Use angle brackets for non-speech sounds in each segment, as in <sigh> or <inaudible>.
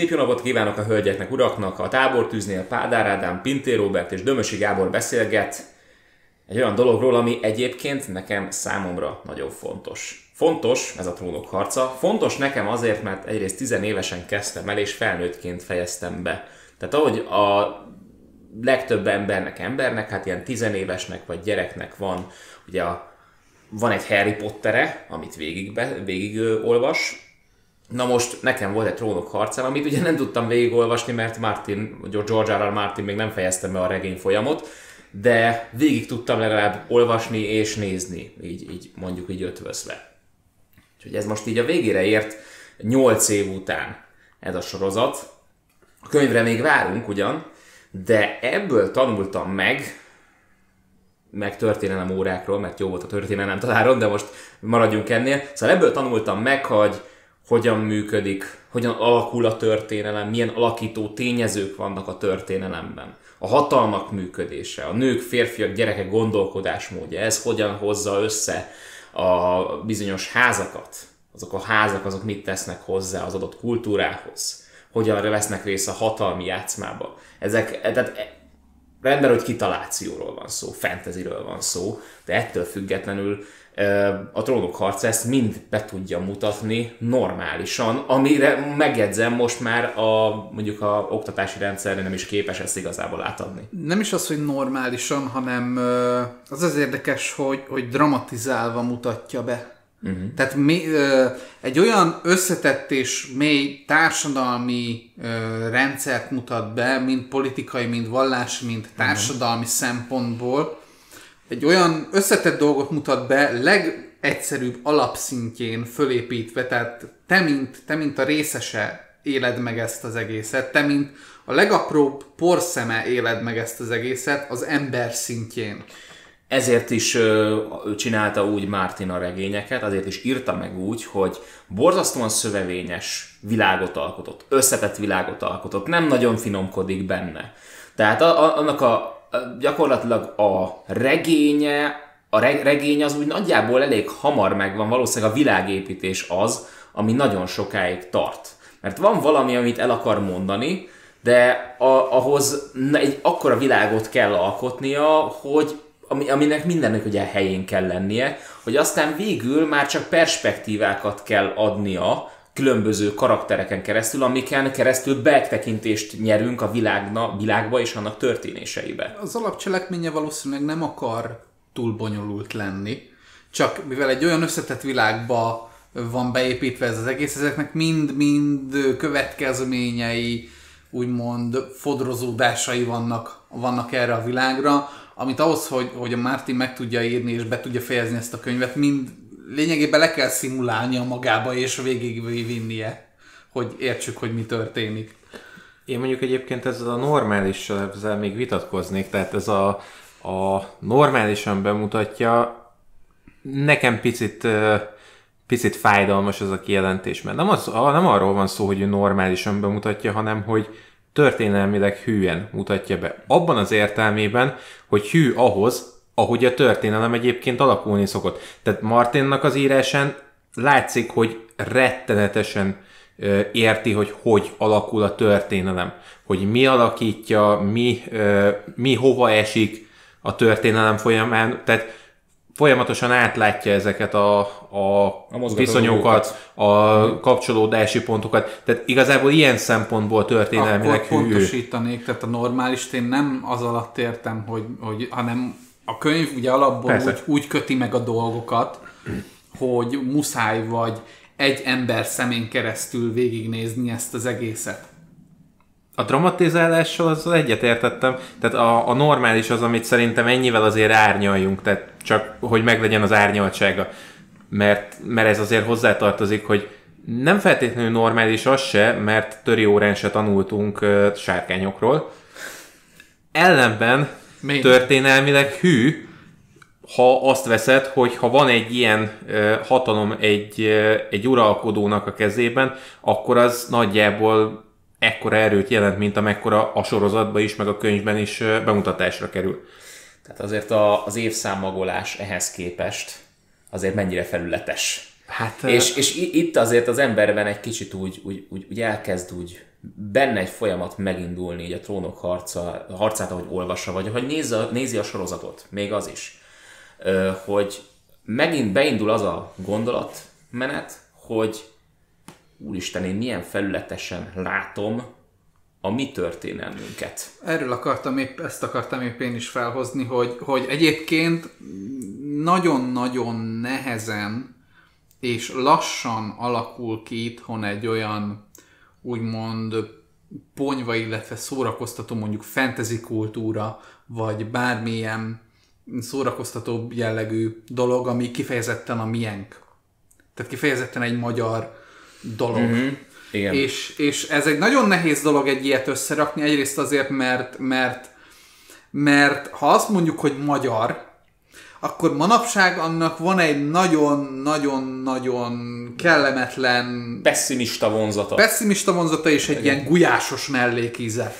Szép jó napot kívánok a hölgyeknek, uraknak! A tábortűznél Pádár Ádám, Pintér Robert és Dömösi Gábor beszélget egy olyan dologról, ami egyébként nekem számomra nagyon fontos. Fontos ez a trónok harca. Fontos nekem azért, mert egyrészt tizenévesen kezdtem el, és felnőttként fejeztem be. Tehát ahogy a legtöbb embernek, embernek, hát ilyen tizenévesnek vagy gyereknek van, ugye a, van egy Harry Pottere, amit végig, be, végig olvas, Na most nekem volt egy trónok harcám, amit ugye nem tudtam végigolvasni, mert Martin, George R. R. Martin még nem fejezte be a regény folyamot, de végig tudtam legalább olvasni és nézni, így, így mondjuk így ötvözve. Úgyhogy ez most így a végére ért 8 év után ez a sorozat. A könyvre még várunk ugyan, de ebből tanultam meg, meg történelem órákról, mert jó volt a történelem tanárom, de most maradjunk ennél. Szóval ebből tanultam meg, hogy hogyan működik, hogyan alakul a történelem, milyen alakító tényezők vannak a történelemben. A hatalmak működése, a nők, férfiak, gyerekek gondolkodásmódja, ez hogyan hozza össze a bizonyos házakat. Azok a házak, azok mit tesznek hozzá az adott kultúrához. Hogyan vesznek részt a hatalmi játszmába. Ezek, tehát rendben, hogy kitalációról van szó, fantasyről van szó, de ettől függetlenül a trónok harca ezt mind be tudja mutatni normálisan, amire megjegyzem most már a mondjuk a oktatási rendszerre nem is képes ezt igazából átadni. Nem is az, hogy normálisan, hanem az az érdekes, hogy, hogy dramatizálva mutatja be. Uh-huh. Tehát mi, egy olyan összetett és mély társadalmi rendszert mutat be, mind politikai, mind vallási, mind társadalmi uh-huh. szempontból, egy olyan összetett dolgot mutat be legegyszerűbb alapszintjén fölépítve, tehát te mint, te mint a részese éled meg ezt az egészet, te mint a legapróbb porszeme éled meg ezt az egészet az ember szintjén. Ezért is ö, csinálta úgy Martin a regényeket, azért is írta meg úgy, hogy borzasztóan szövevényes világot alkotott, összetett világot alkotott, nem nagyon finomkodik benne. Tehát a, a, annak a gyakorlatilag a regénye, a regény az úgy nagyjából elég hamar megvan, valószínűleg a világépítés az, ami nagyon sokáig tart. Mert van valami, amit el akar mondani, de a, ahhoz egy akkora világot kell alkotnia, hogy ami, aminek mindennek ugye helyén kell lennie, hogy aztán végül már csak perspektívákat kell adnia, különböző karaktereken keresztül, amiken keresztül betekintést nyerünk a világna, világba és annak történéseibe. Az alapcselekménye valószínűleg nem akar túl bonyolult lenni, csak mivel egy olyan összetett világba van beépítve ez az egész, ezeknek mind-mind következményei, úgymond fodrozódásai vannak, vannak erre a világra, amit ahhoz, hogy, hogy a Martin meg tudja írni és be tudja fejezni ezt a könyvet, mind lényegében le kell szimulálnia magába és végig vinnie, hogy értsük, hogy mi történik. Én mondjuk egyébként ezzel a normális, ezzel még vitatkoznék, tehát ez a, a normálisan bemutatja, nekem picit picit fájdalmas ez a kijelentés, mert nem, az, nem arról van szó, hogy ő normálisan bemutatja, hanem hogy történelmileg hűen mutatja be. Abban az értelmében, hogy hű ahhoz, ahogy a történelem egyébként alakulni szokott. Tehát Martinnak az írásán látszik, hogy rettenetesen érti, hogy hogy alakul a történelem, hogy mi alakítja, mi, mi hova esik a történelem folyamán, tehát folyamatosan átlátja ezeket a, a, a viszonyokat, a kapcsolódási pontokat. Tehát igazából ilyen szempontból történelmileg Akkor pontosítanék, tehát a normális én nem az alatt értem, hogy, hogy hanem a könyv ugye alapból úgy, úgy köti meg a dolgokat, hogy muszáj vagy egy ember szemén keresztül végignézni ezt az egészet. A dramatizálással az egyetértettem, tehát a, a normális az, amit szerintem ennyivel azért árnyaljunk, tehát csak hogy meglegyen az árnyaltsága. Mert, mert ez azért hozzátartozik, hogy nem feltétlenül normális az se, mert töri órán se tanultunk uh, sárkányokról. Ellenben Mind. történelmileg hű, ha azt veszed, hogy ha van egy ilyen hatalom egy, egy uralkodónak a kezében, akkor az nagyjából ekkora erőt jelent, mint amekkora a sorozatban is, meg a könyvben is bemutatásra kerül. Tehát azért a, az évszámmagolás ehhez képest azért mennyire felületes. Hát, és, és itt azért az emberben egy kicsit úgy, úgy, úgy, úgy elkezd úgy benne egy folyamat megindulni, így a trónok harca, harcát, ahogy olvassa, vagy ahogy nézi, nézi a sorozatot, még az is, hogy megint beindul az a gondolatmenet, hogy úristen, én milyen felületesen látom a mi történelmünket. Erről akartam épp, ezt akartam épp én is felhozni, hogy, hogy egyébként nagyon-nagyon nehezen és lassan alakul ki itthon egy olyan úgymond ponyva, illetve szórakoztató mondjuk fantasy kultúra, vagy bármilyen szórakoztató jellegű dolog, ami kifejezetten a miénk. Tehát kifejezetten egy magyar dolog. Mm-hmm. Igen. És, és ez egy nagyon nehéz dolog egy ilyet összerakni, egyrészt azért, mert, mert, mert ha azt mondjuk, hogy magyar, akkor manapság annak van egy nagyon-nagyon-nagyon kellemetlen... Pessimista vonzata. Pessimista vonzata és egy Igen. ilyen gulyásos mellékíze.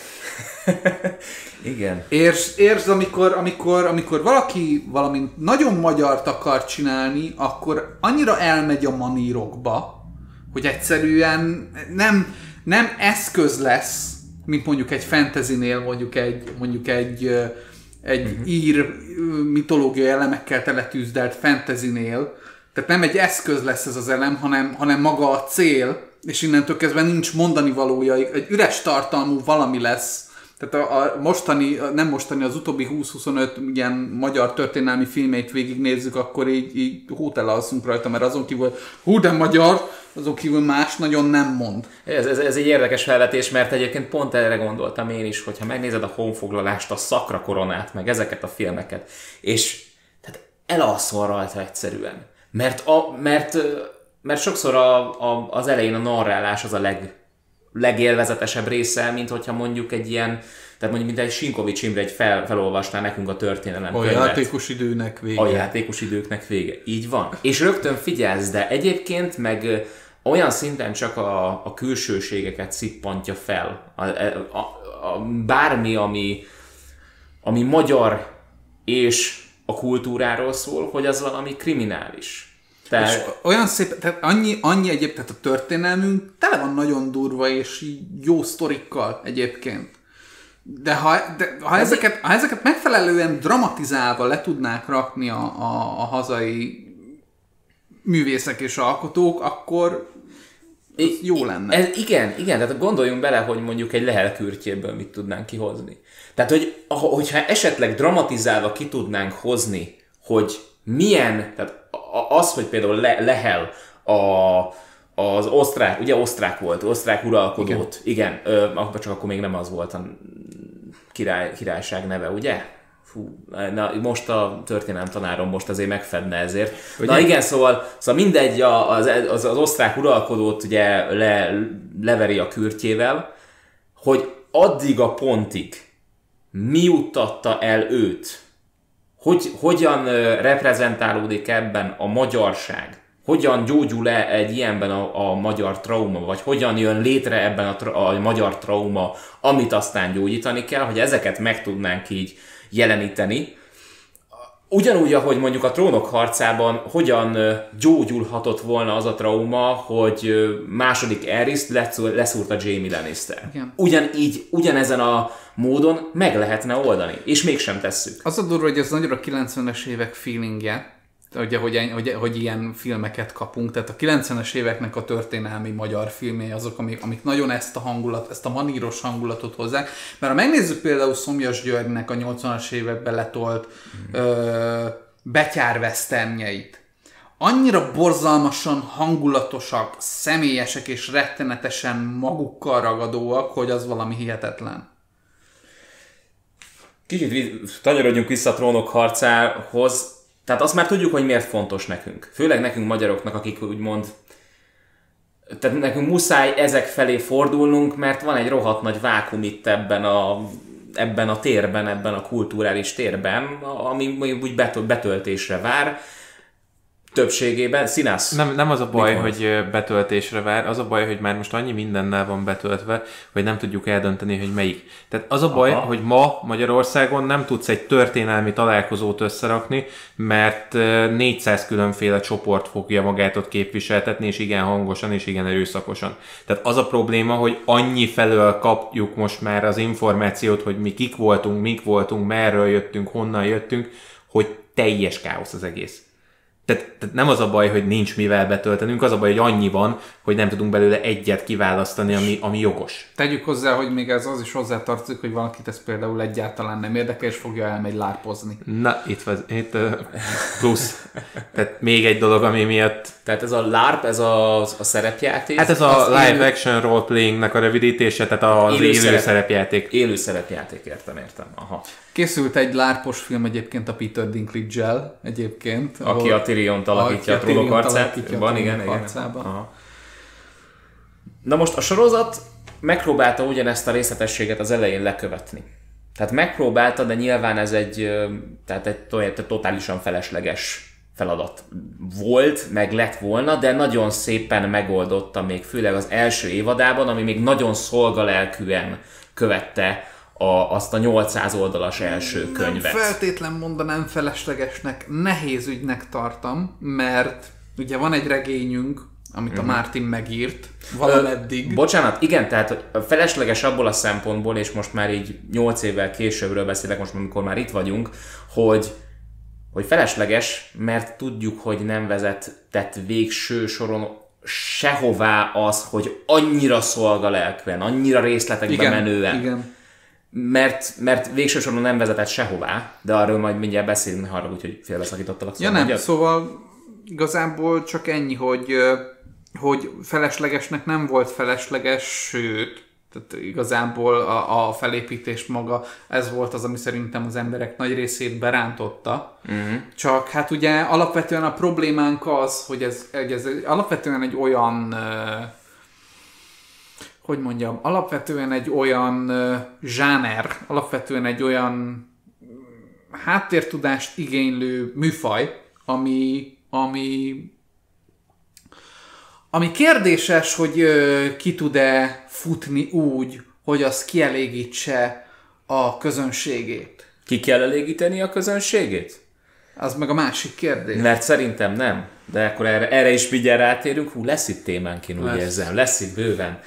<laughs> Igen. Érz, érz amikor, amikor, amikor valaki valami nagyon magyart akar csinálni, akkor annyira elmegy a manírokba, hogy egyszerűen nem, nem eszköz lesz, mint mondjuk egy fantasynél, mondjuk egy, mondjuk egy, egy uh-huh. ír mitológiai elemekkel teletűzdelt fantasynél, tehát nem egy eszköz lesz ez az elem, hanem, hanem maga a cél, és innentől kezdve nincs mondani valója, egy üres tartalmú valami lesz, tehát a, mostani, nem mostani, az utóbbi 20-25 ilyen magyar történelmi filmét végignézzük, akkor így, így hótele alszunk rajta, mert azon kívül, hú de magyar, azon kívül más nagyon nem mond. Ez, ez, ez egy érdekes felvetés, mert egyébként pont erre gondoltam én is, hogyha megnézed a honfoglalást, a szakra koronát, meg ezeket a filmeket, és tehát elalszol rajta egyszerűen. Mert, a, mert, mert sokszor a, a, az elején a narrálás az a leg, legélvezetesebb része, mint hogyha mondjuk egy ilyen, tehát mondjuk mint egy Sinkovics Imre egy fel, felolvasná nekünk a történelem A könyvet. játékos időnek vége. A játékos időknek vége. Így van. És rögtön figyelsz, de egyébként meg olyan szinten csak a, a külsőségeket szippantja fel. A, a, a, a, bármi, ami, ami magyar és a kultúráról szól, hogy az valami kriminális. Tehát... És olyan szép, tehát annyi, annyi egyéb, tehát a történelmünk tele van nagyon durva és jó sztorikkal egyébként. De ha, de ha, ezeket, ha ezeket megfelelően dramatizálva le tudnák rakni a, a, a hazai művészek és alkotók, akkor jó lenne. Ez, igen, igen, tehát gondoljunk bele, hogy mondjuk egy lehelkürtjéből mit tudnánk kihozni. Tehát, hogy, hogyha esetleg dramatizálva ki tudnánk hozni, hogy milyen, tehát az, hogy például Le, Lehel a, az osztrák, ugye osztrák volt, osztrák uralkodót, igen, igen ö, csak akkor még nem az volt a király, királyság neve, ugye? Fú, na, most a történelem tanárom most azért megfedne ezért. Ugye? Na igen, szóval, szóval mindegy, az, az, az osztrák uralkodót ugye le, leveri a kürtjével, hogy addig a pontig mi juttatta el őt hogy, hogyan reprezentálódik ebben a magyarság, hogyan gyógyul le egy ilyenben a, a magyar trauma, vagy hogyan jön létre ebben a, tra- a magyar trauma, amit aztán gyógyítani kell, hogy ezeket meg tudnánk így jeleníteni. Ugyanúgy, ahogy mondjuk a trónok harcában hogyan gyógyulhatott volna az a trauma, hogy második Eris leszúrta Jamie Lannister. Igen. Ugyanígy, ugyanezen a módon meg lehetne oldani, és mégsem tesszük. Az a durva, hogy ez nagyon a 90-es évek feelingje, ugye, hogy, hogy, hogy ilyen filmeket kapunk, tehát a 90-es éveknek a történelmi magyar filmjei azok, amik, amik nagyon ezt a hangulat, ezt a maníros hangulatot hozzák, mert ha megnézzük például Szomjas Györgynek a 80-as években letolt mm. ö, annyira borzalmasan hangulatosak, személyesek és rettenetesen magukkal ragadóak, hogy az valami hihetetlen. Kicsit tanyarodjunk vissza a trónok harcához, tehát azt már tudjuk, hogy miért fontos nekünk. Főleg nekünk magyaroknak, akik úgymond tehát nekünk muszáj ezek felé fordulnunk, mert van egy rohadt nagy vákum itt ebben a, ebben a térben, ebben a kulturális térben, ami úgy betöltésre vár. Többségében. Színász. Nem, nem az a baj, Mit hogy betöltésre vár, az a baj, hogy már most annyi mindennel van betöltve, hogy nem tudjuk eldönteni, hogy melyik. Tehát az a baj, Aha. hogy ma Magyarországon nem tudsz egy történelmi találkozót összerakni, mert ö, 400 különféle csoport fogja magát ott képviseltetni, és igen hangosan, és igen erőszakosan. Tehát az a probléma, hogy annyi felől kapjuk most már az információt, hogy mi kik voltunk, mik voltunk, merről jöttünk, honnan jöttünk, hogy teljes káosz az egész. Tehát, tehát nem az a baj, hogy nincs mivel betöltenünk, az a baj, hogy annyi van, hogy nem tudunk belőle egyet kiválasztani, ami, ami jogos. Tegyük hozzá, hogy még ez az is hozzátartozik, hogy valakit ez például egyáltalán nem érdekel, és fogja elmegy lárpozni. Na, itt, van, itt uh, plusz. Tehát még egy dolog, ami miatt... Tehát ez a LARP, ez a, a szerepjáték. Hát ez a Az live élő- action role-playingnek a rövidítése, tehát az Élő élő, szerep- szerepjáték. Élő szerepjáték, értem, értem. Aha. Készült egy lárpos film egyébként a Peter Dinklage-el egyébként. Aki a Tyrion-t alakítja a trónok a trónok igen, igen. arcában. Aha. Na most a sorozat megpróbálta ugyanezt a részletességet az elején lekövetni. Tehát megpróbálta, de nyilván ez egy, tehát egy egy totálisan felesleges feladat volt, meg lett volna, de nagyon szépen megoldotta még főleg az első évadában, ami még nagyon szolgalelkűen követte a, azt a 800 oldalas első Nem könyvet. feltétlen mondanám feleslegesnek, nehéz ügynek tartam, mert ugye van egy regényünk, amit a Martin megírt valameddig. Bocsánat, igen, tehát felesleges abból a szempontból, és most már így 8 évvel későbbről beszélek, most amikor már itt vagyunk, hogy hogy felesleges, mert tudjuk, hogy nem vezetett végső soron sehová az, hogy annyira szolgalelkűen, annyira részletekbe menően. igen. Mert, mert végső soron nem vezetett sehová, de arról majd mindjárt beszélünk, ne haragudj, hogy félbeszakítottalak. Ja nem, szóval igazából csak ennyi, hogy, hogy feleslegesnek nem volt felesleges, sőt, tehát igazából a, a felépítés maga, ez volt az, ami szerintem az emberek nagy részét berántotta. Uh-huh. Csak hát ugye alapvetően a problémánk az, hogy ez, hogy ez alapvetően egy olyan ö, hogy mondjam, alapvetően egy olyan zsáner, alapvetően egy olyan háttértudást igénylő műfaj, ami, ami, ami kérdéses, hogy ki tud-e futni úgy, hogy az kielégítse a közönségét. Ki kell elégíteni a közönségét? Az meg a másik kérdés. Mert szerintem nem. De akkor erre, erre is mindjárt rátérünk. Hú, lesz itt témánk, én úgy Lesz. érzem. Lesz itt bőven.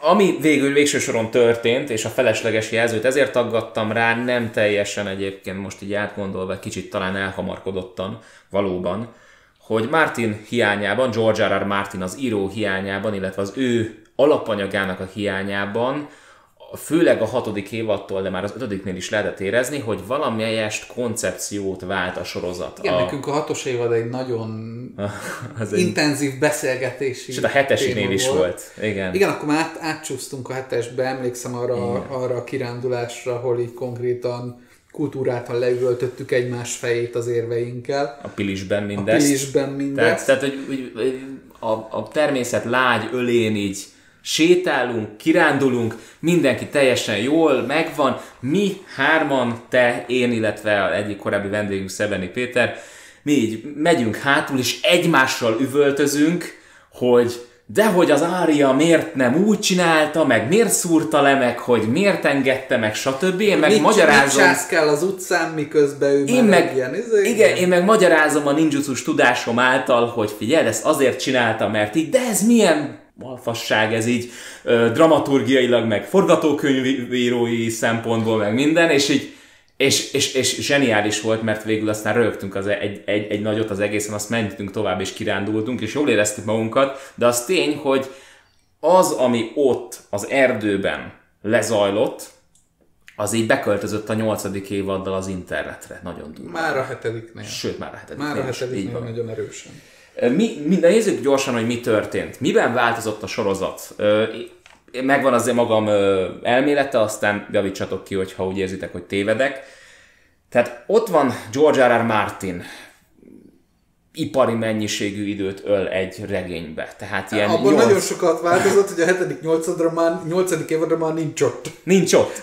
Ami végül végső soron történt, és a felesleges jelzőt ezért aggattam rá, nem teljesen egyébként most így átgondolva, kicsit talán elhamarkodottan valóban, hogy Martin hiányában, George R. R. Martin az író hiányában, illetve az ő alapanyagának a hiányában, főleg a hatodik évadtól, de már az ötödiknél is lehetett érezni, hogy valamelyest koncepciót vált a sorozat. Igen, a, nekünk a hatos évad egy nagyon <laughs> az egy, intenzív beszélgetési és a hetesinél is volt. Igen. Igen, akkor már át, átcsúsztunk a hetesbe, emlékszem arra, arra a kirándulásra, ahol így konkrétan kultúráltan leüvöltöttük egymás fejét az érveinkkel. A pilisben A mindezt. pilisben mindezt. Tehát, tehát hogy, hogy, hogy a, a természet lágy ölén így sétálunk, kirándulunk, mindenki teljesen jól megvan, mi hárman, te, én, illetve egyik korábbi vendégünk Szebeni Péter, mi így megyünk hátul, és egymással üvöltözünk, hogy dehogy az Ária miért nem úgy csinálta, meg miért szúrta le, meg hogy miért engedte, meg stb. Én meg mit, magyarázom. Mit kell az utcán, miközben ő Én meg, ilyen, izé, igen, én meg magyarázom a ninjutsus tudásom által, hogy figyelj, ezt azért csinálta, mert így, de ez milyen malfasság ez így ö, dramaturgiailag, meg forgatókönyvírói szempontból, meg minden, és így és, és, és zseniális volt, mert végül aztán rögtünk az egy, egy, egy nagyot az egészen, azt mentünk tovább, és kirándultunk, és jól éreztük magunkat, de az tény, hogy az, ami ott az erdőben lezajlott, az így beköltözött a nyolcadik évaddal az internetre. Nagyon durva. Már a hetediknél. Sőt, már a hetediknél Már a hetediknél van. nagyon erősen. Mi, mi, nézzük gyorsan, hogy mi történt. Miben változott a sorozat? Megvan azért magam elmélete, aztán javítsatok ki, hogyha úgy érzitek, hogy tévedek. Tehát ott van George R. R. Martin, ipari mennyiségű időt öl egy regénybe. Tehát ilyen Abban nyolc- nagyon sokat változott, hogy a hetedik, nyolcadra már, nyolcadik évadra már nincs ott. Nincs ott.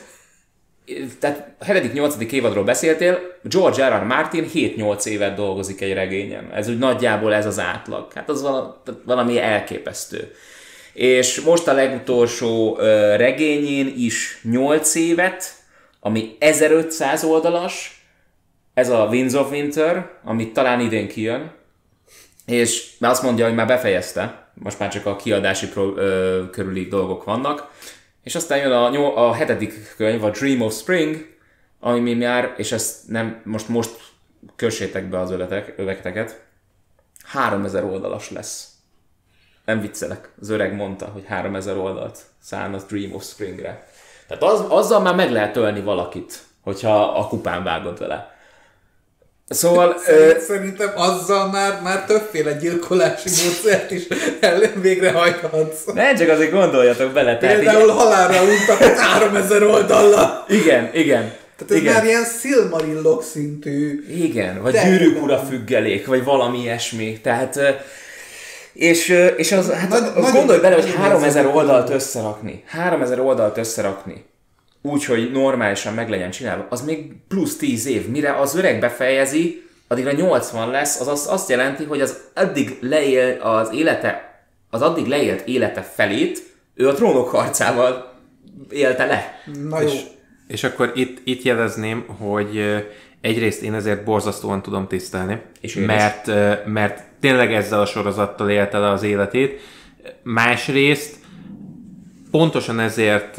Tehát a 7.-8. évadról beszéltél, George R. R. Martin 7-8 évet dolgozik egy regényen. Ez úgy nagyjából ez az átlag. Hát az valami elképesztő. És most a legutolsó regényén is 8 évet, ami 1500 oldalas, ez a Winds of Winter, ami talán idén kijön, és azt mondja, hogy már befejezte, most már csak a kiadási pro, ö, körüli dolgok vannak, és aztán jön a, a hetedik könyv, a Dream of Spring, ami mi már, és ezt nem, most, most kössétek be az öletek, öveketeket, 3000 oldalas lesz. Nem viccelek, az öreg mondta, hogy 3000 oldalt szán a Dream of Springre. Tehát az, azzal már meg lehet ölni valakit, hogyha a kupán vágod vele. Szóval... Szerintem azzal már, már többféle gyilkolási módszert is végrehajthatsz. Ne, csak azért gondoljatok bele. Például így... halálra untak 3000 oldallal. Igen, igen. Tehát ez igen. már ilyen Silmarillok szintű. Igen, vagy gyűrűk ura függelék, vagy valami ilyesmi. Tehát... És, és az, hát Nagy, gondolj bele, hogy 3000 oldalt összerakni. 3000 oldalt összerakni úgy, hogy normálisan meg legyen csinálva, az még plusz 10 év. Mire az öreg befejezi, addigra 80 lesz, az azt, azt jelenti, hogy az addig leél az élete, az addig leélt élete felét, ő a trónok harcával élte le. Na jó. És, és akkor itt, itt jelezném, hogy egyrészt én ezért borzasztóan tudom tisztelni, és mert, mert tényleg ezzel a sorozattal élte le az életét. Másrészt pontosan ezért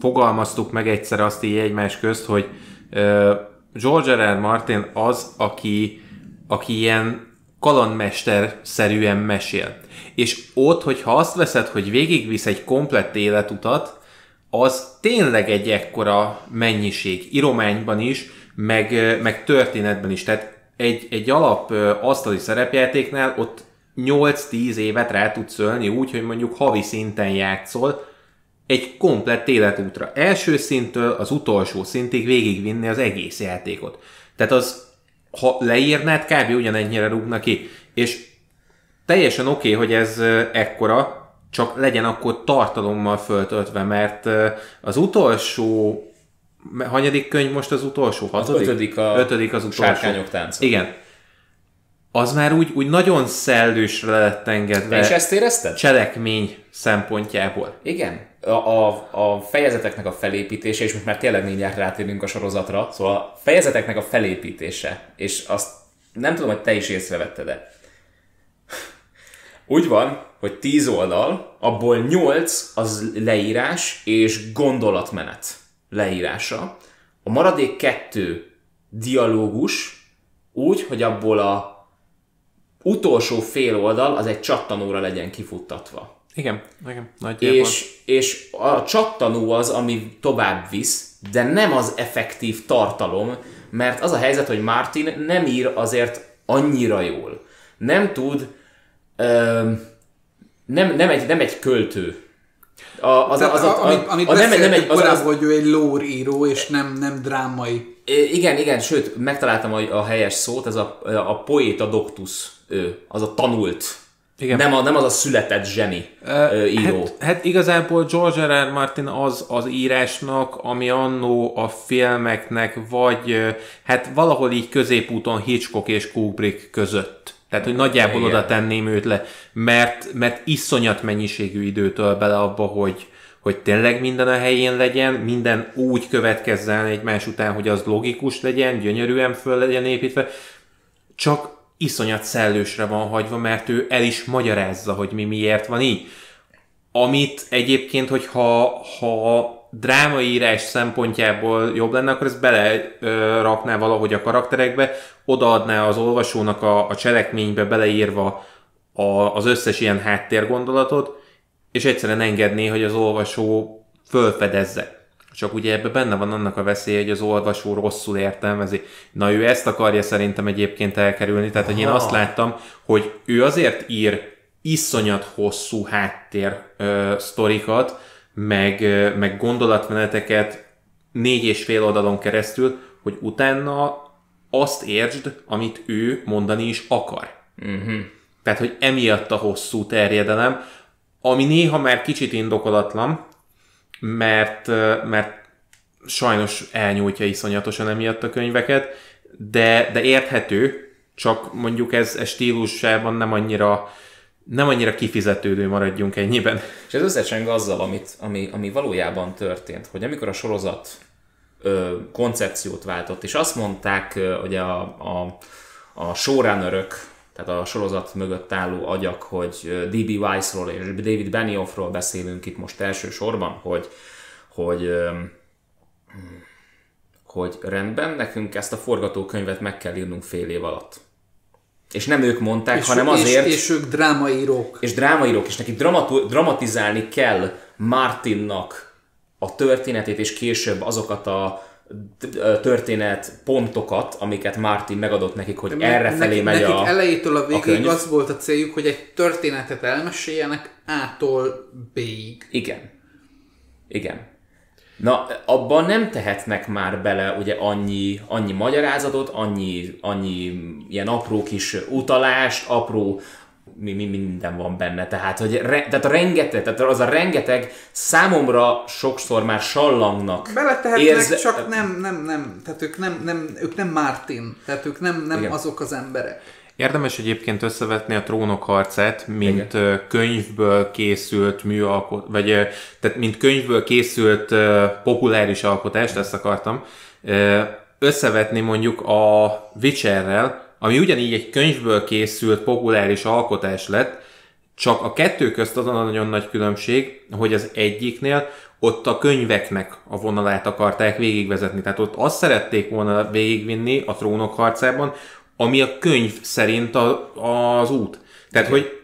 fogalmaztuk meg egyszer azt így egymás közt, hogy George R. R. Martin az, aki, aki ilyen kalandmester-szerűen mesél. És ott, hogyha azt veszed, hogy végigvisz egy komplett életutat, az tényleg egy ekkora mennyiség, írományban is, meg, meg történetben is. Tehát egy, egy alap asztali szerepjátéknál ott 8-10 évet rá tudsz ölni úgy, hogy mondjuk havi szinten játszol, egy komplett életútra. Első szinttől az utolsó szintig végigvinni az egész játékot. Tehát az, ha leírnád, kb. ugyanennyire rúgna ki. És teljesen oké, okay, hogy ez ekkora, csak legyen akkor tartalommal föltöltve, mert az utolsó hanyadik könyv most az utolsó? Hatodik? Az ötödik, a ötödik az utolsó. Sárkányok tánca. Igen. Az már úgy, úgy nagyon szellősre lett engedve. És ezt érezted? Cselekmény szempontjából. Igen a, a fejezeteknek a felépítése, és most már tényleg mindjárt rátérünk a sorozatra, szóval a fejezeteknek a felépítése, és azt nem tudom, hogy te is észrevetted de Úgy van, hogy 10 oldal, abból 8 az leírás és gondolatmenet leírása. A maradék kettő dialógus, úgy, hogy abból a utolsó fél oldal az egy csattanóra legyen kifuttatva. Igen, igen, nagyjából. És, és a csattanó az, ami tovább visz, de nem az effektív tartalom, mert az a helyzet, hogy Martin nem ír azért annyira jól. Nem tud, ö, nem, nem, egy, nem egy költő. A, az, az, az, a, amit, amit a, nem, nem egy, az, az, hogy ő egy lore író, és nem, nem drámai. Igen, igen, sőt, megtaláltam a, a helyes szót, ez a, a poéta doctus, ő, az a tanult igen. Nem, a, nem az a született zseni uh, író. Hát, hát igazából George R. R. Martin az az írásnak, ami annó a filmeknek, vagy hát valahol így középúton Hitchcock és Kubrick között. Tehát, hogy nagyjából Igen. oda tenném őt le, mert, mert iszonyat mennyiségű időtől bele abba, hogy, hogy tényleg minden a helyén legyen, minden úgy következzen egymás után, hogy az logikus legyen, gyönyörűen föl legyen építve, csak iszonyat szellősre van hagyva, mert ő el is magyarázza, hogy mi miért van így. Amit egyébként, hogyha ha drámaírás szempontjából jobb lenne, akkor ezt belerakná valahogy a karakterekbe, odaadná az olvasónak a, a cselekménybe beleírva a, az összes ilyen háttérgondolatot, és egyszerűen engedné, hogy az olvasó fölfedezze. Csak ugye ebben benne van annak a veszélye, hogy az olvasó rosszul értelmezi. Na ő ezt akarja szerintem egyébként elkerülni, tehát hogy én azt láttam, hogy ő azért ír iszonyat hosszú háttér ö, sztorikat, meg, ö, meg gondolatmeneteket négy és fél oldalon keresztül, hogy utána azt értsd, amit ő mondani is akar. Uh-huh. Tehát, hogy emiatt a hosszú terjedelem, ami néha már kicsit indokolatlan, mert, mert sajnos elnyújtja iszonyatosan emiatt a könyveket, de, de érthető, csak mondjuk ez, ez stílusában nem annyira nem annyira kifizetődő maradjunk ennyiben. És ez összecseng azzal, amit, ami, ami valójában történt, hogy amikor a sorozat ö, koncepciót váltott, és azt mondták, ö, hogy a, a, a showrunnerök, tehát a sorozat mögött álló agyak, hogy D.B. Weiss-ról és David Benioffról beszélünk itt most elsősorban, hogy, hogy, hogy rendben, nekünk ezt a forgatókönyvet meg kell írnunk fél év alatt. És nem ők mondták, és, hanem azért... És, és ők drámaírók. És drámaírók, és neki dramatu- dramatizálni kell Martinnak a történetét, és később azokat a történet pontokat, amiket Martin megadott nekik, hogy erre felé megy nekik a elejétől a végig a az volt a céljuk, hogy egy történetet elmeséljenek A-tól B-ig. Igen. Igen. Na, abban nem tehetnek már bele ugye annyi, annyi magyarázatot, annyi, annyi ilyen apró kis utalást, apró mi, mi minden van benne. Tehát, hogy re, tehát a rengeteg, tehát az a rengeteg számomra sokszor már sallangnak. Beletehetnek, érze... csak nem, nem, nem. Tehát ők nem, nem, ők nem Martin. Tehát ők nem, nem azok az emberek. Érdemes egyébként összevetni a trónok harcát, mint Igen. könyvből készült műalkot, vagy tehát mint könyvből készült populáris alkotást, ezt akartam, összevetni mondjuk a Witcherrel, ami ugyanígy egy könyvből készült populáris alkotás lett, csak a kettő közt az a nagyon nagy különbség, hogy az egyiknél ott a könyveknek a vonalát akarták végigvezetni. Tehát ott azt szerették volna végigvinni a trónok harcában, ami a könyv szerint a, az út. Tehát, hogy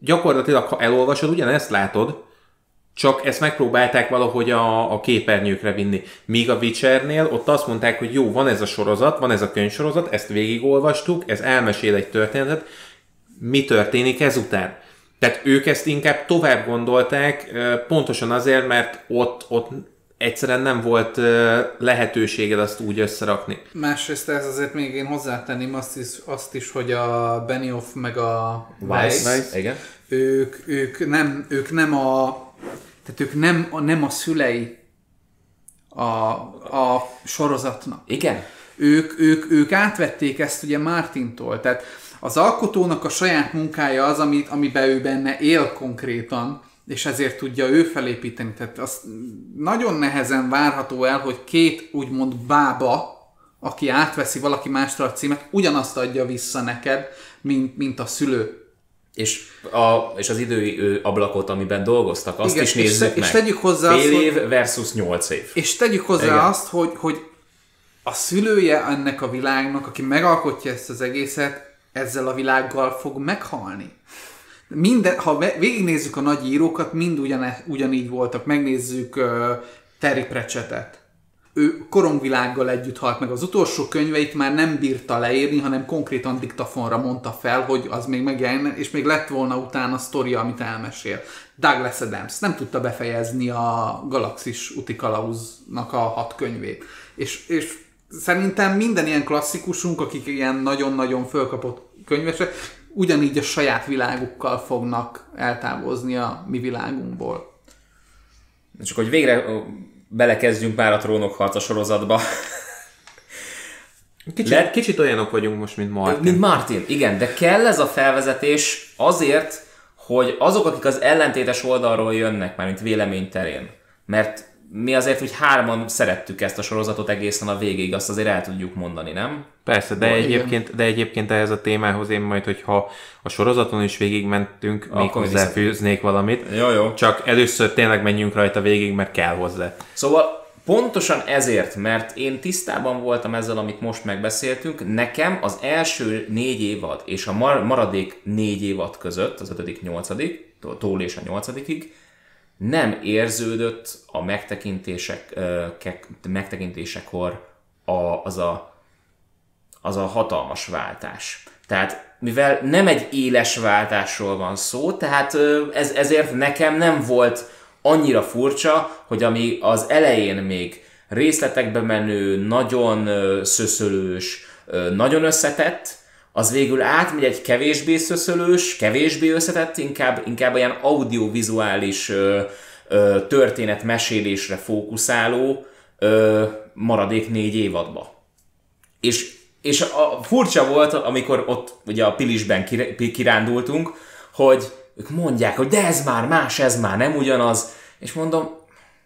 gyakorlatilag, ha elolvasod, ugyanezt látod, csak ezt megpróbálták valahogy a, a képernyőkre vinni. Míg a Witchernél ott azt mondták, hogy jó, van ez a sorozat, van ez a könyvsorozat, ezt végigolvastuk, ez elmesél egy történetet, mi történik ezután? Tehát ők ezt inkább tovább gondolták, pontosan azért, mert ott, ott egyszerűen nem volt lehetőséged azt úgy összerakni. Másrészt ez azért még én hozzátenném azt is, azt is hogy a Benioff meg a Weiss, Weiss, igen. Ők, ők, nem, ők nem a tehát ők nem, a, nem a szülei a, a sorozatnak. Igen. Ők, ők, ők átvették ezt ugye Martintól, tehát az alkotónak a saját munkája az, amit, amiben ő benne él konkrétan, és ezért tudja ő felépíteni. Tehát az nagyon nehezen várható el, hogy két úgymond bába, aki átveszi valaki másra a címet, ugyanazt adja vissza neked, mint, mint a szülő. És, a, és az idő ablakot, amiben dolgoztak, azt Igen, is nézzük és, meg. És tegyük hozzá Fél azt, év hogy, versus 8 év. És tegyük hozzá Igen. azt, hogy, hogy a szülője ennek a világnak, aki megalkotja ezt az egészet, ezzel a világgal fog meghalni. Minden, ha végignézzük a nagy írókat, mind ugyane, ugyanígy voltak. Megnézzük uh, Terry Pratchettet. Ő korongvilággal együtt halt meg. Az utolsó könyveit már nem bírta leírni, hanem konkrétan diktafonra mondta fel, hogy az még megjelenne, és még lett volna utána sztoria, amit elmesél. Douglas Adams nem tudta befejezni a Galaxis úti kalauznak a hat könyvét. És, és szerintem minden ilyen klasszikusunk, akik ilyen nagyon-nagyon fölkapott könyvesek, ugyanígy a saját világukkal fognak eltávozni a mi világunkból. Csak hogy végre belekezdjünk már a trónok harca sorozatba. Kicsit, Le... kicsit olyanok vagyunk most, mint Martin. Mint Martin, igen, de kell ez a felvezetés azért, hogy azok, akik az ellentétes oldalról jönnek, már mint vélemény terén, mert mi azért, hogy hárman szerettük ezt a sorozatot egészen a végig, azt azért el tudjuk mondani, nem? Persze, de, egyébként, de egyébként ehhez a témához én majd, hogyha a sorozaton is végigmentünk, Akkor még hozzáfűznék valamit. Jó, jó. Csak először tényleg menjünk rajta végig, mert kell hozzá. Szóval pontosan ezért, mert én tisztában voltam ezzel, amit most megbeszéltünk, nekem az első négy évad és a maradék négy évad között, az ötödik, nyolcadik, tól és a nyolcadikig, nem érződött a megtekintések, megtekintésekor a, az, a, az a hatalmas váltás. Tehát mivel nem egy éles váltásról van szó, tehát ez, ezért nekem nem volt annyira furcsa, hogy ami az elején még részletekbe menő, nagyon szöszölős, nagyon összetett, az végül átmegy egy kevésbé szöszölős, kevésbé összetett, inkább, inkább olyan audiovizuális történetmesélésre fókuszáló ö, maradék négy évadba. És, és a, furcsa volt, amikor ott ugye a Pilisben kirándultunk, hogy ők mondják, hogy de ez már más, ez már nem ugyanaz, és mondom,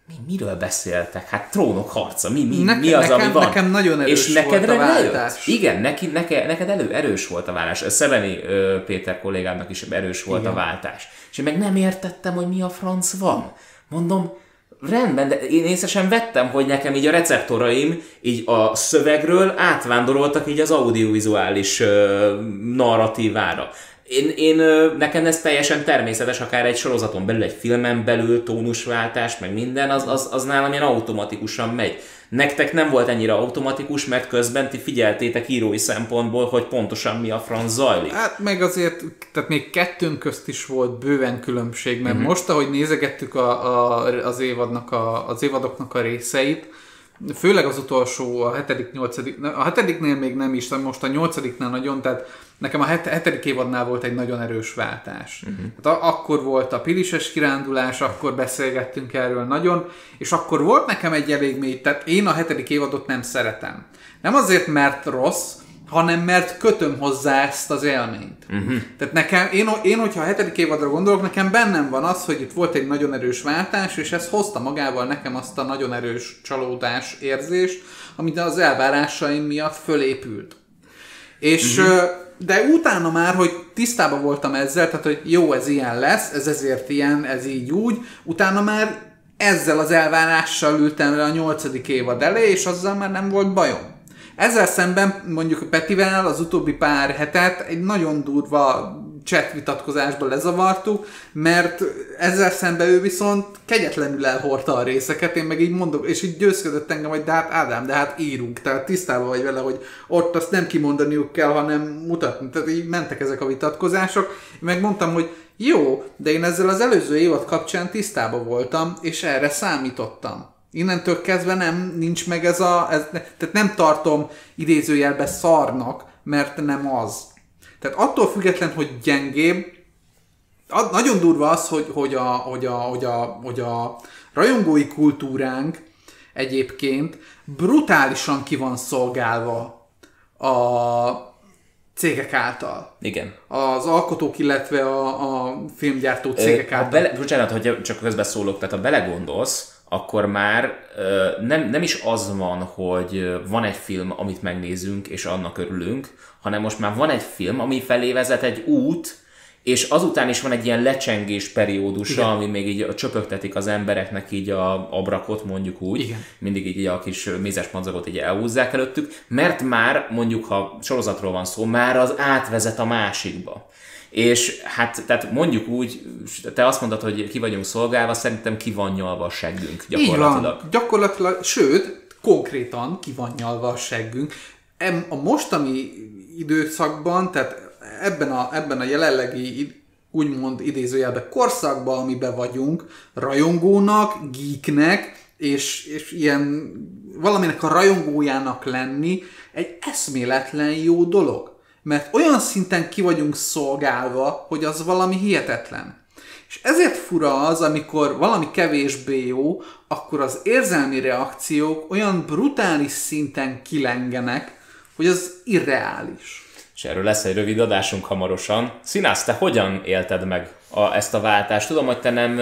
mi, miről beszéltek? Hát trónok harca, mi, mi, Neke, mi az, nekem, ami van? Nekem nagyon erős és neked volt a váltás. Igen, neki, neke, neked elő, erős volt a váltás. Szeveni ö, Péter kollégámnak is erős volt Igen. a váltás. És én meg nem értettem, hogy mi a franc van. Mondom, rendben, de én észre sem vettem, hogy nekem így a receptoraim így a szövegről átvándoroltak így az audiovizuális ö, narratívára. Én, én, nekem ez teljesen természetes, akár egy sorozaton belül, egy filmen belül, tónusváltás, meg minden, az, az, az nálam ilyen automatikusan megy. Nektek nem volt ennyire automatikus, mert közben ti figyeltétek írói szempontból, hogy pontosan mi a franc zajlik. Hát meg azért, tehát még kettőnk közt is volt bőven különbség, mert uh-huh. most, ahogy nézegettük a, a, az, évadnak a, az évadoknak a részeit, főleg az utolsó, a hetedik, nyolcadik, a hetediknél még nem is, most a nyolcadiknál nagyon, tehát nekem a het, hetedik évadnál volt egy nagyon erős váltás. Uh-huh. Hát a, akkor volt a pilises kirándulás, akkor beszélgettünk erről nagyon, és akkor volt nekem egy elég mély, tehát én a hetedik évadot nem szeretem. Nem azért, mert rossz, hanem mert kötöm hozzá ezt az élményt. Uh-huh. Tehát nekem, én, én, hogyha a hetedik évadra gondolok, nekem bennem van az, hogy itt volt egy nagyon erős váltás, és ez hozta magával nekem azt a nagyon erős csalódás érzést, amit az elvárásaim miatt fölépült. És uh-huh. de utána már, hogy tisztában voltam ezzel, tehát hogy jó, ez ilyen lesz, ez ezért ilyen, ez így úgy, utána már ezzel az elvárással ültem le a nyolcadik évad elé, és azzal már nem volt bajom. Ezzel szemben mondjuk Petivel az utóbbi pár hetet egy nagyon durva chat vitatkozásba lezavartuk, mert ezzel szemben ő viszont kegyetlenül elhordta a részeket, én meg így mondok, és így győzködött engem, hogy de hát Ádám, de hát írunk, tehát tisztában vagy vele, hogy ott azt nem kimondaniuk kell, hanem mutatni. Tehát így mentek ezek a vitatkozások. Én meg mondtam, hogy jó, de én ezzel az előző évad kapcsán tisztában voltam, és erre számítottam. Innentől kezdve nem, nincs meg ez a, ez, tehát nem tartom idézőjelbe szarnak, mert nem az. Tehát attól független, hogy gyengébb, nagyon durva az, hogy, hogy, a, hogy, a, hogy, a, hogy a rajongói kultúránk egyébként brutálisan ki van szolgálva a cégek által. Igen. Az alkotók, illetve a, a filmgyártó cégek Ö, által. Bele, bocsánat, hogy csak közbeszólok, tehát ha belegondolsz, akkor már nem, nem is az van, hogy van egy film, amit megnézünk, és annak örülünk, hanem most már van egy film, ami felé vezet egy út, és azután is van egy ilyen lecsengés periódusa, ami még így csöpögtetik az embereknek így a abrakot, mondjuk úgy. Igen. Mindig így a kis mézes madzagot így elhúzzák előttük, mert már mondjuk, ha sorozatról van szó, már az átvezet a másikba. És hát, tehát mondjuk úgy, te azt mondod, hogy ki vagyunk szolgálva, szerintem ki van nyalva a seggünk gyakorlatilag. Így van, gyakorlatilag, sőt, konkrétan ki van nyalva a seggünk. A mostani időszakban, tehát ebben a, ebben a jelenlegi úgymond idézőjelben korszakban, amiben vagyunk, rajongónak, geeknek, és, és ilyen valaminek a rajongójának lenni egy eszméletlen jó dolog mert olyan szinten ki vagyunk szolgálva, hogy az valami hihetetlen. És ezért fura az, amikor valami kevésbé jó, akkor az érzelmi reakciók olyan brutális szinten kilengenek, hogy az irreális. És erről lesz egy rövid adásunk hamarosan. Színász, te hogyan élted meg a, ezt a váltást? Tudom, hogy te nem,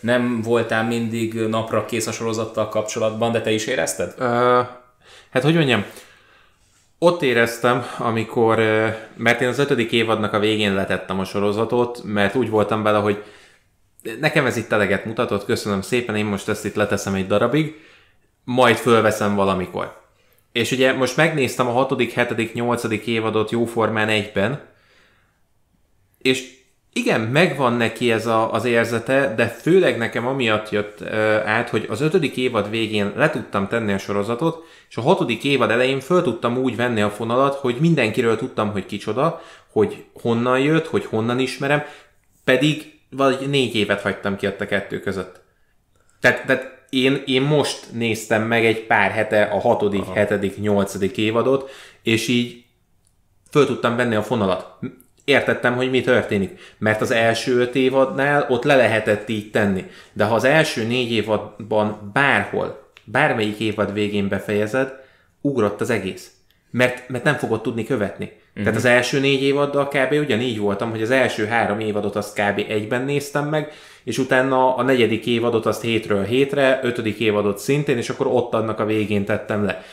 nem voltál mindig napra kész a sorozattal kapcsolatban, de te is érezted? Uh, hát hogy mondjam, ott éreztem, amikor, mert én az ötödik évadnak a végén letettem a sorozatot, mert úgy voltam bele, hogy nekem ez itt eleget mutatott, köszönöm szépen, én most ezt itt leteszem egy darabig, majd fölveszem valamikor. És ugye most megnéztem a hatodik, hetedik, nyolcadik évadot jóformán egyben, és igen, megvan neki ez a, az érzete, de főleg nekem amiatt jött uh, át, hogy az ötödik évad végén le tudtam tenni a sorozatot, és a hatodik évad elején föl tudtam úgy venni a fonalat, hogy mindenkiről tudtam, hogy kicsoda, hogy honnan jött, hogy honnan ismerem, pedig vagy négy évet hagytam ki a kettő között. Tehát, tehát én, én most néztem meg egy pár hete a hatodik, Aha. hetedik, nyolcadik évadot, és így föl tudtam venni a fonalat értettem, hogy mi történik. Mert az első öt évadnál ott le lehetett így tenni. De ha az első négy évadban bárhol bármelyik évad végén befejezed, ugrott az egész. Mert, mert nem fogod tudni követni. Uh-huh. Tehát az első négy évaddal kb. ugyanígy voltam, hogy az első három évadot azt kb. egyben néztem meg, és utána a negyedik évadot azt hétről hétre, ötödik évadot szintén, és akkor ott annak a végén tettem le.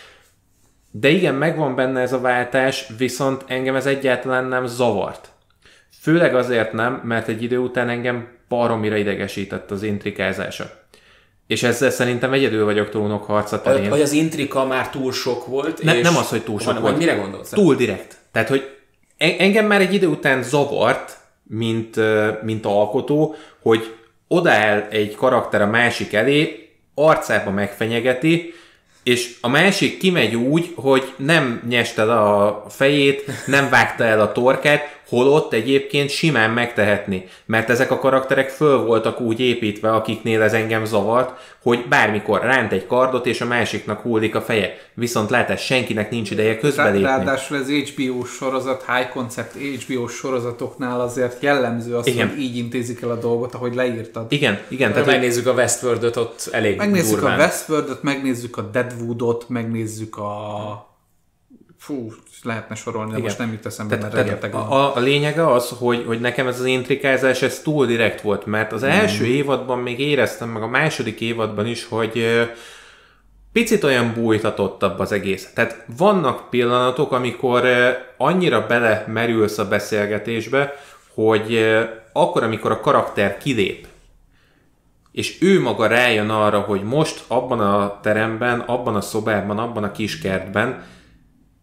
De igen, megvan benne ez a váltás, viszont engem ez egyáltalán nem zavart. Főleg azért nem, mert egy idő után engem baromira idegesített az intrikázása. És ezzel szerintem egyedül vagyok trónok harca terén. Hogy az intrika már túl sok volt. Ne, és... Nem az, hogy túl sok volt. Mire gondolsz? Túl direkt. Tehát, hogy engem már egy idő után zavart, mint, mint alkotó, hogy odaáll egy karakter a másik elé, arcába megfenyegeti, és a másik kimegy úgy, hogy nem nyeste le a fejét, nem vágta el a torkát, holott egyébként simán megtehetni, mert ezek a karakterek föl voltak úgy építve, akiknél ez engem zavart, hogy bármikor ránt egy kardot, és a másiknak hullik a feje. Viszont látás, senkinek nincs ideje közbelépni. Ráadásul az HBO sorozat, high concept HBO sorozatoknál azért jellemző az, igen. hogy így intézik el a dolgot, ahogy leírtad. Igen, igen. Tehát megnézzük a Westworld-öt, ott elég Megnézzük durván. a Westworld-öt, megnézzük a Deadwood-ot, megnézzük a fú, lehetne sorolni, de most nem jut eszembe, te, mert te, rengeteg a, a lényege az, hogy, hogy nekem ez az intrikázás, ez túl direkt volt, mert az első mm. évadban még éreztem, meg a második évadban is, hogy picit olyan bújtatottabb az egész. Tehát vannak pillanatok, amikor annyira bele merülsz a beszélgetésbe, hogy akkor, amikor a karakter kilép, és ő maga rájön arra, hogy most abban a teremben, abban a szobában, abban a kiskertben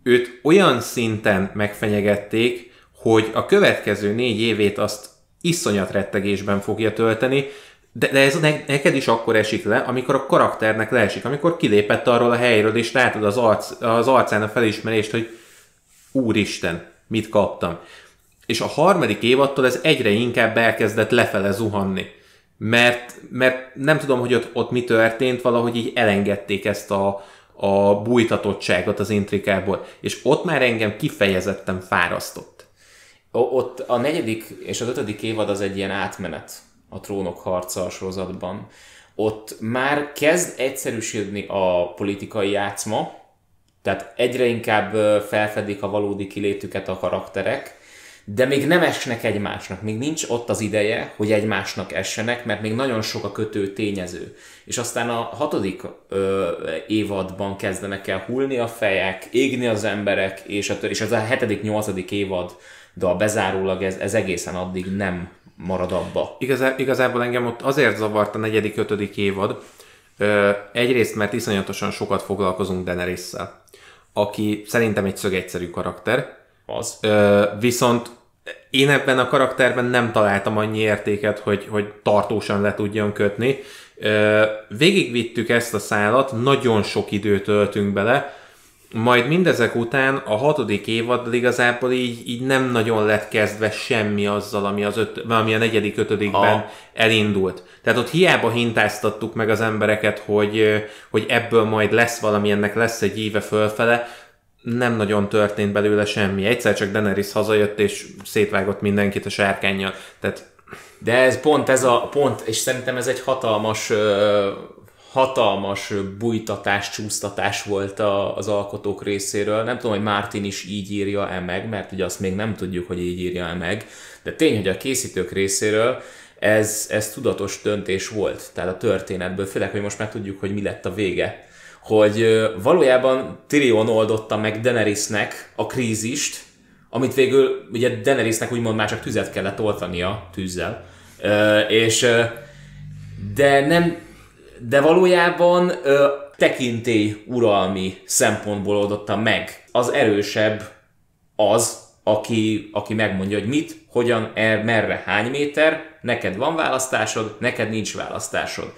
őt olyan szinten megfenyegették, hogy a következő négy évét azt iszonyat rettegésben fogja tölteni, de, de ez neked is akkor esik le, amikor a karakternek leesik, amikor kilépett arról a helyről, és látod az, arc, az arcán a felismerést, hogy úristen, mit kaptam. És a harmadik évattól ez egyre inkább elkezdett lefele zuhanni. Mert, mert nem tudom, hogy ott, ott mi történt, valahogy így elengedték ezt a, a bújtatottságot az intrikából, és ott már engem kifejezetten fárasztott. Ott a negyedik és az ötödik évad az egy ilyen átmenet a trónok harca sorozatban. Ott már kezd egyszerűsödni a politikai játszma, tehát egyre inkább felfedik a valódi kilétüket a karakterek, de még nem esnek egymásnak, még nincs ott az ideje, hogy egymásnak essenek, mert még nagyon sok a kötő tényező. És aztán a hatodik ö, évadban kezdenek el hullni a fejek, égni az emberek, és, a, és ez a hetedik, nyolcadik évad, de a bezárólag ez, ez egészen addig nem marad abba. Igazá, igazából engem ott azért zavart a negyedik, ötödik évad, ö, egyrészt, mert iszonyatosan sokat foglalkozunk daenerys aki szerintem egy szög egyszerű karakter, az. Ö, viszont én ebben a karakterben nem találtam annyi értéket, hogy, hogy tartósan le tudjon kötni. Végigvittük ezt a szálat, nagyon sok időt töltünk bele, majd mindezek után a hatodik évad igazából így, így nem nagyon lett kezdve semmi azzal, ami, az öt, ami a negyedik, ötödikben ha. elindult. Tehát ott hiába hintáztattuk meg az embereket, hogy, hogy ebből majd lesz valami, ennek lesz egy éve fölfele, nem nagyon történt belőle semmi. Egyszer csak Daenerys hazajött és szétvágott mindenkit a sárkányjal. Tehát... De ez pont ez a pont, és szerintem ez egy hatalmas hatalmas bújtatás, csúsztatás volt a, az alkotók részéről. Nem tudom, hogy Martin is így írja-e meg, mert ugye azt még nem tudjuk, hogy így írja-e meg, de tény, hogy a készítők részéről ez, ez tudatos döntés volt, tehát a történetből, főleg, hogy most már tudjuk, hogy mi lett a vége hogy valójában Tyrion oldotta meg Daenerysnek a krízist, amit végül ugye Daenerysnek úgymond már csak tüzet kellett oltania tűzzel, és de nem, de valójában tekintély uralmi szempontból oldotta meg. Az erősebb az, aki, aki megmondja, hogy mit, hogyan, er, merre, hány méter, neked van választásod, neked nincs választásod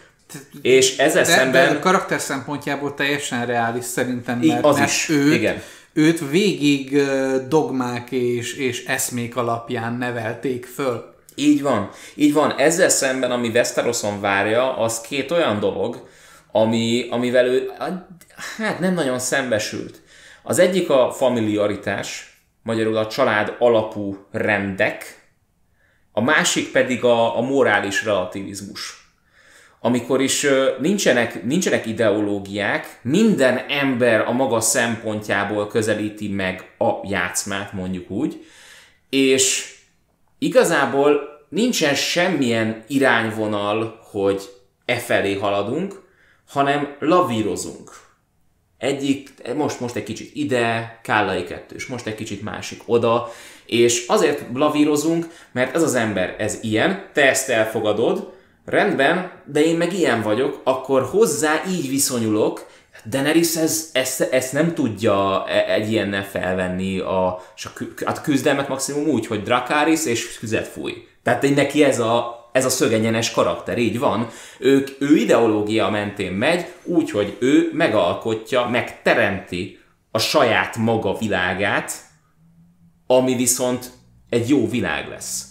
és ezzel de, szemben... De a karakter szempontjából teljesen reális szerintem, mert, az mert is. Őt, Igen. őt végig dogmák és, és eszmék alapján nevelték föl. Így van. Így van. Ezzel szemben, ami Westeroson várja, az két olyan dolog, ami, amivel ő hát nem nagyon szembesült. Az egyik a familiaritás, magyarul a család alapú rendek, a másik pedig a, a morális relativizmus amikor is nincsenek, nincsenek ideológiák, minden ember a maga szempontjából közelíti meg a játszmát, mondjuk úgy, és igazából nincsen semmilyen irányvonal, hogy e felé haladunk, hanem lavírozunk. Egyik, most, most egy kicsit ide, Kállai kettős, most egy kicsit másik oda, és azért lavírozunk, mert ez az ember, ez ilyen, te ezt elfogadod, rendben, de én meg ilyen vagyok, akkor hozzá így viszonyulok, Daenerys ez, ezt, ezt nem tudja e, egy ilyennel felvenni a, a, a küzdelmet maximum úgy, hogy Dracarys és füzet fúj. Tehát neki ez a, ez a szögenyenes karakter, így van. Ők, ő ideológia mentén megy, úgy, hogy ő megalkotja, megteremti a saját maga világát, ami viszont egy jó világ lesz.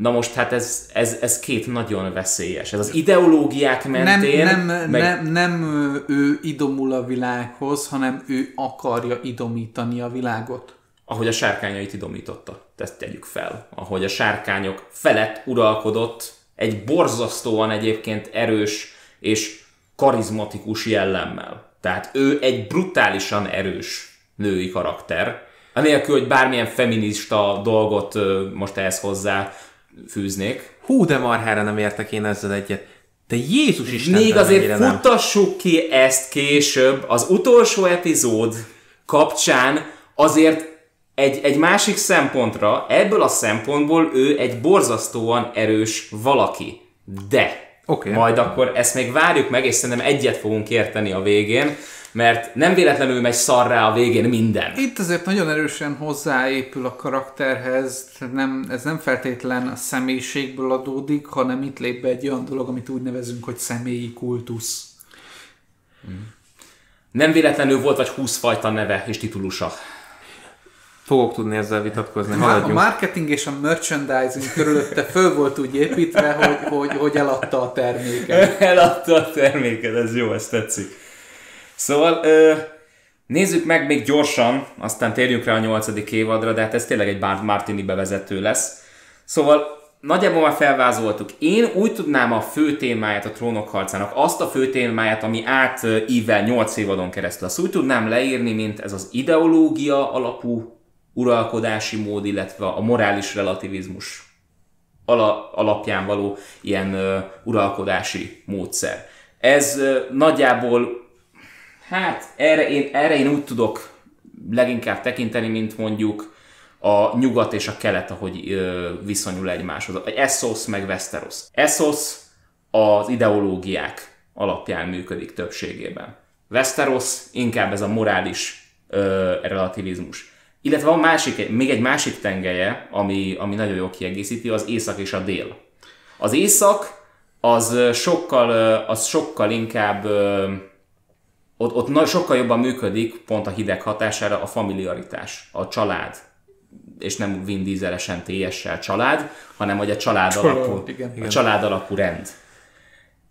Na most hát ez, ez, ez két nagyon veszélyes. Ez az ideológiák mentén... Nem, nem, meg... nem, nem ő idomul a világhoz, hanem ő akarja idomítani a világot. Ahogy a sárkányait idomította. Ezt tegyük fel. Ahogy a sárkányok felett uralkodott egy borzasztóan egyébként erős és karizmatikus jellemmel. Tehát ő egy brutálisan erős női karakter, anélkül, hogy bármilyen feminista dolgot most ehhez hozzá fűznék. Hú, de marhára nem értek én ezzel egyet. De Jézus is Még azért futtassuk ki ezt később, az utolsó epizód kapcsán azért egy, egy másik szempontra, ebből a szempontból ő egy borzasztóan erős valaki. De okay. majd akkor ezt még várjuk meg, és szerintem egyet fogunk érteni a végén mert nem véletlenül megy szarrá a végén minden. Itt azért nagyon erősen hozzáépül a karakterhez, nem, ez nem feltétlen a személyiségből adódik, hanem itt lép be egy olyan dolog, amit úgy nevezünk, hogy személyi kultusz. Nem véletlenül volt vagy 20 fajta neve és titulusa. Fogok tudni ezzel vitatkozni. A, a marketing és a merchandising körülötte föl volt úgy építve, hogy, hogy, hogy eladta a terméket. <laughs> eladta a terméket, ez jó, ez tetszik. Szóval ö, nézzük meg még gyorsan, aztán térjünk rá a nyolcadik évadra, de hát ez tényleg egy Martini bevezető lesz. Szóval nagyjából már felvázoltuk. Én úgy tudnám a fő témáját a trónok harcának, azt a fő témáját, ami át ível 8 évadon keresztül, azt úgy tudnám leírni, mint ez az ideológia alapú uralkodási mód, illetve a morális relativizmus ala, alapján való ilyen uralkodási módszer. Ez nagyjából Hát erre én, erre én úgy tudok leginkább tekinteni, mint mondjuk a nyugat és a kelet, ahogy ö, viszonyul egymáshoz. Egy Essos meg Westeros. Essos az ideológiák alapján működik többségében. Westeros inkább ez a morális ö, relativizmus. Illetve van másik, még egy másik tengelye, ami, ami nagyon jól kiegészíti, az észak és a dél. Az észak az sokkal, az sokkal inkább ott, ott na, sokkal jobban működik, pont a hideg hatására, a familiaritás, a család. És nem Vin Dieselesen TS-sel család, hanem hogy a család, Csalad, alapú, igen, a család alapú rend.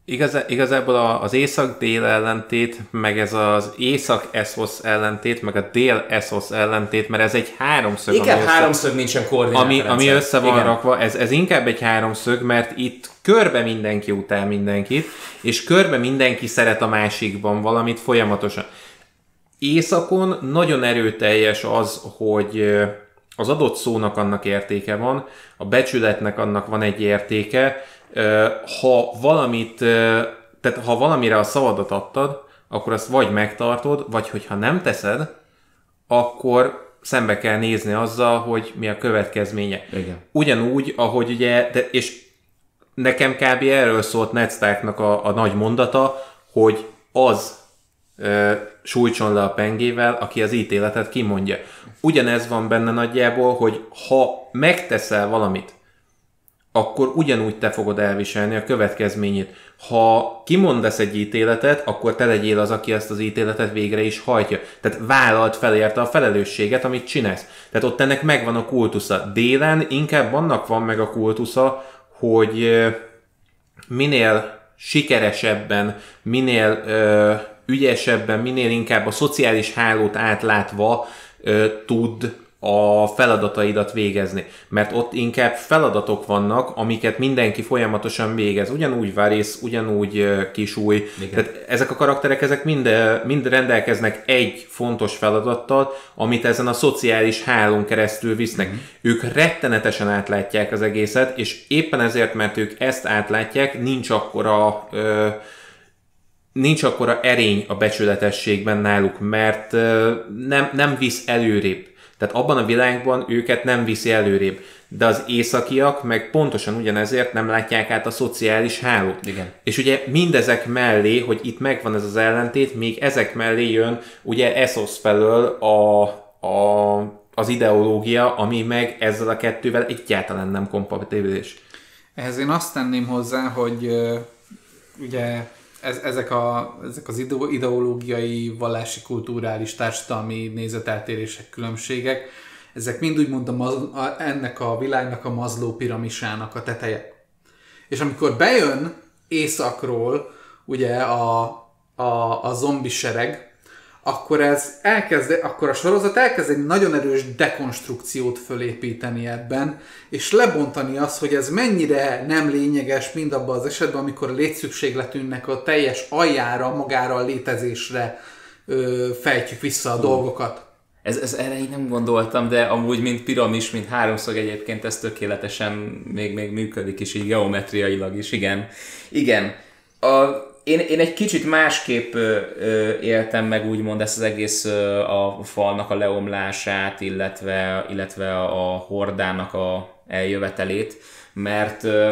Igaz, igazából az észak-dél ellentét, meg ez az észak-eszos ellentét, meg a dél-eszos ellentét, mert ez egy háromszög. Inkább ami háromszög, nincsen Ami, ami össze van Igen. rakva, ez, ez inkább egy háromszög, mert itt körbe mindenki utál mindenkit, és körbe mindenki szeret a másikban valamit folyamatosan. Északon nagyon erőteljes az, hogy az adott szónak annak értéke van, a becsületnek annak van egy értéke, ha valamit, tehát ha valamire a szavadat adtad, akkor azt vagy megtartod, vagy hogyha nem teszed, akkor szembe kell nézni azzal, hogy mi a következménye. Igen. Ugyanúgy, ahogy ugye, de, és nekem kb. erről szólt Ned Starknak a, a nagy mondata, hogy az ö, sújtson le a pengével, aki az ítéletet kimondja. Ugyanez van benne nagyjából, hogy ha megteszel valamit, akkor ugyanúgy te fogod elviselni a következményét. Ha kimondasz egy ítéletet, akkor te legyél az, aki ezt az ítéletet végre is hajtja. Tehát vállalt fel érte a felelősséget, amit csinálsz. Tehát ott ennek megvan a kultusza. Délen inkább annak van meg a kultusza, hogy minél sikeresebben, minél ügyesebben, minél inkább a szociális hálót átlátva tud a feladataidat végezni. Mert ott inkább feladatok vannak, amiket mindenki folyamatosan végez. Ugyanúgy Varész, ugyanúgy Kisúj. Tehát ezek a karakterek, ezek mind, mind rendelkeznek egy fontos feladattal, amit ezen a szociális hálón keresztül visznek. Mm-hmm. Ők rettenetesen átlátják az egészet, és éppen ezért, mert ők ezt átlátják, nincs akkora ö, nincs akkora erény a becsületességben náluk, mert nem, nem visz előrébb. Tehát abban a világban őket nem viszi előrébb. De az északiak meg pontosan ugyanezért nem látják át a szociális hálót. Igen. És ugye mindezek mellé, hogy itt megvan ez az ellentét, még ezek mellé jön ugye Essos felől a, a, az ideológia, ami meg ezzel a kettővel egyáltalán nem kompatibilis. Ehhez én azt tenném hozzá, hogy ugye ez, ezek, a, ezek az ideológiai, vallási, kulturális, társadalmi nézeteltérések, különbségek, ezek mind úgymond a, a, ennek a világnak a mazló piramisának a teteje. És amikor bejön északról ugye a, a, a zombi sereg, akkor ez elkezd, akkor a sorozat elkezd egy nagyon erős dekonstrukciót fölépíteni ebben, és lebontani azt, hogy ez mennyire nem lényeges mind abban az esetben, amikor a létszükségletünknek a teljes aljára, magára a létezésre ö, fejtjük vissza a Hú. dolgokat. Ez, ez erre én nem gondoltam, de amúgy mint piramis, mint háromszög egyébként ez tökéletesen még, még működik is így geometriailag is, igen. Igen. A, én, én egy kicsit másképp ö, ö, éltem meg úgymond ezt az egész ö, a falnak a leomlását, illetve, illetve a hordának a eljövetelét, mert, ö,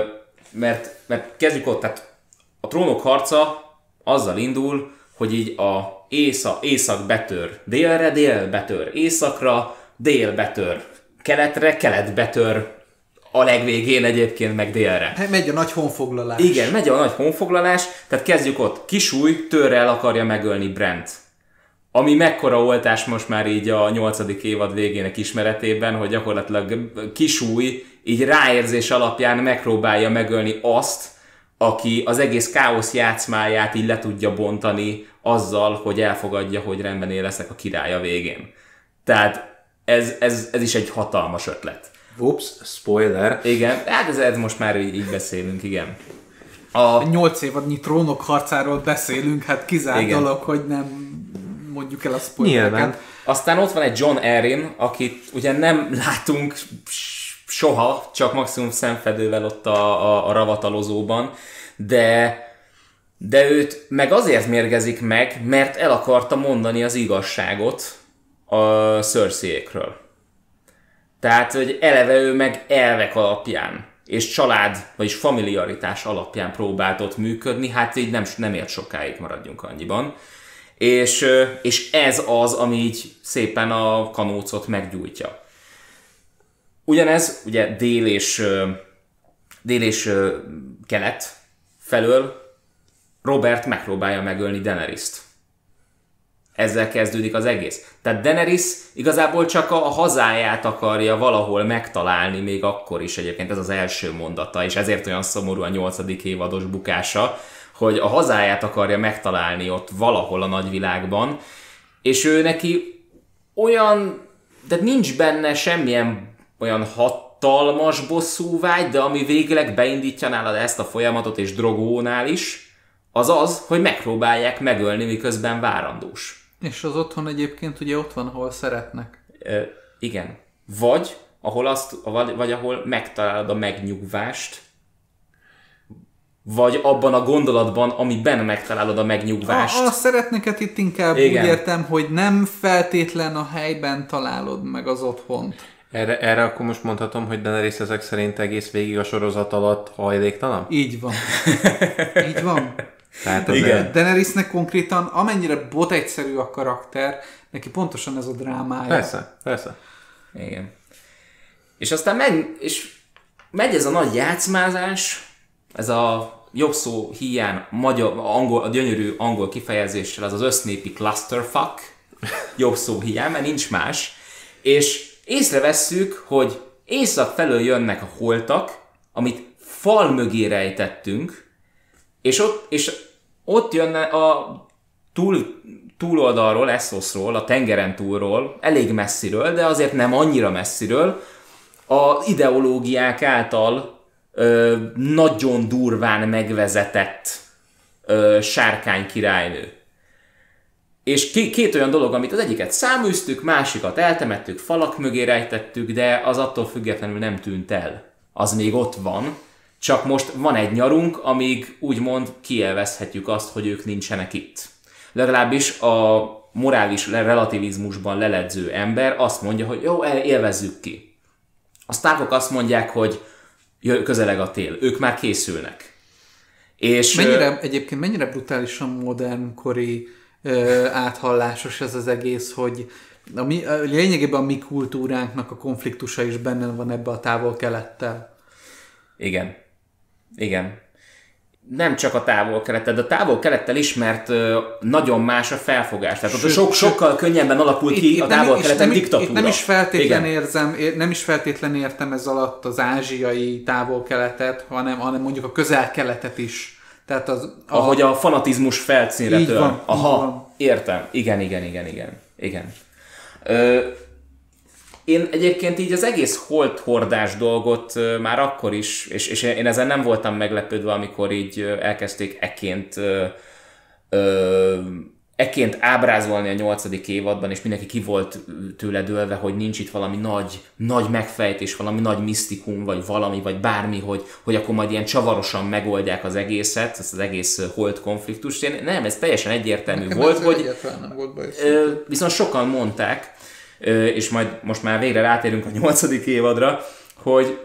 mert, mert kezdjük ott, tehát a trónok harca azzal indul, hogy így a észak, észak betör, délre dél betör, északra dél betör, keletre kelet betör, a legvégén egyébként meg délre. Hát megy a nagy honfoglalás. Igen, megy a nagy honfoglalás, tehát kezdjük ott. Kisúj törrel akarja megölni Brent. Ami mekkora oltás most már így a nyolcadik évad végének ismeretében, hogy gyakorlatilag Kisúj így ráérzés alapján megpróbálja megölni azt, aki az egész káosz játszmáját így le tudja bontani azzal, hogy elfogadja, hogy rendben én leszek a királya végén. Tehát ez, ez, ez is egy hatalmas ötlet. Ups, spoiler. Igen, hát ez, ez most már így, így beszélünk, igen. A... Nyolc évadnyi trónok harcáról beszélünk, hát kizárt igen. dolog, hogy nem mondjuk el a spoilereket. Aztán ott van egy John Erin, akit ugye nem látunk soha, csak maximum szemfedővel ott a, a, a ravatalozóban, de de őt meg azért mérgezik meg, mert el akarta mondani az igazságot a Cersei-ékről. Tehát, hogy eleve ő meg elvek alapján és család, vagyis familiaritás alapján próbált ott működni, hát így nem, nem ért sokáig maradjunk annyiban. És, és ez az, ami így szépen a kanócot meggyújtja. Ugyanez ugye dél és, dél és kelet felől Robert megpróbálja megölni Daenerys-t ezzel kezdődik az egész. Tehát Daenerys igazából csak a hazáját akarja valahol megtalálni, még akkor is egyébként ez az első mondata, és ezért olyan szomorú a nyolcadik évados bukása, hogy a hazáját akarja megtalálni ott valahol a nagyvilágban, és ő neki olyan, de nincs benne semmilyen olyan hatalmas bosszúvágy, de ami végleg beindítja nálad ezt a folyamatot, és Drogónál is, az az, hogy megpróbálják megölni, miközben várandós. És az otthon egyébként ugye ott van, ahol szeretnek. E, igen. Vagy ahol, azt, vagy, vagy ahol megtalálod a megnyugvást, vagy abban a gondolatban, amiben megtalálod a megnyugvást. A, a szeretneket itt inkább Igen. úgy értem, hogy nem feltétlen a helyben találod meg az otthont. Erre, erre akkor most mondhatom, hogy Daenerys ezek szerint egész végig a sorozat alatt hajléktalan? Így van. <laughs> Így van. Tehát Igen. Daenerysnek konkrétan, amennyire bot egyszerű a karakter, neki pontosan ez a drámája. Persze, persze. Igen. És aztán megy, és megy ez a nagy játszmázás, ez a jobb szó hiány magyar, angol, a gyönyörű angol kifejezéssel, az az össznépi clusterfuck, jobb szó hiány, mert nincs más, és észrevesszük, hogy észak felől jönnek a holtak, amit fal mögé rejtettünk, és ott, és ott jönne a túl, túloldalról, Essosról, a tengeren túlról, elég messziről, de azért nem annyira messziről, a ideológiák által ö, nagyon durván megvezetett ö, sárkány királynő. És két, két olyan dolog, amit az egyiket száműztük, másikat eltemettük, falak mögé rejtettük, de az attól függetlenül nem tűnt el. Az még ott van, csak most van egy nyarunk, amíg úgymond kielvezhetjük azt, hogy ők nincsenek itt. Legalábbis a morális relativizmusban leledző ember azt mondja, hogy jó, élvezzük ki. A sztávok azt mondják, hogy közeleg a tél, ők már készülnek. És mennyire, egyébként mennyire brutálisan modern kori áthallásos ez az egész, hogy a mi, a lényegében a mi kultúránknak a konfliktusa is benne van ebbe a távol-kelettel. Igen. Igen. Nem csak a távol-kelettel, de a távol-kelettel is, mert nagyon más a felfogás. Tehát ott sok, sokkal könnyebben alakul ki itt, a távol-keleten diktatúra. Itt nem is feltétlen Igen. érzem, nem is feltétlen értem ez alatt az ázsiai távol-keletet, hanem, hanem mondjuk a közel-keletet is tehát az, a... Ahogy a fanatizmus felszínre tör. Van, Aha, van. értem. Igen, igen, igen, igen. igen. Ö, én egyébként így az egész holt hordás dolgot már akkor is, és, és én ezen nem voltam meglepődve, amikor így elkezdték eként ö, ö, ekként ábrázolni a nyolcadik évadban, és mindenki ki volt tőle dőlve, hogy nincs itt valami nagy, nagy megfejtés, valami nagy misztikum, vagy valami, vagy bármi, hogy, hogy akkor majd ilyen csavarosan megoldják az egészet, ezt az egész holt konfliktust. Én, nem, ez teljesen egyértelmű Nekem volt, hogy nem volt baj, viszont sokan mondták, és majd most már végre rátérünk a nyolcadik évadra, hogy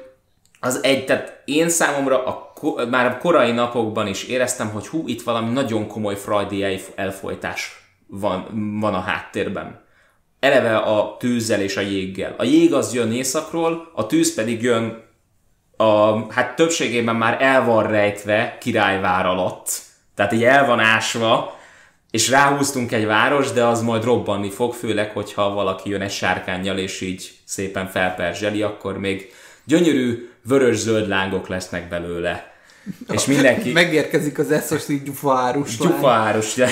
az egy, tehát én számomra a már a korai napokban is éreztem, hogy hú, itt valami nagyon komoly freudi elfolytás van, van a háttérben. Eleve a tűzzel és a jéggel. A jég az jön északról, a tűz pedig jön a, hát többségében már el van rejtve királyvár alatt. Tehát így el van ásva, és ráhúztunk egy város, de az majd robbanni fog, főleg, hogyha valaki jön egy sárkányjal, és így szépen felperzseli, akkor még gyönyörű vörös-zöld lángok lesznek belőle. És mindenki... <laughs> Megérkezik az eszos gyufaárus Gyufaárus <laughs>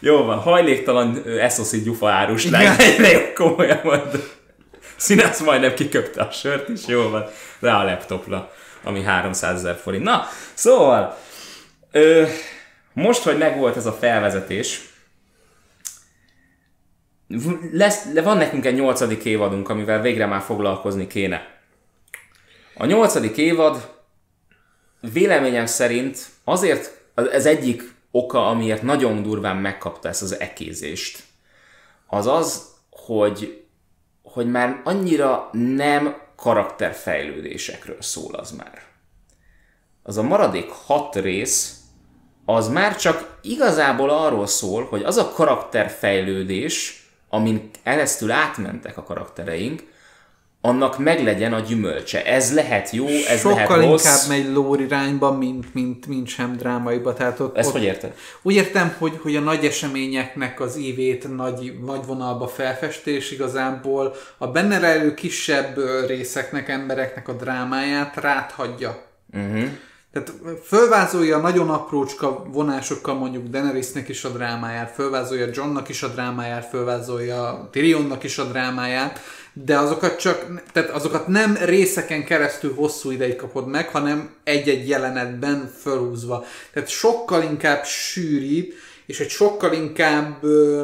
Jó van, hajléktalan eszoszi gyufaárus lány. <laughs> jó komolyan mondom. Színász majdnem kiköpte a sört is, jó van. Rá a laptopra, ami 300 ezer forint. Na, szóval, ö, most, hogy megvolt ez a felvezetés, lesz, van nekünk egy nyolcadik évadunk, amivel végre már foglalkozni kéne. A nyolcadik évad véleményem szerint azért ez egyik oka, amiért nagyon durván megkapta ezt az ekézést, az az, hogy, hogy már annyira nem karakterfejlődésekről szól az már. Az a maradék hat rész, az már csak igazából arról szól, hogy az a karakterfejlődés, amin keresztül átmentek a karaktereink, annak meglegyen a gyümölcse. Ez lehet jó, ez Sokkal lehet rossz. inkább megy lór irányba, mint, mint, mint sem drámaiba. Tehát ott, Ezt ott, hogy érted? Úgy értem, hogy, hogy a nagy eseményeknek az évét nagy, nagy vonalba felfestés igazából a benne rejlő kisebb részeknek, embereknek a drámáját ráthagyja. Uh-huh. Tehát fölvázolja nagyon aprócska vonásokkal mondjuk Daenerysnek is a drámáját, fölvázolja Johnnak is a drámáját, fölvázolja Tyrionnak is a drámáját, de azokat csak, tehát azokat nem részeken keresztül hosszú ideig kapod meg, hanem egy-egy jelenetben fölhúzva. Tehát sokkal inkább sűrít, és egy sokkal inkább ö,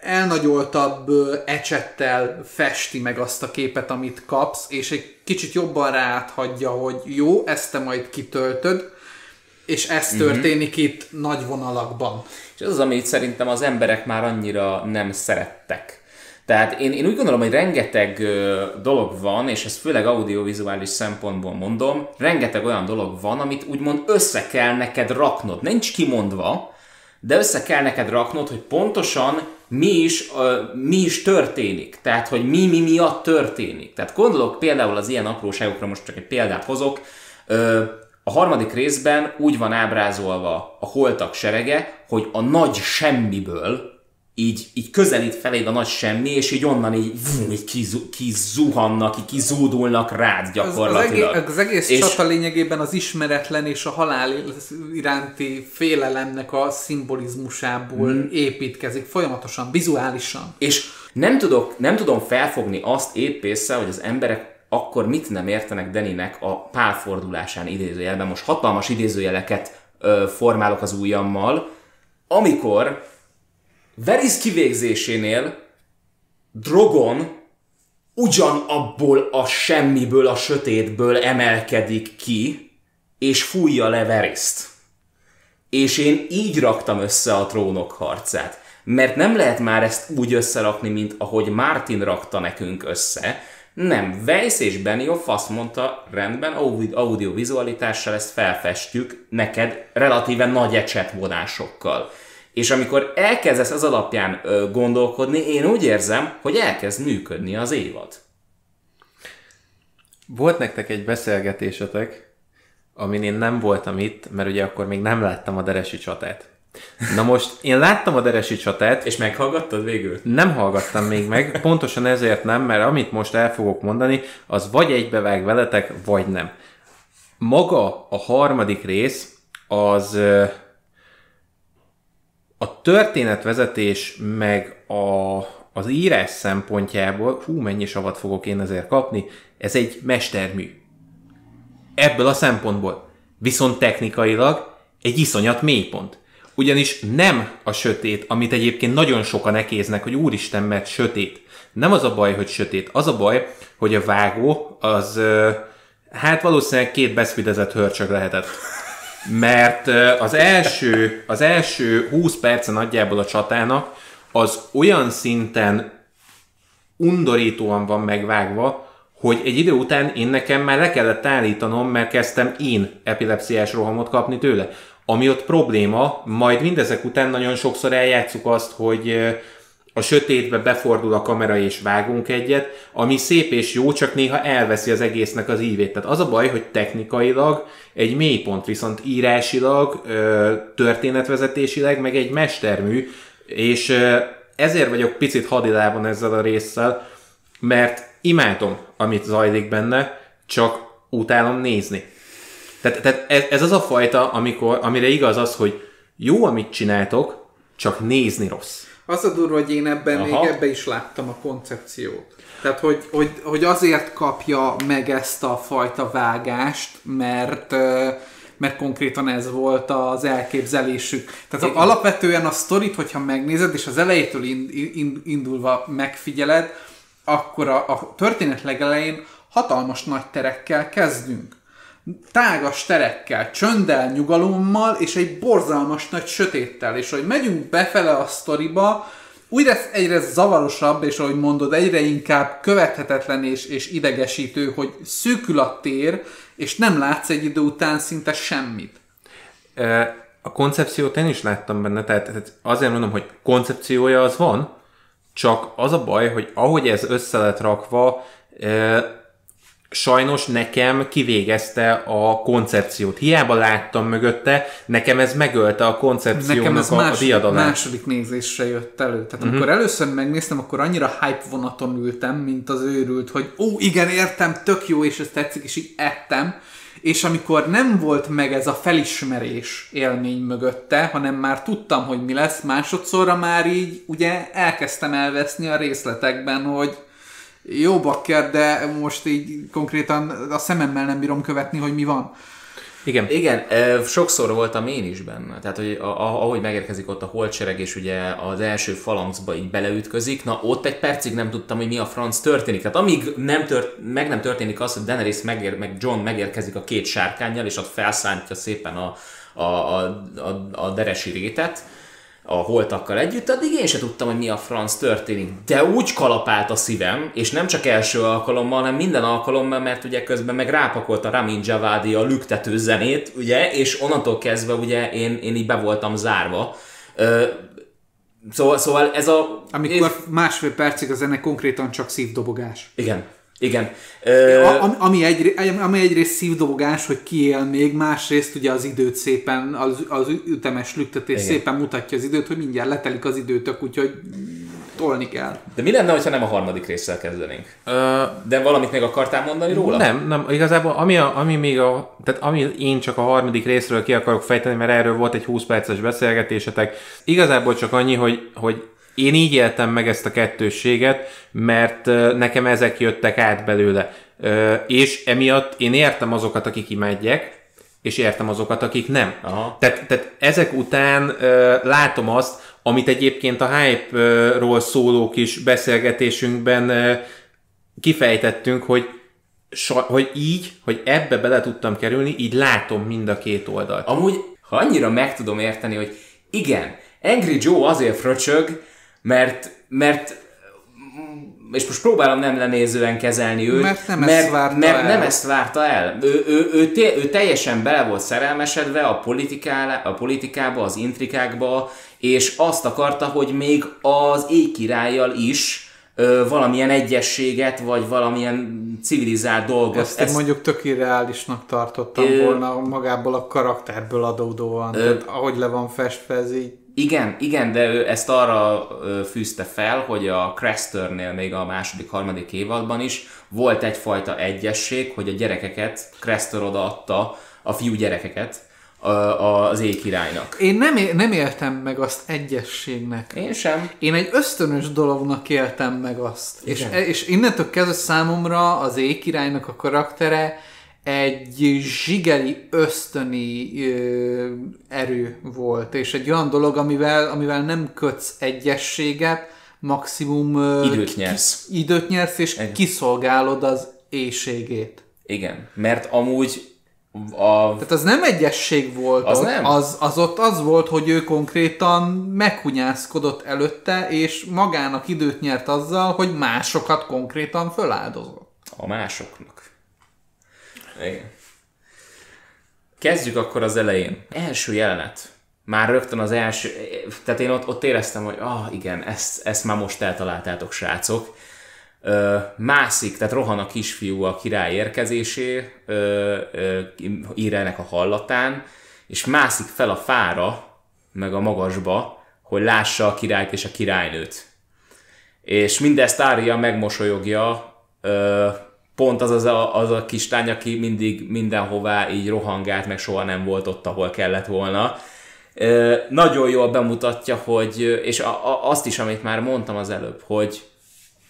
elnagyoltabb ö, ecsettel festi meg azt a képet, amit kapsz, és egy kicsit jobban ráthagyja, hogy jó, ezt te majd kitöltöd, és ez uh-huh. történik itt nagy vonalakban. És ez az, amit szerintem az emberek már annyira nem szerettek tehát én, én úgy gondolom, hogy rengeteg ö, dolog van, és ezt főleg audiovizuális szempontból mondom, rengeteg olyan dolog van, amit úgymond össze kell neked raknod. Nincs kimondva, de össze kell neked raknod, hogy pontosan mi is, mi is történik. Tehát, hogy mi mi miatt történik. Tehát gondolok például az ilyen apróságokra, most csak egy példát hozok, a harmadik részben úgy van ábrázolva a holtak serege, hogy a nagy semmiből így, így közelít feléd a nagy semmi, és így onnan így, vum, így kizu, kizuhannak, így kizúdulnak rád gyakorlatilag. Az, az egész, az egész és... csata lényegében az ismeretlen és a halál iránti félelemnek a szimbolizmusából hmm. építkezik folyamatosan, vizuálisan. És nem, tudok, nem tudom felfogni azt épp észre, hogy az emberek akkor mit nem értenek Deninek a pálfordulásán idézőjelben. Most hatalmas idézőjeleket ö, formálok az ujjammal, amikor Veris kivégzésénél Drogon ugyanabból a semmiből, a sötétből emelkedik ki, és fújja le Veriszt. És én így raktam össze a trónok harcát. Mert nem lehet már ezt úgy összerakni, mint ahogy Martin rakta nekünk össze. Nem, Weiss és Benioff azt mondta, rendben, audiovizualitással ezt felfestjük neked relatíve nagy ecsetvonásokkal. És amikor elkezdesz az alapján ö, gondolkodni, én úgy érzem, hogy elkezd működni az évad. Volt nektek egy beszélgetésetek, amin én nem voltam itt, mert ugye akkor még nem láttam a Deresi csatát. Na most én láttam a Deresi csatát. És meghallgattad végül? Nem hallgattam még meg, pontosan ezért nem, mert amit most el fogok mondani, az vagy egybevág veletek, vagy nem. Maga a harmadik rész az a történetvezetés meg a, az írás szempontjából, hú, mennyi savat fogok én ezért kapni, ez egy mestermű. Ebből a szempontból. Viszont technikailag egy iszonyat mélypont. Ugyanis nem a sötét, amit egyébként nagyon sokan ekéznek, hogy úristen, mert sötét. Nem az a baj, hogy sötét. Az a baj, hogy a vágó az hát valószínűleg két beszvidezett hörcsög lehetett mert az első, az első 20 perce nagyjából a csatának az olyan szinten undorítóan van megvágva, hogy egy idő után én nekem már le kellett állítanom, mert kezdtem én epilepsziás rohamot kapni tőle. Ami ott probléma, majd mindezek után nagyon sokszor eljátszuk azt, hogy a sötétbe befordul a kamera és vágunk egyet, ami szép és jó, csak néha elveszi az egésznek az ívét. Tehát az a baj, hogy technikailag egy mélypont, viszont írásilag, történetvezetésileg meg egy mestermű, és ezért vagyok picit hadilában ezzel a résszel, mert imádom, amit zajlik benne, csak utálom nézni. Tehát, tehát ez, az a fajta, amikor, amire igaz az, hogy jó, amit csináltok, csak nézni rossz. Az a durva, hogy én ebben Aha. még ebbe is láttam a koncepciót. Tehát, hogy, hogy, hogy azért kapja meg ezt a fajta vágást, mert mert konkrétan ez volt az elképzelésük. Tehát Igen. alapvetően a sztorit, hogyha megnézed, és az elejétől indulva megfigyeled, akkor a, a történet legelején hatalmas nagy terekkel kezdünk tágas terekkel, csönddel, nyugalommal, és egy borzalmas nagy sötéttel. És hogy megyünk befele a sztoriba, úgy lesz egyre zavarosabb, és ahogy mondod, egyre inkább követhetetlen és, és idegesítő, hogy szűkül a tér, és nem látsz egy idő után szinte semmit. A koncepciót én is láttam benne, tehát, azért mondom, hogy koncepciója az van, csak az a baj, hogy ahogy ez össze lett rakva, sajnos nekem kivégezte a koncepciót. Hiába láttam mögötte, nekem ez megölte a koncepciónak nekem ez a, más, a diadalát. második nézésre jött elő. Tehát uh-huh. amikor először megnéztem, akkor annyira hype vonaton ültem, mint az őrült, hogy ó, igen, értem, tök jó, és ez tetszik, és így ettem. És amikor nem volt meg ez a felismerés élmény mögötte, hanem már tudtam, hogy mi lesz, másodszorra már így ugye elkezdtem elveszni a részletekben, hogy jó bakker, de most így konkrétan a szememmel nem bírom követni, hogy mi van. Igen. Igen, sokszor voltam én is benne. Tehát, hogy ahogy megérkezik ott a holdsereg, és ugye az első falangcba így beleütközik, na ott egy percig nem tudtam, hogy mi a franc történik. Tehát amíg nem tört, meg nem történik az, hogy Daenerys megér, meg John megérkezik a két sárkányjal, és ott felszántja szépen a, a, a, a, a deresi rétet, a holtakkal együtt, addig én se tudtam, hogy mi a franc történik. De úgy kalapált a szívem, és nem csak első alkalommal, hanem minden alkalommal, mert ugye közben meg rápakolt a Ramin Javadi a lüktető zenét, ugye, és onnantól kezdve ugye én, én így be voltam zárva. Ö, szóval, szóval ez a... Amikor én... másfél percig a zene konkrétan csak szívdobogás. Igen. Igen. Ö... A, ami, egy, ami egyrészt szívdobogás, hogy ki él még, másrészt ugye az időt szépen, az, az ütemes lüktetés Igen. szépen mutatja az időt, hogy mindjárt letelik az időtök, úgyhogy tolni kell. De mi lenne, ha nem a harmadik résszel kezdenénk? Ö... De valamit még akartál mondani róla? Nem, nem. Igazából ami, a, ami még a, tehát ami én csak a harmadik részről ki akarok fejteni, mert erről volt egy 20 perces beszélgetésetek. Igazából csak annyi, hogy, hogy én így éltem meg ezt a kettősséget, mert nekem ezek jöttek át belőle. És emiatt én értem azokat, akik imádják, és értem azokat, akik nem. Aha. Tehát, tehát ezek után látom azt, amit egyébként a hype-ról szóló kis beszélgetésünkben kifejtettünk, hogy hogy így, hogy ebbe bele tudtam kerülni, így látom mind a két oldalt. Amúgy, ha annyira meg tudom érteni, hogy igen, Angry Joe azért fröcsög, mert, mert és most próbálom nem lenézően kezelni őt, mert nem mert, ezt várta mert el. nem ezt várta el. Ő, ő, ő, ő, ő teljesen bele volt szerelmesedve a, politiká, a politikába, az intrikákba, és azt akarta, hogy még az éjkirállyal is ö, valamilyen egyességet, vagy valamilyen civilizált dolgot. Ezt, ezt mondjuk tök irreálisnak tartottam ö, volna magából a karakterből adódóan. Ö, Tehát, ahogy le van festve, ez így igen, igen, de ő ezt arra fűzte fel, hogy a Crasternél még a második, harmadik évadban is volt egyfajta egyesség, hogy a gyerekeket Craster odaadta, a fiú gyerekeket az éjkirálynak. Én nem, nem éltem meg azt egyességnek. Én sem. Én egy ösztönös dolognak éltem meg azt. És, és innentől kezdve számomra az éjkirálynak a karaktere egy zsigeri ösztöni ö, erő volt, és egy olyan dolog, amivel, amivel nem kötsz egyességet, maximum ö, időt nyersz. Ki, időt nyersz, és egy. kiszolgálod az éjségét. Igen, mert amúgy a... Tehát az nem egyesség volt az ott, nem? Az, az ott az volt, hogy ő konkrétan meghunyászkodott előtte, és magának időt nyert azzal, hogy másokat konkrétan föláldozott. A másoknak. Igen. Kezdjük akkor az elején. Első jelenet. Már rögtön az első, tehát én ott, ott éreztem, hogy ah igen, ezt, ezt már most eltaláltátok, srácok. Ö, mászik, tehát rohan a kisfiú a király érkezésé, ö, ö, ír ennek a hallatán, és mászik fel a fára, meg a magasba, hogy lássa a királyt és a királynőt. És mindezt Ária megmosolyogja, ö, pont az az a, az a kislány, aki mindig mindenhová így rohangált, meg soha nem volt ott, ahol kellett volna. Ö, nagyon jól bemutatja, hogy, és a, a, azt is, amit már mondtam az előbb, hogy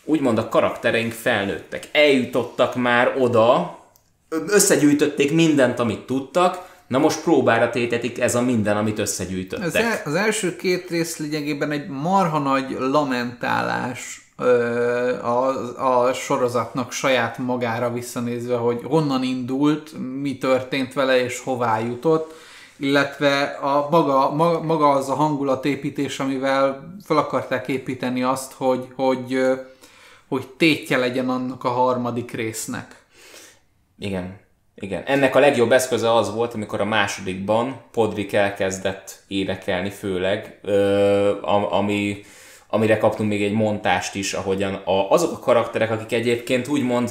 úgymond a karaktereink felnőttek, eljutottak már oda, összegyűjtötték mindent, amit tudtak, na most próbára tétetik ez a minden, amit összegyűjtöttek. Az, el, az első két rész lényegében egy marha nagy lamentálás a, a sorozatnak saját magára visszanézve, hogy honnan indult, mi történt vele és hová jutott, illetve a maga, maga az a hangulatépítés, amivel fel akarták építeni azt, hogy, hogy, hogy tétje legyen annak a harmadik résznek. Igen. Igen. Ennek a legjobb eszköze az volt, amikor a másodikban Podrick elkezdett énekelni főleg, ami amire kaptunk még egy montást is, ahogyan a, azok a karakterek, akik egyébként úgymond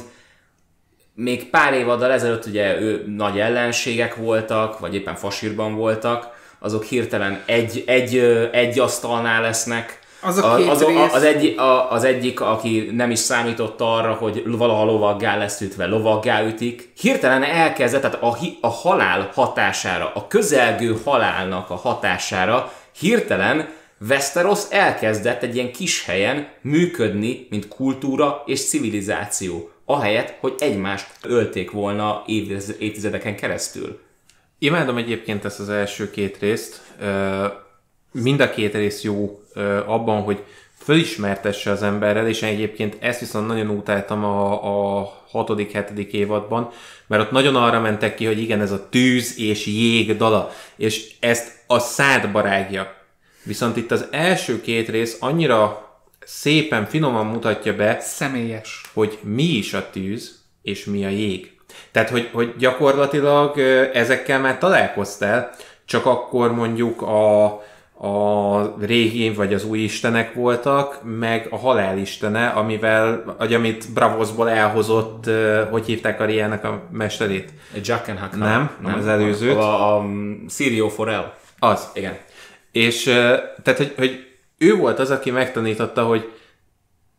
még pár évaddal ezelőtt ugye ő nagy ellenségek voltak, vagy éppen fasírban voltak, azok hirtelen egy, egy, egy asztalnál lesznek, az, a az, rész... az, egy, az egyik, aki nem is számított arra, hogy valaha lovaggá lesz ütve, lovaggá ütik, hirtelen elkezdett, tehát a, a halál hatására, a közelgő halálnak a hatására hirtelen Westeros elkezdett egy ilyen kis helyen működni, mint kultúra és civilizáció, ahelyett, hogy egymást ölték volna évtizedeken keresztül. Imádom egyébként ezt az első két részt. Mind a két rész jó abban, hogy fölismertesse az emberrel, és egyébként ezt viszont nagyon utáltam a, a hatodik, hetedik évadban, mert ott nagyon arra mentek ki, hogy igen, ez a tűz és jég dala, és ezt a szádba rágja. Viszont itt az első két rész annyira szépen, finoman mutatja be, személyes, hogy mi is a tűz, és mi a jég. Tehát, hogy, hogy gyakorlatilag ezekkel már találkoztál, csak akkor mondjuk a, a régi vagy az új istenek voltak, meg a halál istene, amivel, vagy amit Bravosból elhozott, hogy hívták a Riának a mesterét? Jack and Hakan. Nem, nem, az előzőt. A, a Sirio Forel. Az. Igen. És tehát, hogy, hogy ő volt az, aki megtanította, hogy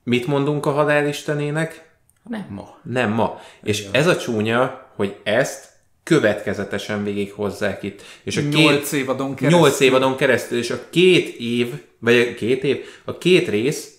mit mondunk a halálistenének? Nem ma. Nem ma. És ez a csúnya, hogy ezt következetesen végig hozzák itt. És a nyolc két, évadon keresztül. Nyolc évadon keresztül, és a két év, vagy a két év, a két rész,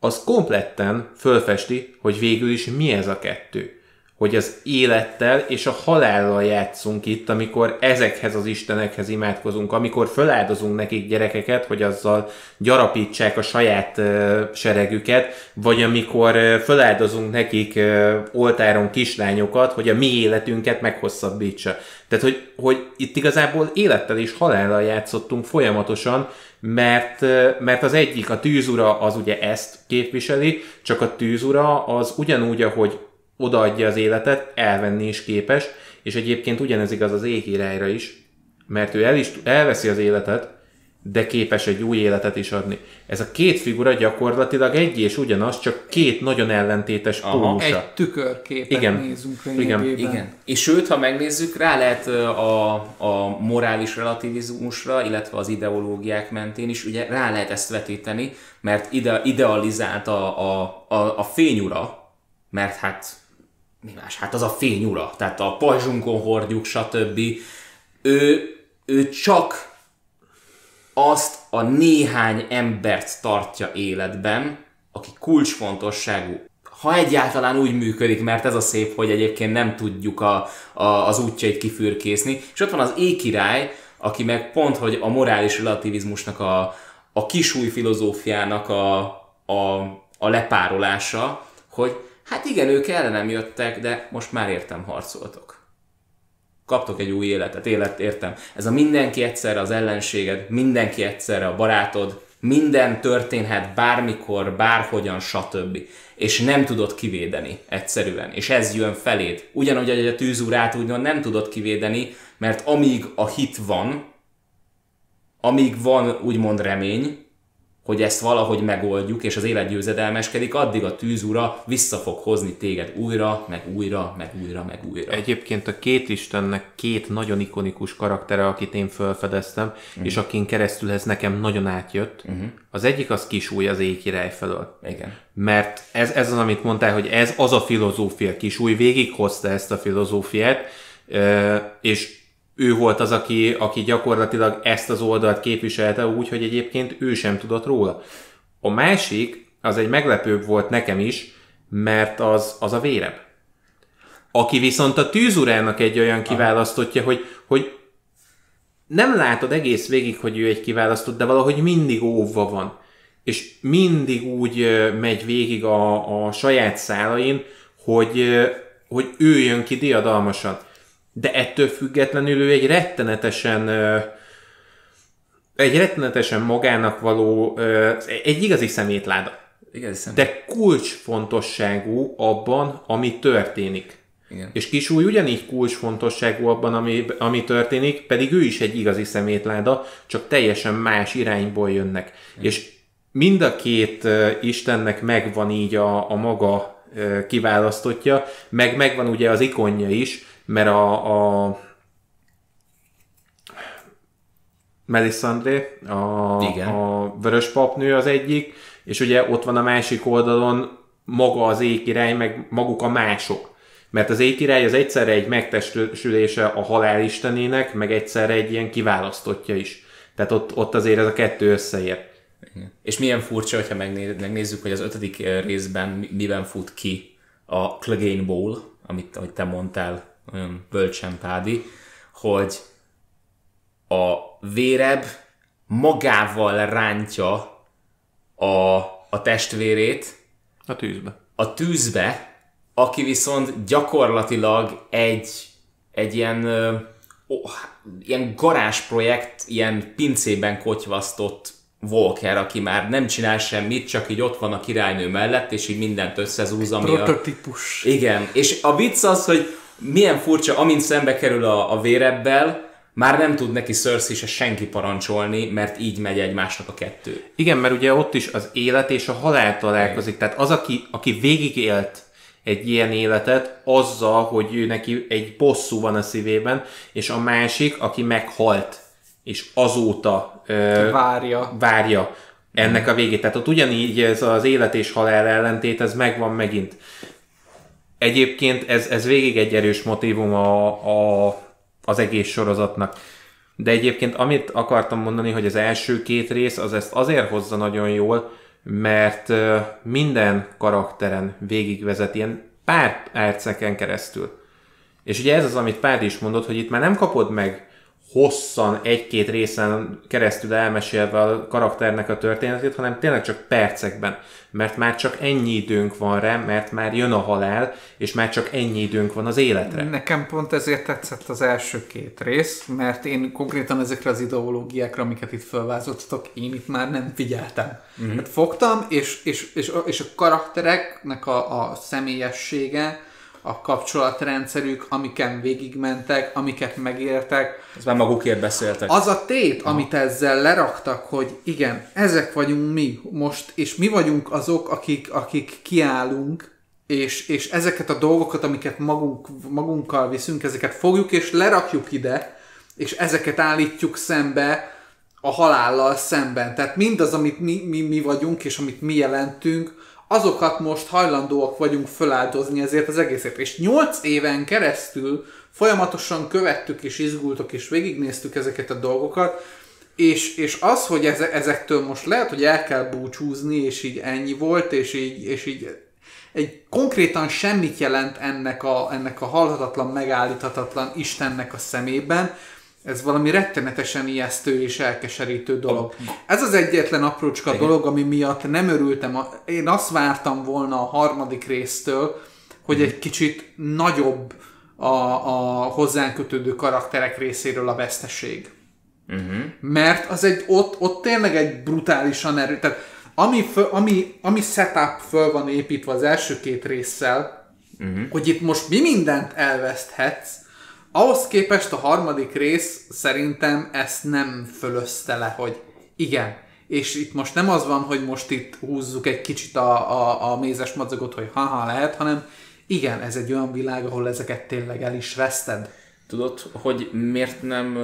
az kompletten fölfesti, hogy végül is mi ez a kettő hogy az élettel és a halállal játszunk itt, amikor ezekhez az istenekhez imádkozunk, amikor feláldozunk nekik gyerekeket, hogy azzal gyarapítsák a saját uh, seregüket, vagy amikor feláldozunk nekik uh, oltáron kislányokat, hogy a mi életünket meghosszabbítsa. Tehát, hogy, hogy itt igazából élettel és halállal játszottunk folyamatosan, mert, mert az egyik, a tűzura az ugye ezt képviseli, csak a tűzura az ugyanúgy, ahogy odaadja az életet, elvenni is képes, és egyébként ugyanez igaz az éhírájra is, mert ő el is, elveszi az életet, de képes egy új életet is adni. Ez a két figura gyakorlatilag egy és ugyanaz, csak két nagyon ellentétes pólusa. Egy tükörképet igen. nézünk igen. igen. És sőt, ha megnézzük, rá lehet a, a morális relativizmusra, illetve az ideológiák mentén is, ugye rá lehet ezt vetíteni, mert ide, idealizált a, a, a, a fényura, mert hát mi más? Hát az a fényura, tehát a pajzsunkon hordjuk, stb. Ő, ő csak azt a néhány embert tartja életben, aki kulcsfontosságú. Ha egyáltalán úgy működik, mert ez a szép, hogy egyébként nem tudjuk a, a, az útjait kifürkészni. És ott van az ékirály, aki meg pont, hogy a morális relativizmusnak a, a kisúj filozófiának a, a, a lepárolása, hogy Hát igen, ők ellenem jöttek, de most már értem harcoltok. Kaptok egy új életet, élet, értem. Ez a mindenki egyszerre az ellenséged, mindenki egyszerre a barátod, minden történhet bármikor, bárhogyan, stb. És nem tudod kivédeni egyszerűen. És ez jön feléd. Ugyanúgy, hogy a tűzúrát úgymond nem tudod kivédeni, mert amíg a hit van, amíg van úgymond remény, hogy ezt valahogy megoldjuk, és az élet győzedelmeskedik, addig a tűzura vissza fog hozni téged újra, meg újra, meg újra, meg újra. Egyébként a két Istennek két nagyon ikonikus karaktere, akit én felfedeztem, uh-huh. és akin keresztül ez nekem nagyon átjött. Uh-huh. Az egyik az kisúly az éjkirály felől. Igen. Mert ez, ez az, amit mondtál, hogy ez az a filozófia, kisúly végighozta ezt a filozófiát, és ő volt az, aki, aki gyakorlatilag ezt az oldalt képviselte úgy, hogy egyébként ő sem tudott róla. A másik, az egy meglepőbb volt nekem is, mert az, az a vérebb. Aki viszont a tűzurának egy olyan kiválasztottja, hogy, hogy nem látod egész végig, hogy ő egy kiválasztott, de valahogy mindig óvva van. És mindig úgy megy végig a, a saját szálain, hogy, hogy ő jön ki diadalmasan de ettől függetlenül ő egy rettenetesen egy rettenetesen magának való, egy igazi szemétláda. Igazi szemét. De kulcsfontosságú abban, ami történik. Igen. És Kisúly ugyanígy kulcsfontosságú abban, ami, ami történik, pedig ő is egy igazi szemétláda, csak teljesen más irányból jönnek. Igen. És mind a két uh, Istennek megvan így a, a maga uh, kiválasztotja, meg megvan ugye az ikonja is, mert a, a Melisandre, a, Igen. a vörös papnő az egyik, és ugye ott van a másik oldalon maga az ékirály, meg maguk a mások. Mert az ékirály az egyszerre egy megtestesülése a halál istenének, meg egyszerre egy ilyen kiválasztottja is. Tehát ott, ott azért ez a kettő összeér. Igen. És milyen furcsa, hogyha megnézzük, hogy az ötödik részben miben fut ki a Clegane Bowl, amit, ahogy te mondtál, olyan bölcsen Pádi, hogy a vérebb magával rántja a, a testvérét a tűzbe. A tűzbe, aki viszont gyakorlatilag egy, egy ilyen, oh, ilyen garázsprojekt, ilyen pincében kotyvasztott Volker, aki már nem csinál semmit, csak így ott van a királynő mellett, és így mindent összezúz, ami Prototípus. A... Igen, és a vicc az, hogy milyen furcsa, amint szembe kerül a, a vérebbel, már nem tud neki Cersei se senki parancsolni, mert így megy egymásnak a kettő. Igen, mert ugye ott is az élet és a halál találkozik. Tehát az, aki, aki végigélt egy ilyen életet azzal, hogy ő neki egy bosszú van a szívében, és a másik, aki meghalt, és azóta ö, Várja. várja ennek a végét. Tehát ott ugyanígy ez az élet és halál ellentét, ez megvan megint. Egyébként ez, ez végig egy erős motivum a, a, az egész sorozatnak. De egyébként amit akartam mondani, hogy az első két rész az ezt azért hozza nagyon jól, mert minden karakteren végigvezet ilyen pár perceken keresztül. És ugye ez az, amit Pádi is mondott, hogy itt már nem kapod meg hosszan, egy-két részen keresztül elmesélve a karakternek a történetét, hanem tényleg csak percekben. Mert már csak ennyi időnk van rá, mert már jön a halál, és már csak ennyi időnk van az életre. Nekem pont ezért tetszett az első két rész, mert én konkrétan ezekre az ideológiákra, amiket itt felvázoltatok, én itt már nem figyeltem. Uh-huh. Hát fogtam, és, és, és, a- és a karaktereknek a, a személyessége, a kapcsolatrendszerük, amiken végigmentek, amiket megértek, Ez már magukért beszéltek. az a tét, amit ezzel leraktak, hogy igen, ezek vagyunk mi most, és mi vagyunk azok, akik, akik kiállunk, és, és ezeket a dolgokat, amiket magunk, magunkkal viszünk, ezeket fogjuk és lerakjuk ide, és ezeket állítjuk szembe a halállal szemben. Tehát mindaz, amit mi, mi, mi vagyunk, és amit mi jelentünk, azokat most hajlandóak vagyunk föláldozni ezért az egészért. És nyolc éven keresztül folyamatosan követtük és izgultok és végignéztük ezeket a dolgokat, és, és az, hogy eze, ezektől most lehet, hogy el kell búcsúzni, és így ennyi volt, és így, és így egy konkrétan semmit jelent ennek a, ennek a halhatatlan, megállíthatatlan Istennek a szemében, ez valami rettenetesen ijesztő és elkeserítő dolog. Ez az egyetlen aprócska Igen. dolog, ami miatt nem örültem. A, én azt vártam volna a harmadik résztől, hogy egy kicsit nagyobb a, a hozzánk kötődő karakterek részéről a veszteség. Uh-huh. Mert az egy, ott, ott tényleg egy brutálisan erő, tehát ami, föl, ami, ami setup föl van építve az első két résszel, uh-huh. hogy itt most mi mindent elveszthetsz, ahhoz képest a harmadik rész szerintem ezt nem fölözte le, hogy igen, és itt most nem az van, hogy most itt húzzuk egy kicsit a, a, a mézes madzagot, hogy haha lehet, hanem igen, ez egy olyan világ, ahol ezeket tényleg el is veszted. Tudod, hogy miért nem,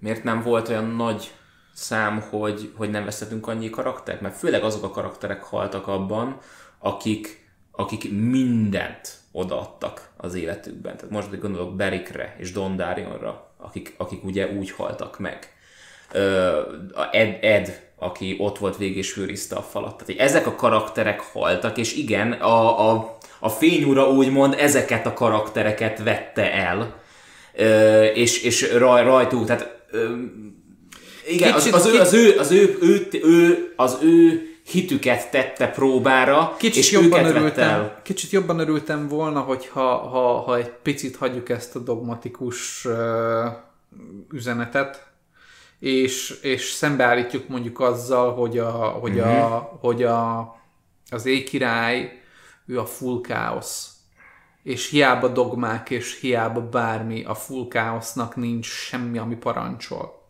miért nem volt olyan nagy szám, hogy, hogy nem vesztettünk annyi karaktert? Mert főleg azok a karakterek haltak abban, akik, akik mindent odaadtak az életükben. Tehát most gondolok Berikre és Don Darionra, akik, akik ugye úgy haltak meg. Ed, Ed, aki ott volt végig és őrizte a falat. Tehát hogy ezek a karakterek haltak, és igen, a, a, a fényúra úgymond ezeket a karaktereket vette el, ö, és, és raj, rajtuk, tehát ö, igen, az, Kicsit- az, ő, az, ő, az, ő, ő, ő, az ő hitüket tette próbára, Kicsit és jobban, őket örültem, el. kicsit jobban örültem volna, hogyha ha, ha egy picit hagyjuk ezt a dogmatikus uh, üzenetet, és, és szembeállítjuk mondjuk azzal, hogy, a, hogy, a, hogy a, az éjkirály, ő a full káosz. És hiába dogmák, és hiába bármi, a full káosznak nincs semmi, ami parancsol.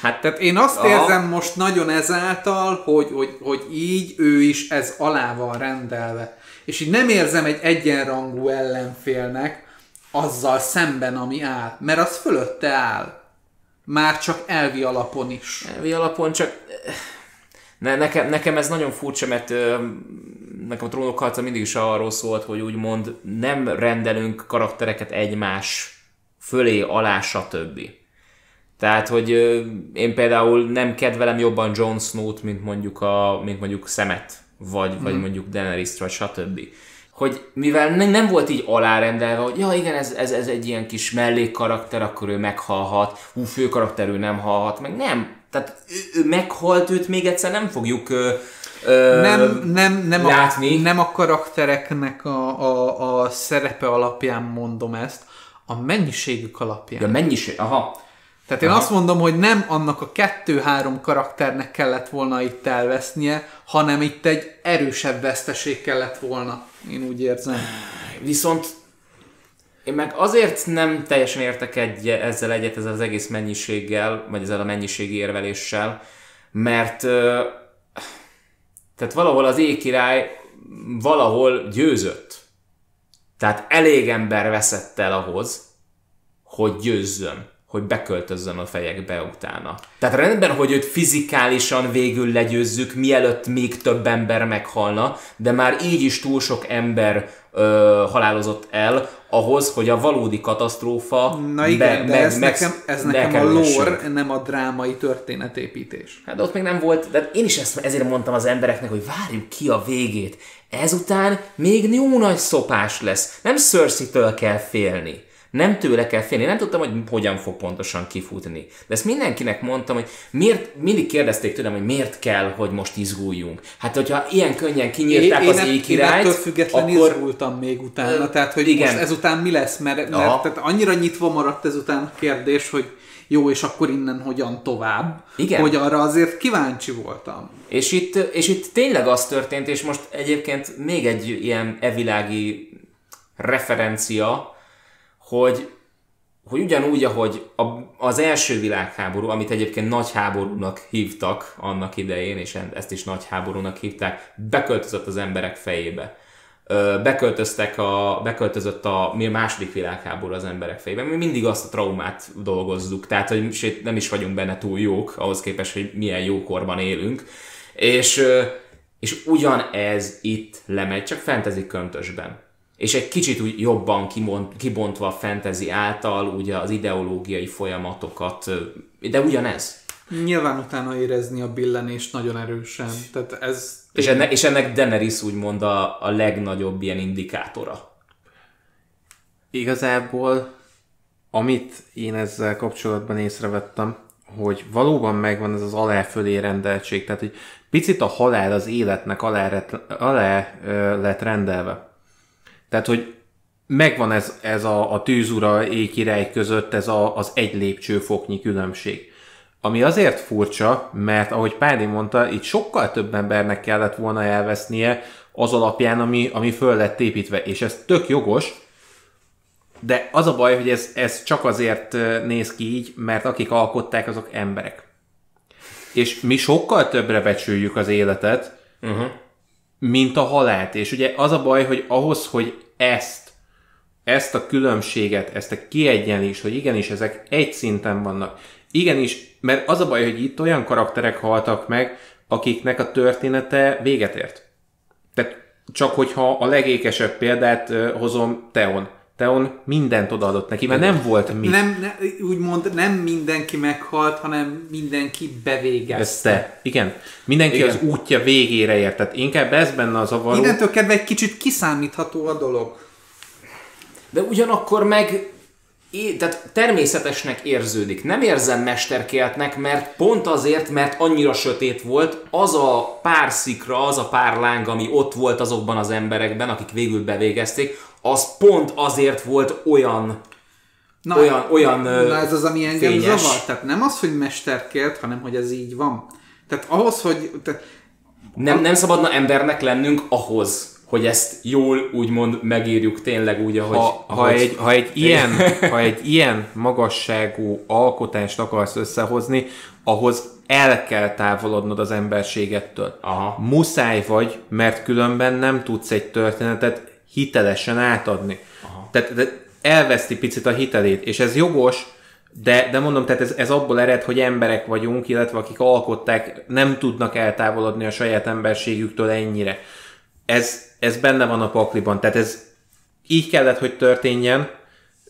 Hát Tehát én azt Aha. érzem most nagyon ezáltal, hogy, hogy, hogy így ő is ez alá van rendelve. És így nem érzem egy egyenrangú ellenfélnek azzal szemben, ami áll. Mert az fölötte áll. Már csak elvi alapon is. elvi alapon csak... Ne, nekem, nekem ez nagyon furcsa, mert ö, nekem a trónok harca mindig is arról szólt, hogy úgymond nem rendelünk karaktereket egymás fölé, alá, stb. Tehát, hogy én például nem kedvelem jobban Jon Snow-t, mint mondjuk, a, mint mondjuk Szemet, vagy, vagy mondjuk Daenerys-t, vagy stb. Hogy mivel ne- nem volt így alárendelve, hogy ja igen, ez, ez, ez egy ilyen kis mellékkarakter, akkor ő meghalhat, hú, főkarakter ő nem halhat, meg nem. Tehát ő, ő meghalt, őt még egyszer nem fogjuk ö, ö, Nem, nem, nem, látni. A, nem a karaktereknek a, a, a szerepe alapján mondom ezt, a mennyiségük alapján. De mennyiség, aha. Tehát én azt mondom, hogy nem annak a kettő-három karakternek kellett volna itt elvesznie, hanem itt egy erősebb veszteség kellett volna. Én úgy érzem. Viszont Én meg azért nem teljesen értek egy, ezzel egyet, ezzel az egész mennyiséggel, vagy ezzel a mennyiségi érveléssel, mert tehát valahol az ékirály valahol győzött. Tehát elég ember veszett el ahhoz, hogy győzzön, hogy beköltözzön a fejekbe utána. Tehát rendben, hogy őt fizikálisan végül legyőzzük, mielőtt még több ember meghalna, de már így is túl sok ember ö, halálozott el ahhoz, hogy a valódi katasztrófa Na igen, be, de meg, ez, meg, nekem, ez nekem a lore, nem a drámai történetépítés. Hát ott még nem volt, de én is ezt, ezért mondtam az embereknek, hogy várjuk ki a végét. Ezután még jó nagy szopás lesz. Nem cersei kell félni. Nem tőle kell félni. Nem tudtam, hogy hogyan fog pontosan kifutni. De ezt mindenkinek mondtam, hogy miért, mindig kérdezték tőlem, hogy miért kell, hogy most izguljunk. Hát, hogyha ilyen könnyen kinyírták én, az éjkirályt, Én függetlenül akkor... izgultam még utána. Tehát, hogy igen. most ezután mi lesz? Mert, mert tehát annyira nyitva maradt ezután a kérdés, hogy jó, és akkor innen hogyan tovább, Igen. hogy arra azért kíváncsi voltam. És itt, és itt tényleg az történt, és most egyébként még egy ilyen evilági referencia, hogy, hogy ugyanúgy, ahogy a, az első világháború, amit egyébként nagy háborúnak hívtak annak idején, és ezt is nagy háborúnak hívták, beköltözött az emberek fejébe. Beköltöztek a, beköltözött a mi második világháború az emberek fejébe. Mi mindig azt a traumát dolgozzuk, tehát hogy nem is vagyunk benne túl jók, ahhoz képest, hogy milyen jókorban élünk. És, és ugyanez itt lemegy, csak fantasy köntösben és egy kicsit úgy jobban kimont, kibontva a fantasy által ugye az ideológiai folyamatokat, de ugyanez. Nyilván utána érezni a billenést nagyon erősen. Tehát ez... És ennek, és ennek Daenerys úgymond a, a legnagyobb ilyen indikátora. Igazából, amit én ezzel kapcsolatban észrevettem, hogy valóban megvan ez az alá-fölé rendeltség, tehát hogy picit a halál az életnek alá, alá lett rendelve. Tehát, hogy megvan ez, ez a, a tűzura ékirály között ez a, az egy lépcsőfoknyi különbség. Ami azért furcsa, mert ahogy Pádi mondta, itt sokkal több embernek kellett volna elvesznie az alapján, ami, ami föl lett építve, és ez tök jogos, de az a baj, hogy ez, ez csak azért néz ki így, mert akik alkották, azok emberek. És mi sokkal többre becsüljük az életet, uh-huh mint a halált. És ugye az a baj, hogy ahhoz, hogy ezt, ezt a különbséget, ezt a kiegyenlés, hogy igenis ezek egy szinten vannak. Igenis, mert az a baj, hogy itt olyan karakterek haltak meg, akiknek a története véget ért. Tehát csak hogyha a legékesebb példát hozom Teon. Teon mindent odaadott neki, mert nem volt mi. Nem, ne, úgymond nem mindenki meghalt, hanem mindenki bevégezte. Ezt Igen. Mindenki Igen. az útja végére ért. Tehát inkább ez benne az avaró. Innentől kedve egy kicsit kiszámítható a dolog. De ugyanakkor meg tehát természetesnek érződik. Nem érzem mesterkéltnek, mert pont azért, mert annyira sötét volt, az a pár szikra, az a pár láng, ami ott volt azokban az emberekben, akik végül bevégezték, az pont azért volt olyan Na, olyan, olyan na ez az, ami engem fényes. zavar. Tehát nem az, hogy mesterkélt, hanem hogy ez így van. Tehát ahhoz, hogy... Tehát, nem, nem szabadna embernek lennünk ahhoz, hogy ezt jól úgymond megírjuk tényleg úgy, ahogy... Ha, ahogy, ha, egy, ha, egy ilyen, <laughs> ha egy ilyen magasságú alkotást akarsz összehozni, ahhoz el kell távolodnod az emberségettől. Aha. Muszáj vagy, mert különben nem tudsz egy történetet hitelesen átadni. Aha. Tehát de elveszti picit a hitelét, és ez jogos, de, de mondom, tehát ez, ez abból ered, hogy emberek vagyunk, illetve akik alkották, nem tudnak eltávolodni a saját emberségüktől ennyire. Ez, ez benne van a pakliban, tehát ez így kellett, hogy történjen,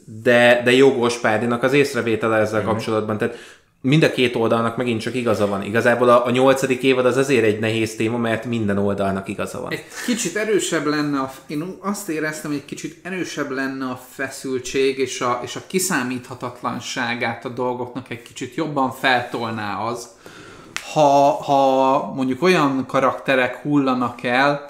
de, de jogos Pádinak az észrevétele ezzel mm-hmm. kapcsolatban. Tehát mind a két oldalnak megint csak igaza van. Igazából a, a nyolcadik évad az azért egy nehéz téma, mert minden oldalnak igaza van. Egy kicsit erősebb lenne, a, én azt éreztem, hogy egy kicsit erősebb lenne a feszültség, és a, és a kiszámíthatatlanságát a dolgoknak egy kicsit jobban feltolná az, ha, ha mondjuk olyan karakterek hullanak el,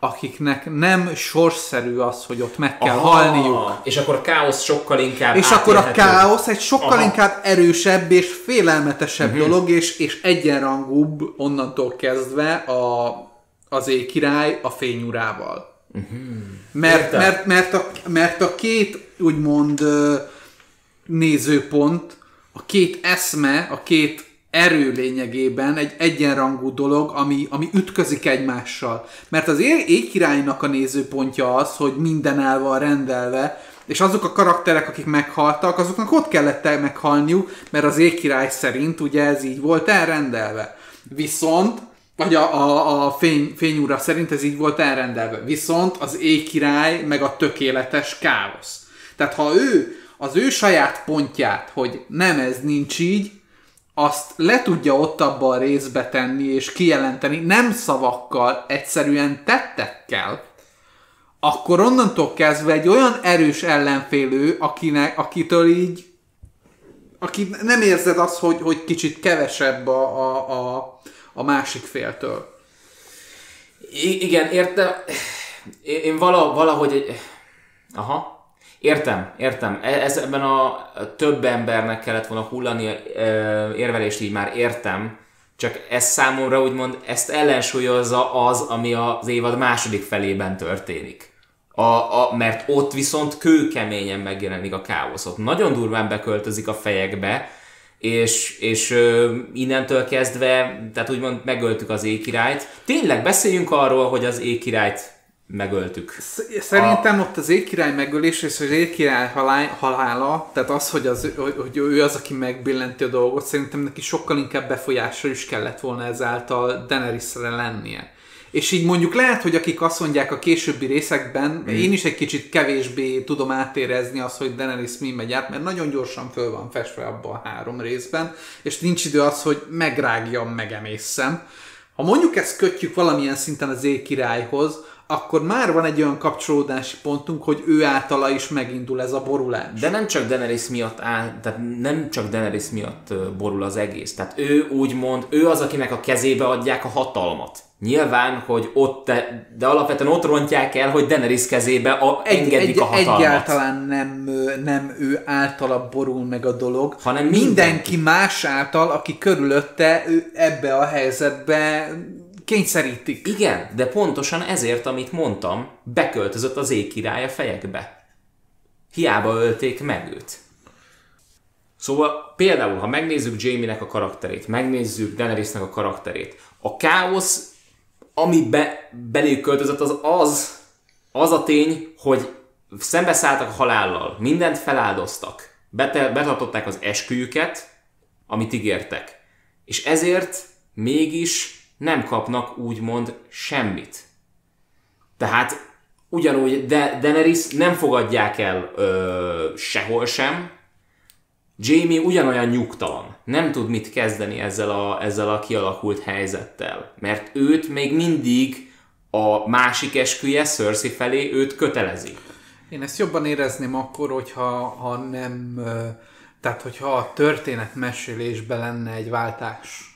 akiknek nem sorszerű az, hogy ott meg kell Aha, halniuk. És akkor a káosz sokkal inkább És akkor a káosz egy sokkal Aha. inkább erősebb és félelmetesebb uh-huh. dolog, és, és egyenrangúbb onnantól kezdve a, az éjkirály a fényurával. Uh-huh. Mert, mert, mert, a, mert a két úgymond nézőpont, a két eszme, a két erő lényegében egy egyenrangú dolog, ami, ami ütközik egymással. Mert az ég, égkirálynak a nézőpontja az, hogy minden el van rendelve, és azok a karakterek, akik meghaltak, azoknak ott kellett meghalniuk, mert az égkirály szerint ugye ez így volt elrendelve. Viszont, vagy a, a, a fény, fényúra szerint ez így volt elrendelve. Viszont az égkirály meg a tökéletes káosz. Tehát ha ő az ő saját pontját, hogy nem ez nincs így, azt le tudja ott abba a részbe tenni és kijelenteni, nem szavakkal, egyszerűen tettekkel, akkor onnantól kezdve egy olyan erős ellenfélő, akinek, akitől így aki nem érzed azt, hogy, hogy kicsit kevesebb a, a, a, a másik féltől. I- igen, értem. Én valahogy... Aha. Értem, értem. E, ez ebben a több embernek kellett volna hullani érvelést, így már értem. Csak ez számomra úgymond ezt ellensúlyozza az, ami az évad második felében történik. A, a, mert ott viszont kőkeményen megjelenik a káosz. Ott nagyon durván beköltözik a fejekbe, és, és ö, innentől kezdve, tehát úgymond megöltük az ékirályt. Tényleg beszéljünk arról, hogy az ékirályt megöltük. Szerintem a... ott az égkirály megölés és az égkirály halála, tehát az, hogy, az, hogy, ő az, aki megbillenti a dolgot, szerintem neki sokkal inkább befolyásra is kellett volna ezáltal Daenerysre lennie. És így mondjuk lehet, hogy akik azt mondják a későbbi részekben, mm. én is egy kicsit kevésbé tudom átérezni azt, hogy Daenerys mi megy át, mert nagyon gyorsan föl van festve abban a három részben, és nincs idő az, hogy megrágjam, megemészem. Ha mondjuk ezt kötjük valamilyen szinten az királyhoz, akkor már van egy olyan kapcsolódási pontunk, hogy ő általa is megindul ez a borulás. De nem csak Daenerys miatt áll, tehát nem csak Daenerys miatt borul az egész. Tehát ő úgymond, ő az, akinek a kezébe adják a hatalmat. Nyilván, hogy ott, de, de alapvetően ott rontják el, hogy Daenerys kezébe a, engedik egy, a hatalmat. Egyáltalán nem, nem ő általa borul meg a dolog, hanem mindenki, mindenki más által, aki körülötte ebbe a helyzetbe kényszerítik. Igen, de pontosan ezért, amit mondtam, beköltözött az ég királya fejekbe. Hiába ölték meg őt. Szóval például, ha megnézzük Jamie-nek a karakterét, megnézzük Daenerysnek a karakterét, a káosz, ami be, belé költözött, az az, az a tény, hogy szembeszálltak a halállal, mindent feláldoztak, betartották az esküjüket, amit ígértek. És ezért mégis nem kapnak úgymond semmit. Tehát ugyanúgy De- Daenerys nem fogadják el ö, sehol sem, Jamie ugyanolyan nyugtalan, nem tud mit kezdeni ezzel a, ezzel a kialakult helyzettel, mert őt még mindig a másik esküje Cersei felé őt kötelezi. Én ezt jobban érezném akkor, hogyha ha nem, tehát hogyha a történet mesélésben lenne egy váltás.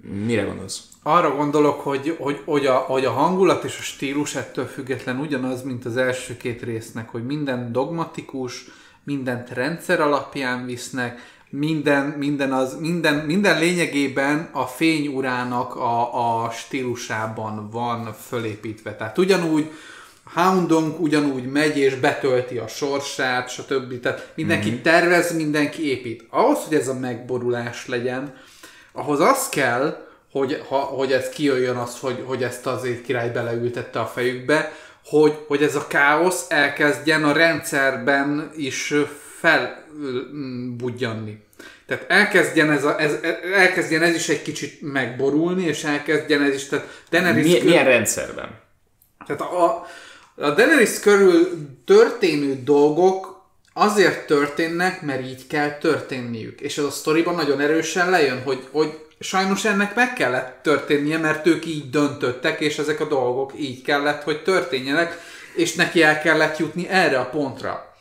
Mire gondolsz? Arra gondolok, hogy, hogy, hogy, a, hogy a hangulat és a stílus ettől független ugyanaz, mint az első két résznek, hogy minden dogmatikus, mindent rendszer alapján visznek, minden, minden, az, minden, minden lényegében a fényurának a, a stílusában van fölépítve. Tehát ugyanúgy Houndong ugyanúgy megy és betölti a sorsát, stb. Tehát mindenki mm-hmm. tervez, mindenki épít. Ahhoz, hogy ez a megborulás legyen, ahhoz az kell, hogy, ha, hogy ez kijöjjön az, hogy, hogy ezt az király beleültette a fejükbe, hogy, hogy ez a káosz elkezdjen a rendszerben is felbudjanni. Tehát elkezdjen ez, a, ez, elkezdjen ez is egy kicsit megborulni, és elkezdjen ez is... Tehát Daenerys Mi, körül, milyen rendszerben? Tehát a, a Daenerys körül történő dolgok azért történnek, mert így kell történniük. És ez a sztoriban nagyon erősen lejön, hogy, hogy sajnos ennek meg kellett történnie, mert ők így döntöttek, és ezek a dolgok így kellett, hogy történjenek, és neki el kellett jutni erre a pontra.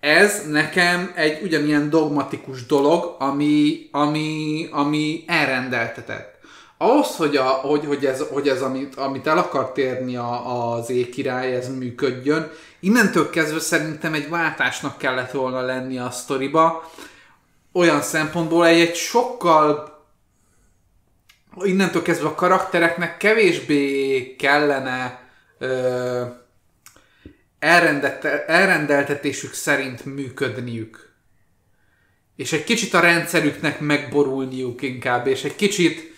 Ez nekem egy ugyanilyen dogmatikus dolog, ami, ami, ami elrendeltetett. Ahhoz, hogy, a, hogy, hogy, ez, hogy ez amit, amit el akart érni a, az ékirály, ez működjön, innentől kezdve szerintem egy váltásnak kellett volna lenni a sztoriba, olyan szempontból egy, egy sokkal innentől kezdve a karaktereknek kevésbé kellene ö, elrendeltetésük szerint működniük. És egy kicsit a rendszerüknek megborulniuk inkább, és egy kicsit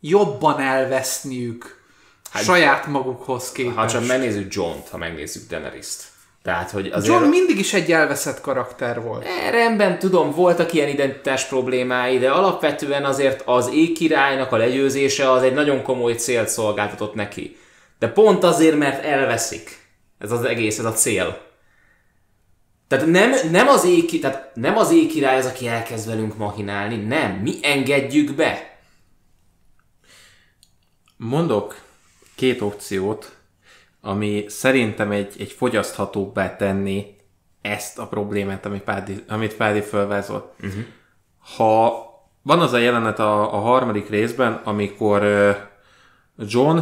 jobban elveszniük hát, saját magukhoz képest. Ha csak megnézzük John-t, ha megnézzük Daenerys-t. Tehát, hogy azért... John mindig is egy elveszett karakter volt. E, rendben, tudom, voltak ilyen identitás problémái, de alapvetően azért az ékirálynak a legyőzése az egy nagyon komoly célt szolgáltatott neki. De pont azért, mert elveszik. Ez az egész, ez a cél. Tehát nem, nem, az éki, tehát nem az ékirály az, aki elkezd velünk machinálni, nem. Mi engedjük be. Mondok két opciót, ami szerintem egy, egy fogyaszthatóbbá tenni ezt a problémát, amit Pádi, amit Pádi felvázolt. Uh-huh. Ha van az a jelenet a, a harmadik részben, amikor uh, John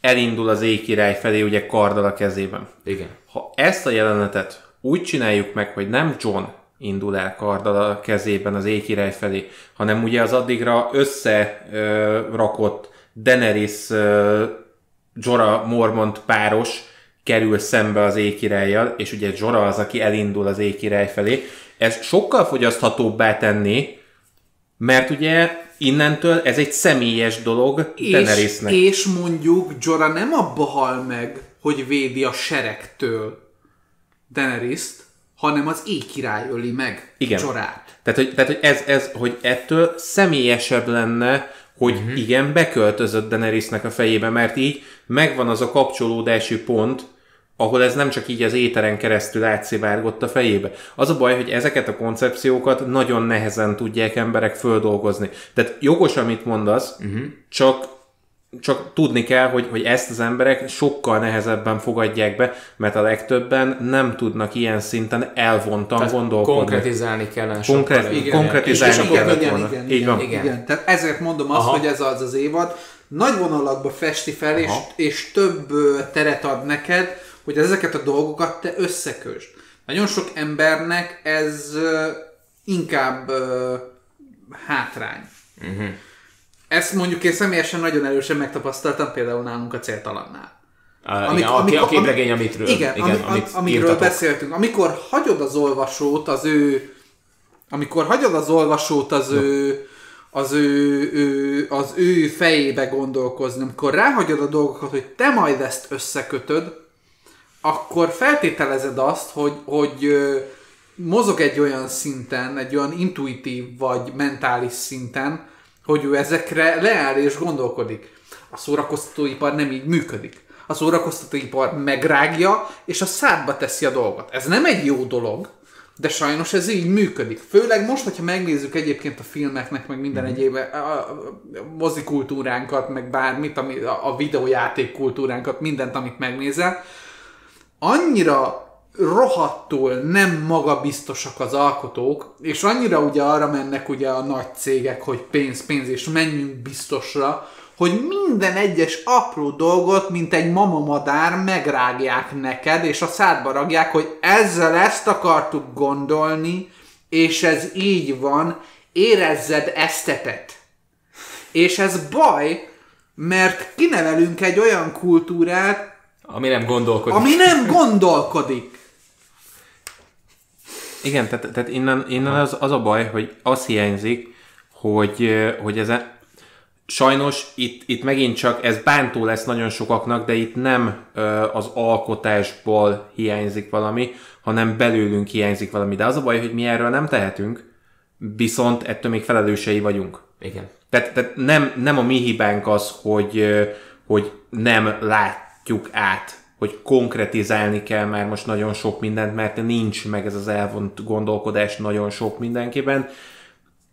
elindul az éjkirály felé, ugye karddal a kezében. Igen. Ha ezt a jelenetet úgy csináljuk meg, hogy nem John indul el karddal a kezében az éjkirály felé, hanem ugye az addigra összerakott Daenerys uh, Jorah Mormont páros kerül szembe az éjkirállyal, és ugye Jorah az, aki elindul az éjkirály felé. Ez sokkal fogyaszthatóbbá tenni, mert ugye innentől ez egy személyes dolog és, És mondjuk Jorah nem abba hal meg, hogy védi a seregtől Daenerys-t, hanem az éjkirály öli meg Igen. Jorát. Tehát, hogy, tehát, hogy ez, ez, hogy ettől személyesebb lenne, hogy uh-huh. igen, beköltözött Daenerysnek a fejébe, mert így megvan az a kapcsolódási pont, ahol ez nem csak így az éteren keresztül átszivárgott a fejébe. Az a baj, hogy ezeket a koncepciókat nagyon nehezen tudják emberek földolgozni. Tehát jogos, amit mondasz, uh-huh. csak csak tudni kell, hogy, hogy ezt az emberek sokkal nehezebben fogadják be, mert a legtöbben nem tudnak ilyen szinten elvontan Tehát gondolkodni. Konkretizálni kellene Konkret. Igen, konkretizálni igen, kellett igen, volna. Igen, Így van. Igen. igen. Tehát ezért mondom azt, Aha. hogy ez az az évad nagy vonalakba festi fel, és, és több teret ad neked, hogy ezeket a dolgokat te összekösd. Nagyon sok embernek ez inkább hátrány. Uh-huh. Ezt mondjuk én személyesen nagyon erősen megtapasztaltam például nálunk a céltalannál. Uh, amik, igen, amik, a képregény, amitről, igen, igen, amit amiről beszéltünk. Amikor hagyod az olvasót az ő amikor hagyod az olvasót az no. ő az ő, ő, az ő fejébe gondolkozni, amikor ráhagyod a dolgokat, hogy te majd ezt összekötöd, akkor feltételezed azt, hogy, hogy mozog egy olyan szinten, egy olyan intuitív vagy mentális szinten, hogy ő ezekre leáll és gondolkodik. A szórakoztatóipar nem így működik. A szórakoztatóipar megrágja, és a szádba teszi a dolgot. Ez nem egy jó dolog, de sajnos ez így működik. Főleg most, hogyha megnézzük egyébként a filmeknek, meg minden mm. egyéb a mozikultúránkat, meg bármit, ami, a, a videójáték kultúránkat, mindent, amit megnézel, annyira rohadtul nem magabiztosak az alkotók, és annyira ugye arra mennek ugye a nagy cégek, hogy pénz, pénz, és menjünk biztosra, hogy minden egyes apró dolgot, mint egy mama madár megrágják neked, és a szádba ragják, hogy ezzel ezt akartuk gondolni, és ez így van, érezzed esztetet. És ez baj, mert kinevelünk egy olyan kultúrát, ami nem gondolkodik. Ami nem gondolkodik. Igen, tehát, tehát innen, innen az, az a baj, hogy az hiányzik, hogy, hogy ez sajnos itt, itt megint csak ez bántó lesz nagyon sokaknak, de itt nem az alkotásból hiányzik valami, hanem belőlünk hiányzik valami. De az a baj, hogy mi erről nem tehetünk, viszont ettől még felelősei vagyunk. Igen. Tehát, tehát nem, nem a mi hibánk az, hogy, hogy nem látjuk át hogy konkretizálni kell már most nagyon sok mindent, mert nincs meg ez az elvont gondolkodás nagyon sok mindenkiben.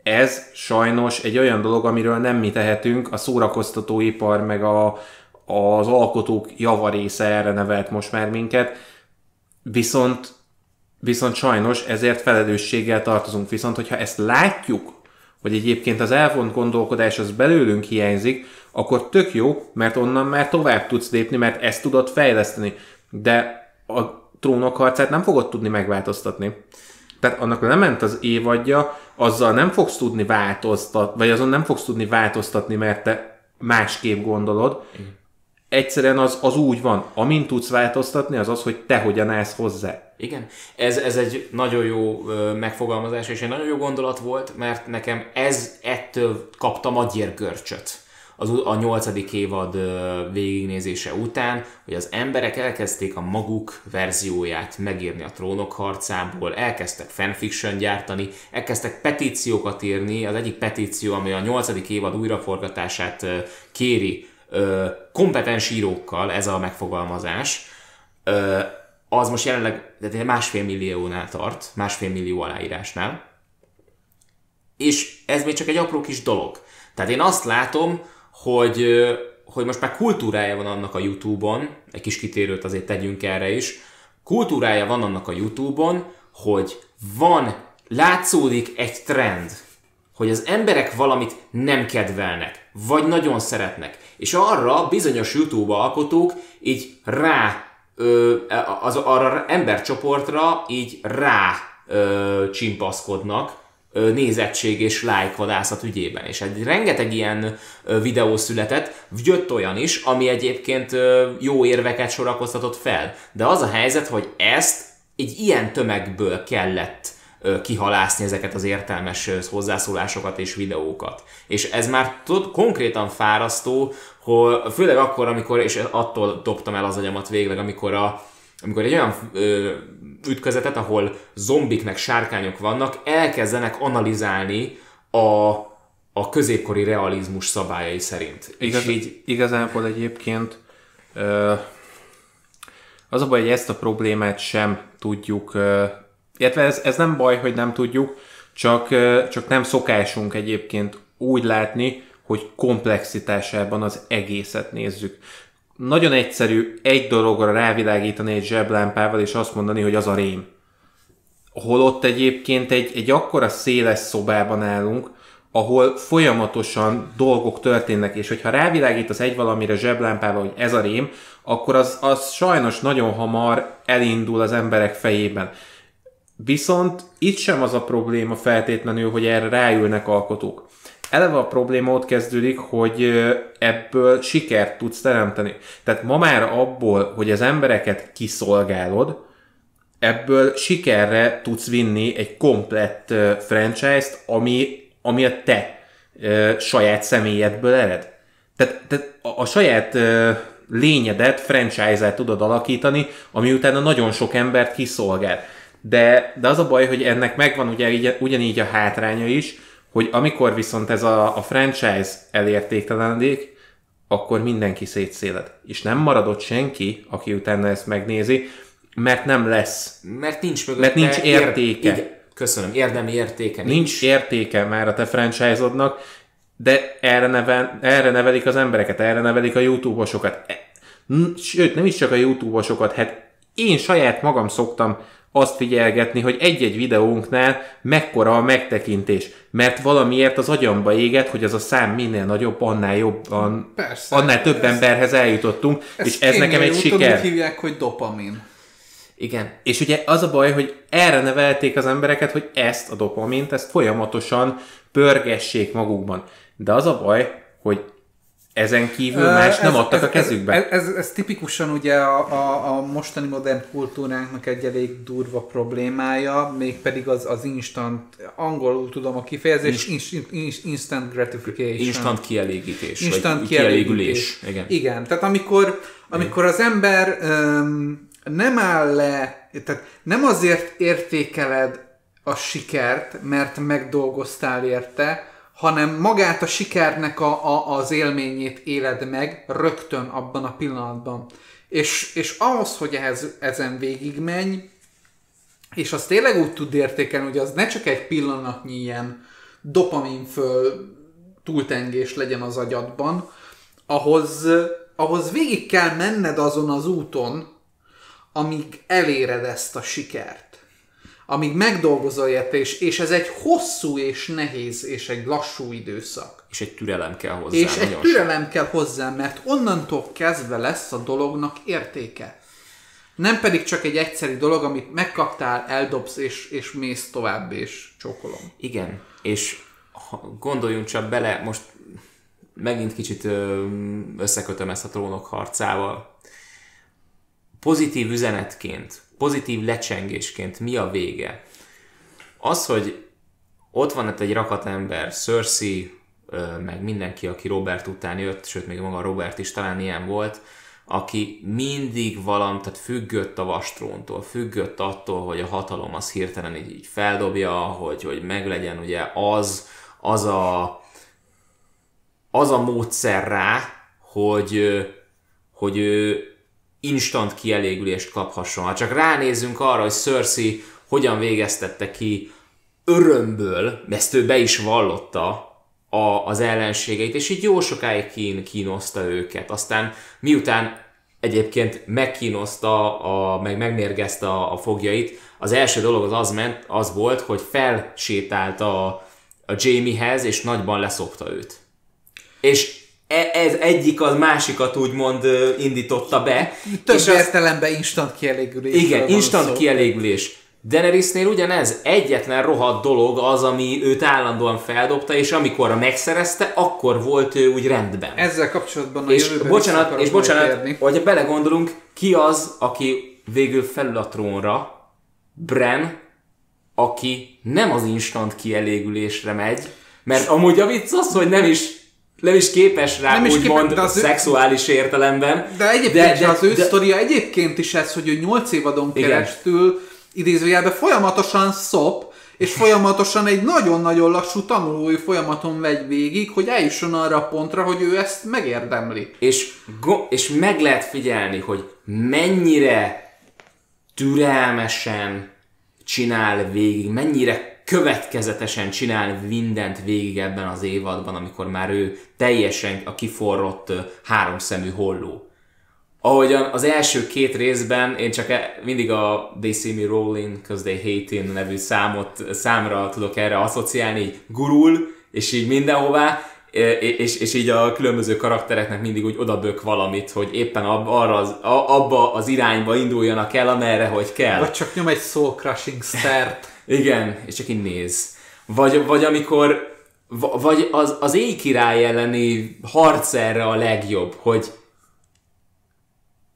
Ez sajnos egy olyan dolog, amiről nem mi tehetünk, a szórakoztatóipar meg a, az alkotók javarésze erre nevelt most már minket, viszont, viszont sajnos ezért felelősséggel tartozunk. Viszont, hogyha ezt látjuk, hogy egyébként az elvont gondolkodás az belőlünk hiányzik, akkor tök jó, mert onnan már tovább tudsz lépni, mert ezt tudod fejleszteni. De a trónok harcát nem fogod tudni megváltoztatni. Tehát annak lement az évadja, azzal nem fogsz tudni változtatni, vagy azon nem fogsz tudni változtatni, mert te másképp gondolod. egyszerűen az, az úgy van. Amint tudsz változtatni, az az, hogy te hogyan állsz hozzá. Igen, ez, ez egy nagyon jó megfogalmazás, és egy nagyon jó gondolat volt, mert nekem ez ettől kaptam a gyérgörcsöt az, a nyolcadik évad végignézése után, hogy az emberek elkezdték a maguk verzióját megírni a trónok harcából, elkezdtek fanfiction gyártani, elkezdtek petíciókat írni, az egyik petíció, ami a nyolcadik évad újraforgatását kéri kompetens írókkal, ez a megfogalmazás, az most jelenleg másfél milliónál tart, másfél millió aláírásnál, és ez még csak egy apró kis dolog. Tehát én azt látom, hogy, hogy most már kultúrája van annak a YouTube-on, egy kis kitérőt azért tegyünk erre is, kultúrája van annak a YouTube-on, hogy van, látszódik egy trend, hogy az emberek valamit nem kedvelnek, vagy nagyon szeretnek, és arra bizonyos YouTube alkotók így rá, ö, az arra embercsoportra így rá ö, csimpaszkodnak, nézettség és like vadászat ügyében. És egy rengeteg ilyen videó született, jött olyan is, ami egyébként jó érveket sorakoztatott fel. De az a helyzet, hogy ezt egy ilyen tömegből kellett kihalászni ezeket az értelmes hozzászólásokat és videókat. És ez már tud, konkrétan fárasztó, hogy főleg akkor, amikor, és attól dobtam el az agyamat végleg, amikor a, amikor egy olyan ö, ütközetet, ahol zombik meg sárkányok vannak, elkezdenek analizálni a, a középkori realizmus szabályai szerint. Igaz, és így... Igazából egyébként ö, az a baj, hogy ezt a problémát sem tudjuk, ö, illetve ez, ez nem baj, hogy nem tudjuk, csak, ö, csak nem szokásunk egyébként úgy látni, hogy komplexitásában az egészet nézzük nagyon egyszerű egy dologra rávilágítani egy zseblámpával, és azt mondani, hogy az a rém. Holott egyébként egy, egy akkora széles szobában állunk, ahol folyamatosan dolgok történnek, és hogyha rávilágít az egy valamire zseblámpával, hogy ez a rém, akkor az, az sajnos nagyon hamar elindul az emberek fejében. Viszont itt sem az a probléma feltétlenül, hogy erre ráülnek alkotók eleve a probléma ott kezdődik, hogy ebből sikert tudsz teremteni. Tehát ma már abból, hogy az embereket kiszolgálod, ebből sikerre tudsz vinni egy komplett franchise-t, ami, ami a te saját személyedből ered. Tehát, tehát a, saját lényedet, franchise-et tudod alakítani, ami utána nagyon sok embert kiszolgál. De, de az a baj, hogy ennek megvan ugye ugyanígy a hátránya is, hogy amikor viszont ez a, a franchise elértéktelenedik, akkor mindenki szétszéled. És nem maradott senki, aki utána ezt megnézi, mert nem lesz. Mert nincs mögötte Mert nincs értéke. Ér, igen, köszönöm, érdemi értéke nincs. Nincs értéke már a te franchise-odnak, de erre, nevel, erre nevelik az embereket, erre nevelik a YouTube-osokat. E, sőt, nem is csak a YouTube-osokat, hát én saját magam szoktam azt figyelgetni, hogy egy-egy videónknál mekkora a megtekintés, mert valamiért az agyamba éget, hogy az a szám minél nagyobb, annál jobban, Persze, annál több ez, emberhez eljutottunk, és ez nekem egy siker. Úgy hívják, hogy dopamin. Igen. És ugye az a baj, hogy erre nevelték az embereket, hogy ezt a dopamint, ezt folyamatosan pörgessék magukban. De az a baj, hogy ezen kívül más ez, nem adtak ez, a kezükbe. Ez, ez, ez tipikusan ugye a, a, a mostani modern kultúránknak egy elég durva problémája, mégpedig az, az instant, angolul tudom a kifejezés, Inst, inst, instant gratification. Instant kielégítés. Instant vagy kielégülés. Igen. Igen, tehát amikor, amikor az ember um, nem áll le, tehát nem azért értékeled a sikert, mert megdolgoztál érte, hanem magát a sikernek a, a, az élményét éled meg rögtön abban a pillanatban. És, és ahhoz, hogy ehhez, ezen végig menj, és azt tényleg úgy tud értékelni, hogy az ne csak egy pillanatnyi ilyen dopamin föl túltengés legyen az agyadban, ahhoz, ahhoz végig kell menned azon az úton, amíg eléred ezt a sikert amíg megdolgozol érte, és, és ez egy hosszú és nehéz és egy lassú időszak. És egy türelem kell hozzá. És egy türelem sok. kell hozzá, mert onnantól kezdve lesz a dolognak értéke. Nem pedig csak egy egyszerű dolog, amit megkaptál, eldobsz, és, és mész tovább, és csókolom. Igen, és gondoljunk csak bele, most megint kicsit összekötöm ezt a trónok harcával. Pozitív üzenetként, pozitív lecsengésként mi a vége? Az, hogy ott van egy rakat ember, Cersei, meg mindenki, aki Robert után jött, sőt még maga Robert is talán ilyen volt, aki mindig valam, tehát függött a vastróntól, függött attól, hogy a hatalom az hirtelen így, így feldobja, hogy, hogy meglegyen ugye az, az a, az a módszer rá, hogy, hogy ő instant kielégülést kaphasson. Ha csak ránézzünk arra, hogy Cersei hogyan végeztette ki örömből, ezt ő be is vallotta, a, az ellenségeit, és így jó sokáig kín, kínoszta őket. Aztán miután egyébként megkínoszta, a, meg megmérgezte a, a fogjait, az első dolog az az, ment, az volt, hogy felsétált a, a Jamiehez, és nagyban leszopta őt. És ez egyik az másikat úgymond indította be. Több és értelemben az... instant kielégülés. Igen, instant kielégülés. Daenerysnél ugyanez, egyetlen rohadt dolog az, ami őt állandóan feldobta, és amikor megszerezte, akkor volt ő úgy rendben. Ezzel kapcsolatban a és bocsánat, és bocsánat, hogyha belegondolunk, ki az, aki végül felül a trónra, Bren, aki nem az instant kielégülésre megy, mert amúgy a vicc az, hogy nem is nem is képes rá, nem is úgymond képes, az szexuális ő... értelemben. De egyébként de, de, az ő de, sztoria egyébként is ez, hogy ő 8 évadon igen. keresztül idézőjelben folyamatosan szop, és folyamatosan egy nagyon-nagyon lassú tanulói folyamaton megy végig, hogy eljusson arra a pontra, hogy ő ezt megérdemli. És, go- és meg lehet figyelni, hogy mennyire türelmesen csinál végig, mennyire következetesen csinál mindent végig ebben az évadban, amikor már ő teljesen a kiforrott háromszemű holló ahogyan az első két részben én csak e, mindig a They See Me Rolling, Cause They Hate In nevű számot, számra tudok erre asszociálni, így gurul, és így mindenhová, e, és, és így a különböző karaktereknek mindig úgy odabök valamit, hogy éppen ab, arra az, abba az irányba induljanak el, amerre, hogy kell. Vagy csak nyom egy soul crushing start. Igen, és csak így néz. Vagy, vagy amikor vagy az, az éj király elleni harc erre a legjobb, hogy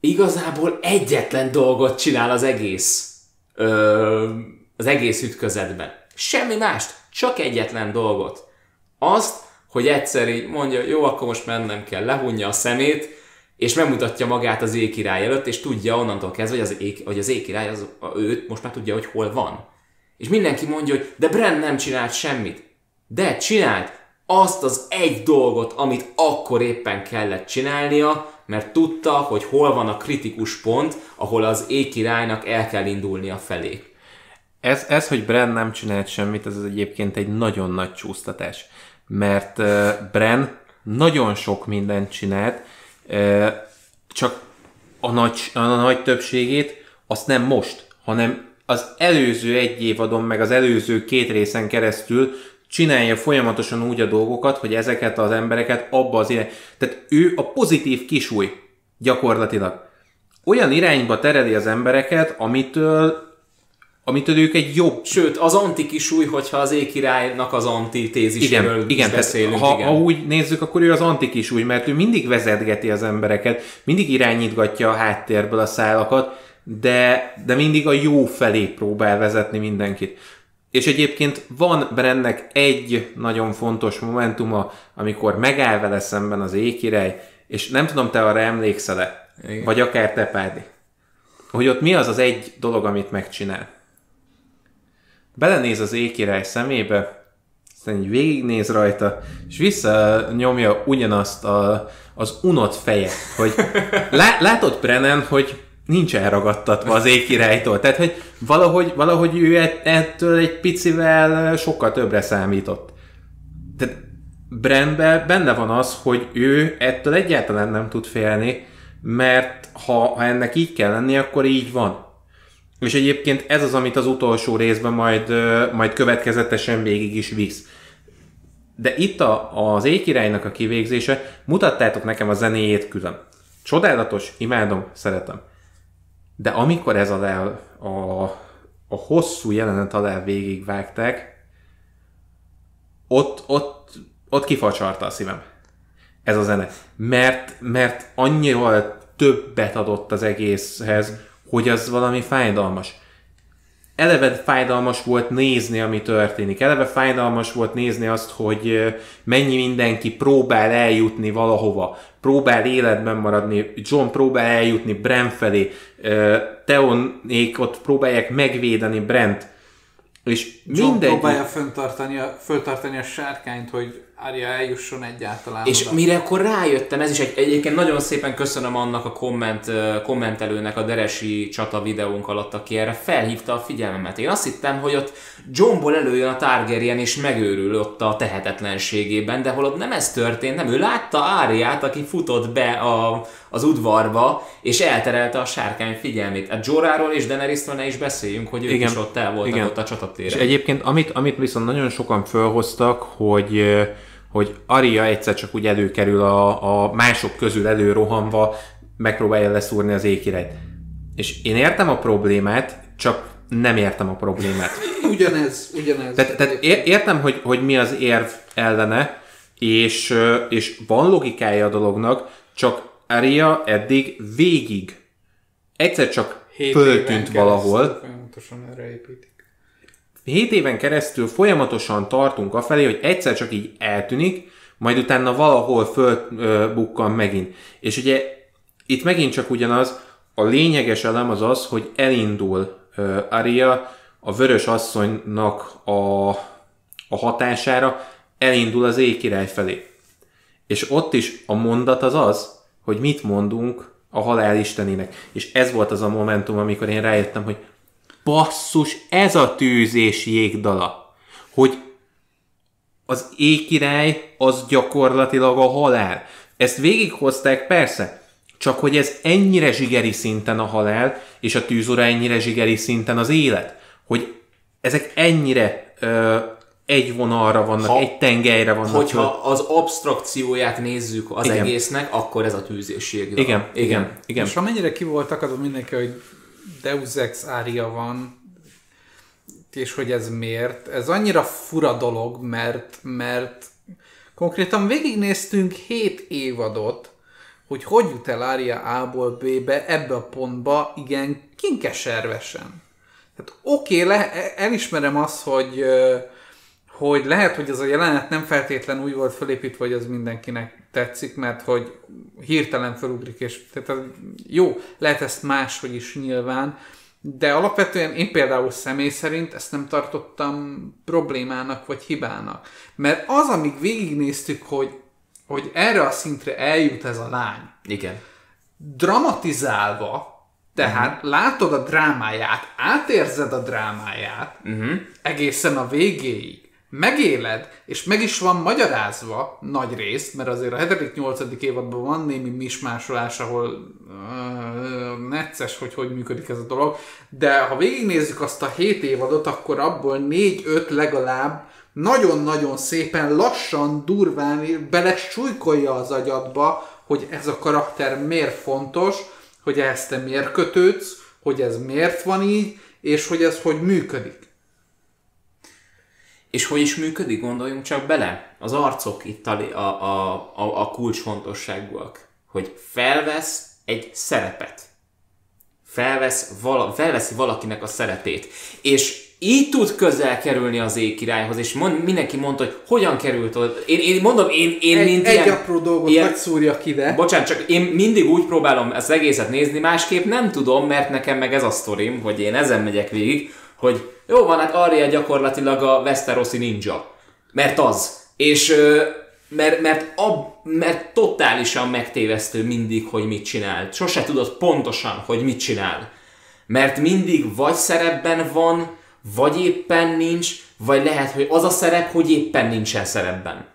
igazából egyetlen dolgot csinál az egész ö, az egész ütközetben. Semmi mást, csak egyetlen dolgot. Azt, hogy egyszer így mondja, jó, akkor most mennem kell, lehunja a szemét, és megmutatja magát az ékirály előtt, és tudja onnantól kezdve, hogy az, ék, hogy az ékirály az, őt most már tudja, hogy hol van. És mindenki mondja, hogy de Bren nem csinált semmit. De csinált azt az egy dolgot, amit akkor éppen kellett csinálnia, mert tudta, hogy hol van a kritikus pont, ahol az éjkirálynak el kell indulnia felé. Ez, ez, hogy Bren nem csinált semmit, ez az egyébként egy nagyon nagy csúsztatás. Mert uh, Bren nagyon sok mindent csinált, uh, csak a nagy, a nagy többségét azt nem most, hanem az előző egy évadon, meg az előző két részen keresztül csinálja folyamatosan úgy a dolgokat, hogy ezeket az embereket abba az irány... Tehát ő a pozitív kisúj gyakorlatilag. Olyan irányba tereli az embereket, amitől amitől ők egy jobb... Sőt, az antikisúly, hogyha az ékirálynak az antitéziséről igen, igen, beszélünk. Ha, igen. ha úgy nézzük, akkor ő az antikisúly, mert ő mindig vezetgeti az embereket, mindig irányítgatja a háttérből a szálakat, de, de mindig a jó felé próbál vezetni mindenkit. És egyébként van Brennek egy nagyon fontos momentuma, amikor megáll vele szemben az ékirály, és nem tudom, te arra emlékszel-e, Igen. vagy akár te Pádi, hogy ott mi az az egy dolog, amit megcsinál. Belenéz az ékirály szemébe, aztán így végignéz rajta, és visszanyomja ugyanazt a, az unott fejet, hogy <laughs> lá, látod Brennan, hogy nincs elragadtatva az égkirálytól. Tehát, hogy valahogy, valahogy ő ettől egy picivel sokkal többre számított. Tehát Brandben benne van az, hogy ő ettől egyáltalán nem tud félni, mert ha, ha ennek így kell lenni, akkor így van. És egyébként ez az, amit az utolsó részben majd, majd következetesen végig is visz. De itt a, az éjkirálynak a kivégzése, mutattátok nekem a zenéjét külön. Csodálatos, imádom, szeretem. De amikor ez alá a, a hosszú jelenet alá végigvágták, ott, ott, ott kifacsarta a szívem. ez a zene. Mert, mert annyira többet adott az egészhez, hogy az valami fájdalmas. Eleve fájdalmas volt nézni, ami történik. Eleve fájdalmas volt nézni azt, hogy mennyi mindenki próbál eljutni valahova. Próbál életben maradni. John próbál eljutni Brent felé. Teonék ott próbálják megvédeni Brent. És John mindegy... próbálja föntartani a, föltartani a sárkányt, hogy Arya eljusson egyáltalán És oda. mire akkor rájöttem, ez is egy, egyébként nagyon szépen köszönöm annak a komment, kommentelőnek a Deresi csata videónk alatt, aki erre felhívta a figyelmemet. Én azt hittem, hogy ott Johnból előjön a Targaryen és megőrül ott a tehetetlenségében, de holott nem ez történt, nem. Ő látta Áriát, aki futott be a, az udvarba, és elterelte a sárkány figyelmét. A Jorahról és Daenerysről ne is beszéljünk, hogy ők Igen. is ott el voltak Igen. ott a És csatatéren. egyébként, amit, amit viszont nagyon sokan felhoztak, hogy, hogy Aria egyszer csak úgy előkerül a, a mások közül előrohanva, megpróbálja leszúrni az ékirályt. És én értem a problémát, csak nem értem a problémát. <laughs> Ugyanez, ugyanez. Tehát, tehát ér- értem, hogy, hogy mi az érv ellene, és, és van logikája a dolognak, csak Aria eddig végig egyszer csak Hét föltűnt valahol, Folyamatosan erre építik. 7 éven keresztül folyamatosan tartunk afelé, hogy egyszer csak így eltűnik, majd utána valahol fölbukkan megint. És ugye itt megint csak ugyanaz, a lényeges elem az az, hogy elindul ö, Aria a vörös asszonynak a, a hatására, elindul az éjkirály felé. És ott is a mondat az az, hogy mit mondunk a halál istenének. És ez volt az a momentum, amikor én rájöttem, hogy basszus, ez a tűz és jégdala. Hogy az éjkirály az gyakorlatilag a halál. Ezt végighozták persze, csak hogy ez ennyire zsigeri szinten a halál, és a tűzora ennyire zsigeri szinten az élet, hogy ezek ennyire ö, egy vonalra vannak, Ha- egy tengelyre vannak. Hogyha föl. az abstrakcióját nézzük az Igen. egésznek, akkor ez a tűzésség. Igen, igen, igen. És amennyire ki volt akadva mindenki, hogy Deus Ex Ária van, és hogy ez miért, ez annyira fura dolog, mert, mert konkrétan végignéztünk 7 évadot, hogy hogy jut el Ária A-ból B-be, ebbe a pontba, igen, kinkeservesen. Tehát oké, okay, elismerem azt, hogy, hogy lehet, hogy ez a jelenet nem feltétlen úgy volt felépítve, hogy az mindenkinek tetszik, mert hogy hirtelen felugrik, és tehát az- jó, lehet ezt máshogy is nyilván, de alapvetően én például személy szerint ezt nem tartottam problémának vagy hibának. Mert az, amíg végignéztük, hogy, hogy erre a szintre eljut ez a lány, Igen. dramatizálva, tehát uh-huh. látod a drámáját, átérzed a drámáját uh-huh. egészen a végéig, megéled, és meg is van magyarázva nagy részt, mert azért a 7.-8. évadban van némi mismásolás, ahol uh, necces, hogy hogy működik ez a dolog, de ha végignézzük azt a 7 évadot, akkor abból 4-5 legalább nagyon-nagyon szépen, lassan, durván bele súlykolja az agyadba, hogy ez a karakter miért fontos, hogy ehhez te miért kötődsz, hogy ez miért van így, és hogy ez hogy működik. És hogy is működik, gondoljunk csak bele. Az arcok itt a, a, a, a, kulcsfontosságúak. Hogy felvesz egy szerepet. Felvesz vala, felveszi valakinek a szerepét. És így tud közel kerülni az éjkirályhoz, és mond, mindenki mondta, hogy hogyan került oda. Én, én mondom, én, én Egy, mint egy ilyen, apró dolgot ilyen- ilyen... szúrjak ide. Bocsánat, csak én mindig úgy próbálom ezt egészet nézni, másképp nem tudom, mert nekem meg ez a sztorim, hogy én ezen megyek végig, hogy jó van, hát Arya gyakorlatilag a Westerosi ninja. Mert az. És mert, mert, ab, mert totálisan megtévesztő mindig, hogy mit csinál. Sose tudod pontosan, hogy mit csinál. Mert mindig vagy szerepben van, vagy éppen nincs, vagy lehet, hogy az a szerep, hogy éppen nincsen szerepben.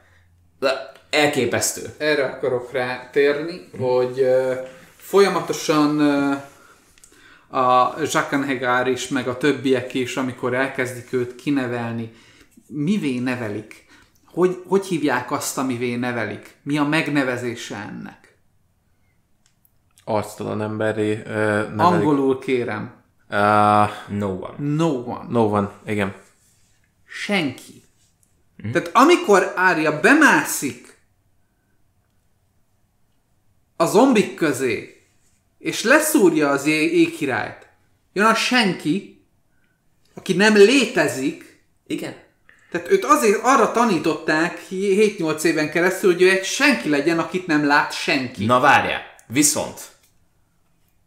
De elképesztő. Erre akarok rá térni, hogy uh, folyamatosan uh, a Jacques Hegár is, meg a többiek is, amikor elkezdik őt kinevelni, mivé nevelik? Hogy, hogy hívják azt, amivé nevelik? Mi a megnevezése ennek? Arctalan emberi ö, nevelik. Angolul kérem. Uh, No one. No one. no van, igen. Senki. Tehát amikor Ária bemászik a zombik közé, és leszúrja az ég, égkirályt, jön a senki, aki nem létezik, Igen. tehát őt azért arra tanították 7-8 éven keresztül, hogy ő egy senki legyen, akit nem lát senki. Na várjál, viszont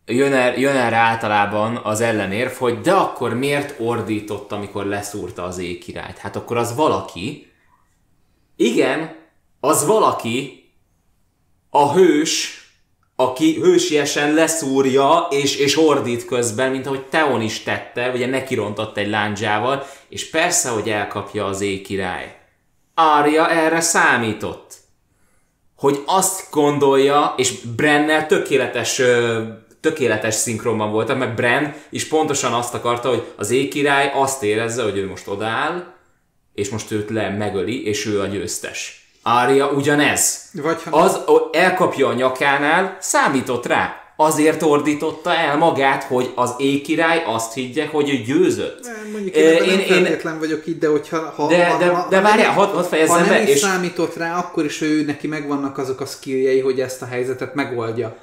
jön, el, jön erre általában az ellenérv, hogy de akkor miért ordított, amikor leszúrta az égkirályt? Hát akkor az valaki, igen, az valaki, a hős, aki hősiesen leszúrja és, és ordít közben, mint ahogy Teon is tette, ugye nekirontott egy lándzsával, és persze, hogy elkapja az égkirály. Arya erre számított hogy azt gondolja, és Brennel tökéletes, tökéletes szinkronban voltak, mert Brenn is pontosan azt akarta, hogy az égkirály azt érezze, hogy ő most odaáll, és most őt le megöli, és ő a győztes. Ária ugyanez. Vagy ha- Az elkapja a nyakánál, számított rá. Azért ordította el magát, hogy az égkirály azt higgye, hogy ő győzött. Mondjuk Ö, én, ebben nem én, én, feltétlen vagyok itt, de hogyha... Ha, De- ha, de- ha, de várjál, hadd- hadd fejezzem Ha be, nem is és- számított rá, akkor is ő neki megvannak azok a skilljei, hogy ezt a helyzetet megoldja.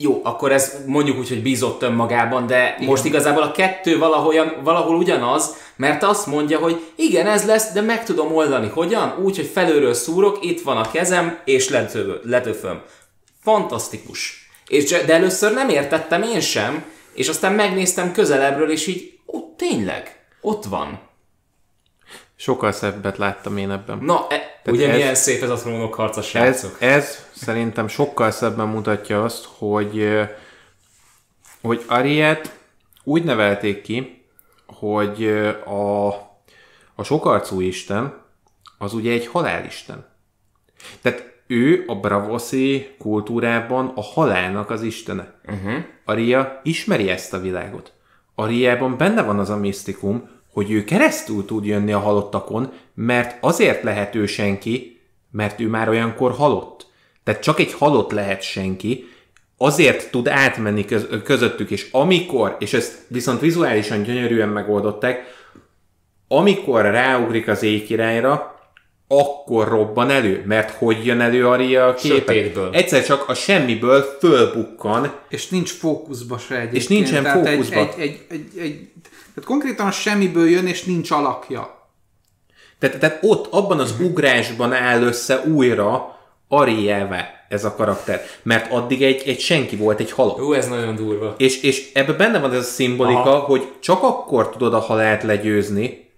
Jó, akkor ez mondjuk úgy, hogy bízott önmagában, de igen. most igazából a kettő valahol, valahol ugyanaz, mert azt mondja, hogy igen, ez lesz, de meg tudom oldani. Hogyan? Úgy, hogy felőről szúrok, itt van a kezem, és letövö- letöföm. Fantasztikus. És, de először nem értettem én sem, és aztán megnéztem közelebbről, és így, ó, tényleg, ott van. Sokkal szebbet láttam én ebben. Na, e, ugye ez- milyen szép ez a trónok harca, Ez, srácok. ez szerintem sokkal szebben mutatja azt, hogy, hogy Ariet úgy nevelték ki, hogy a, a sokarcú isten az ugye egy halálisten. Tehát ő a Bravoszi kultúrában a halálnak az istene. Uh-huh. Aria ismeri ezt a világot. Ariában benne van az a misztikum, hogy ő keresztül tud jönni a halottakon, mert azért lehet ő senki, mert ő már olyankor halott. Tehát csak egy halott lehet senki, azért tud átmenni köz- közöttük, és amikor, és ezt viszont vizuálisan gyönyörűen megoldották, amikor ráugrik az éjkirályra, akkor robban elő. Mert hogy jön elő Aria a képen? Egyszer csak a semmiből fölbukkan, És nincs fókuszba se egyébként. És nincsen tehát fókuszba. Egy, egy, egy, egy, egy, tehát konkrétan a semmiből jön, és nincs alakja. Tehát, tehát ott, abban az ugrásban áll össze újra Arielve ez a karakter. Mert addig egy, egy senki volt, egy halott. Jó, ez nagyon durva. És, és ebben benne van ez a szimbolika, Aha. hogy csak akkor tudod a halált legyőzni,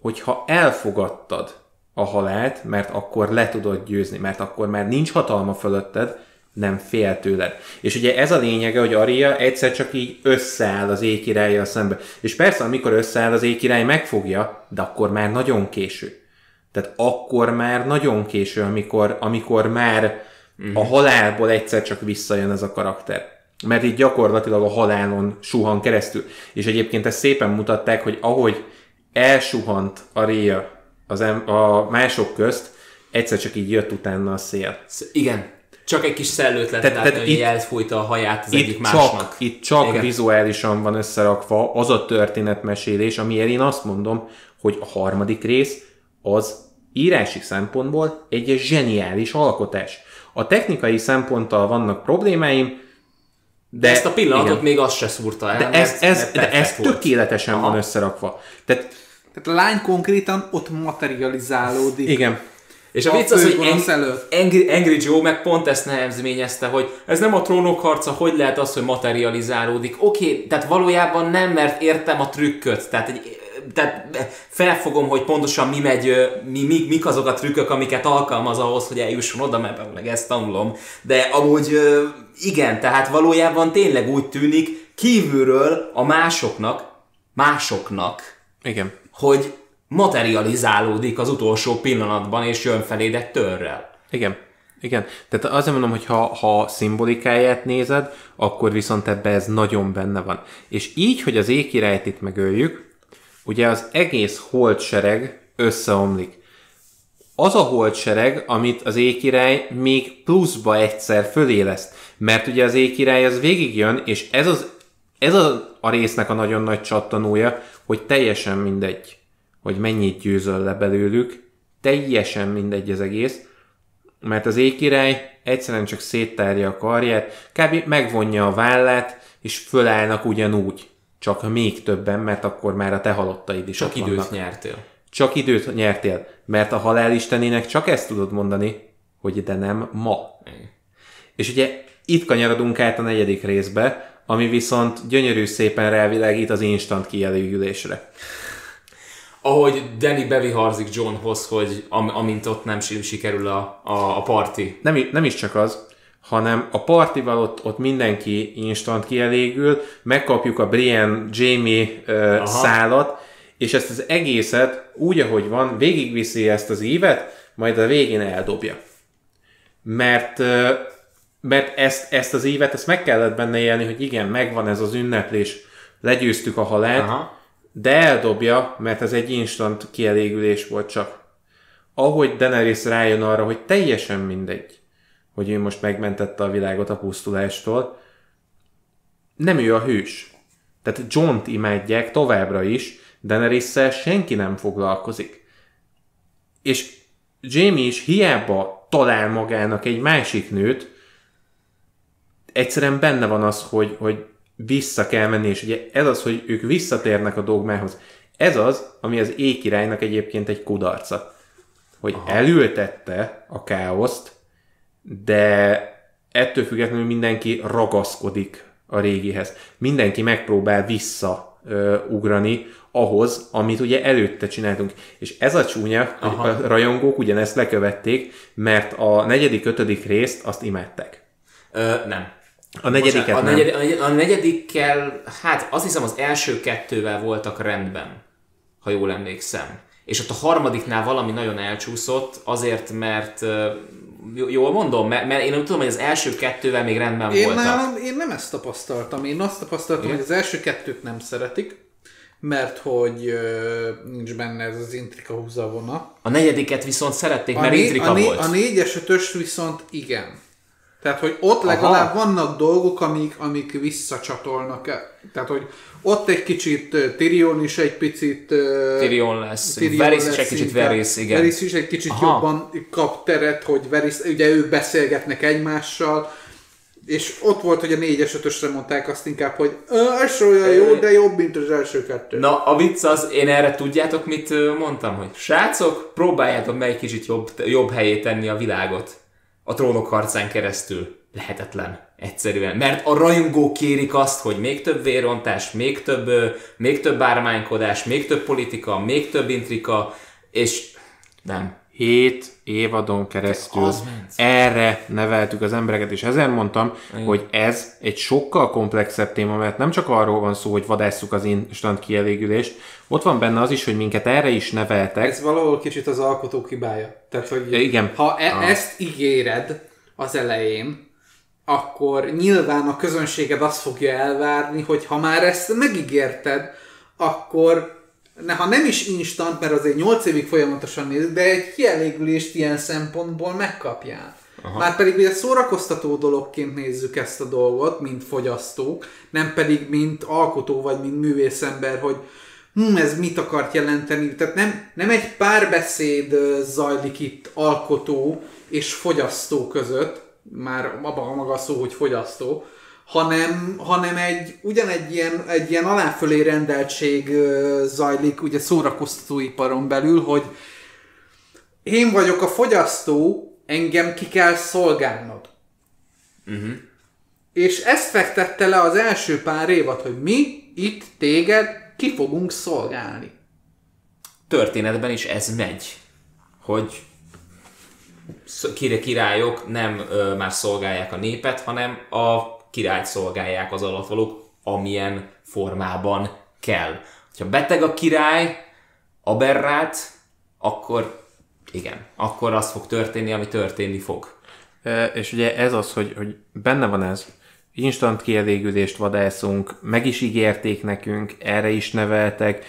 hogyha elfogadtad a halált, mert akkor le tudod győzni, mert akkor már nincs hatalma fölötted, nem fél tőled. És ugye ez a lényege, hogy Aria egyszer csak így összeáll az éjkirállyal szembe. És persze, amikor összeáll az éjkirály, megfogja, de akkor már nagyon késő. Tehát akkor már nagyon késő, amikor, amikor már a halálból egyszer csak visszajön ez a karakter. Mert itt gyakorlatilag a halálon suhan keresztül. És egyébként ezt szépen mutatták, hogy ahogy elsuhant a Ria az em- a mások közt, egyszer csak így jött utána a szél. Sz- Igen. Csak egy kis szellőt lehet Tehát- látni, hogy elfújta a haját az egyik másnak. csak, itt csak Igen. vizuálisan van összerakva az a történetmesélés, amiért én azt mondom, hogy a harmadik rész az írási szempontból egy zseniális alkotás. A technikai szemponttal vannak problémáim, de ezt a pillanatot igen. még azt se szúrta el. De mert- ez, ez, mert de ez tökéletesen Aha. van összerakva. Tehát Tehát a lány konkrétan ott materializálódik. igen, És a A vicc az, hogy Ang-. Angry, Angry Joe meg pont ezt nehezményezte, hogy ez nem a trónok harca, hogy lehet az, hogy materializálódik. Oké, okay, tehát valójában nem, mert értem a trükköt. Tehát, egy, tehát felfogom, hogy pontosan mi megy, mi, mi, mik azok a trükkök, amiket alkalmaz ahhoz, hogy eljusson oda, mert meg ezt tanulom. De amúgy igen, tehát valójában tényleg úgy tűnik kívülről a másoknak, másoknak, igen. Hogy materializálódik az utolsó pillanatban, és jön feléd egy törrel. Igen. Igen. Tehát azért mondom, hogy ha, ha szimbolikáját nézed, akkor viszont ebbe ez nagyon benne van. És így, hogy az ékirályt itt megöljük, ugye az egész holdsereg összeomlik. Az a holdsereg, amit az ékirály még pluszba egyszer föléleszt. Mert ugye az ékirály az végigjön, és ez, az, ez a, a résznek a nagyon nagy csattanója, hogy teljesen mindegy, hogy mennyit győzöl le belőlük, teljesen mindegy az egész, mert az ékirály egyszerűen csak széttárja a karját, kb. megvonja a vállát, és fölállnak ugyanúgy. Csak még többen, mert akkor már a te halottaid is Csak időt vannak. nyertél. Csak időt nyertél, mert a halálistenének csak ezt tudod mondani, hogy de nem ma. Igen. És ugye itt kanyarodunk át a negyedik részbe, ami viszont gyönyörű szépen rávilágít az instant kielégülésre. Ahogy Danny beviharzik Johnhoz, hogy am, amint ott nem si- sikerül a, a, a parti. Nem, nem is csak az, hanem a partival ott, ott mindenki instant kielégül, megkapjuk a Brian Jamie uh, szálat, és ezt az egészet úgy, ahogy van, végigviszi ezt az ívet, majd a végén eldobja. Mert, ö, mert ezt, ezt az ívet, ezt meg kellett benne élni, hogy igen, megvan ez az ünneplés, legyőztük a halált, Aha. de eldobja, mert ez egy instant kielégülés volt csak. Ahogy Daenerys rájön arra, hogy teljesen mindegy, hogy ő most megmentette a világot a pusztulástól, nem ő a hős. Tehát John-t imádják továbbra is, daenerys senki nem foglalkozik. És Jamie is hiába talál magának egy másik nőt, egyszerűen benne van az, hogy, hogy vissza kell menni, és ugye ez az, hogy ők visszatérnek a dogmához. Ez az, ami az ékirálynak egyébként egy kudarca. Hogy Aha. elültette a káoszt, de ettől függetlenül mindenki ragaszkodik a régihez. Mindenki megpróbál visszaugrani ahhoz, amit ugye előtte csináltunk. És ez a csúnya, hogy Aha. a rajongók ugyanezt lekövették, mert a negyedik, ötödik részt azt imádták. Ö, nem. A negyediket Bocsánat, a, nem. negyed, a, negyed, a negyedikkel, hát azt hiszem az első kettővel voltak rendben, ha jól emlékszem. És ott a harmadiknál valami nagyon elcsúszott, azért, mert jól mondom, mert, mert én úgy tudom, hogy az első kettővel még rendben Én, voltak. nálam, én nem ezt tapasztaltam. Én azt tapasztaltam, Igen? hogy az első kettőt nem szeretik, mert hogy ö, nincs benne ez az intrika húzavona. A negyediket viszont szerették, A, mert né- intrika a, né- volt. a négyes ötös viszont igen. Tehát, hogy ott legalább vannak dolgok, amik, amik visszacsatolnak. el. Tehát, hogy ott egy kicsit Tyrion is egy picit... Tyrion lesz, Tyrion Varys is lesz egy kicsit. Varys, igen. Varys is egy kicsit Aha. jobban kap teret, hogy Varys, ugye ők beszélgetnek egymással, és ott volt, hogy a 4-es 5 mondták azt inkább, hogy "Ö, ez se olyan jó, de jobb, mint az első kettő. Na, a vicc az, én erre tudjátok, mit mondtam, hogy srácok, próbáljátok meg egy kicsit jobb, jobb helyé tenni a világot. A trónok harcán keresztül. Lehetetlen. Egyszerűen. Mert a rajongók kérik azt, hogy még több vérontás, még több, még több ármánykodás, még több politika, még több intrika, és nem. Hét évadon keresztül erre neveltük az embereket, és ezért mondtam, hogy ez egy sokkal komplexebb téma, mert nem csak arról van szó, hogy vadásszuk az instant kielégülést, ott van benne az is, hogy minket erre is neveltek, Ez valahol kicsit az alkotó hibája. Tehát, hogy igen. ha e- ezt ígéred az elején, akkor nyilván a közönséged azt fogja elvárni, hogy ha már ezt megígérted, akkor ne, ha nem is instant, mert azért 8 évig folyamatosan néz, de egy kielégülést ilyen szempontból megkapjál. Aha. Már pedig ugye szórakoztató dologként nézzük ezt a dolgot, mint fogyasztók, nem pedig mint alkotó vagy mint művészember, hogy hm, ez mit akart jelenteni. Tehát nem, nem egy párbeszéd zajlik itt alkotó és fogyasztó között, már abban a maga szó, hogy fogyasztó, hanem, hanem egy, ugyanegy ilyen, egy ilyen aláfölé rendeltség zajlik ugye szórakoztatóiparon belül, hogy én vagyok a fogyasztó, engem ki kell szolgálnod. Uh-huh. És ezt fektette le az első pár évad, hogy mi itt téged ki fogunk szolgálni. Történetben is ez megy, hogy királyok nem ö, már szolgálják a népet, hanem a királyt szolgálják az alattvalók, amilyen formában kell. Ha beteg a király, aberrált, akkor igen, akkor az fog történni, ami történni fog. E, És ugye ez az, hogy, hogy benne van ez, instant kielégülést vadászunk, meg is ígérték nekünk, erre is neveltek,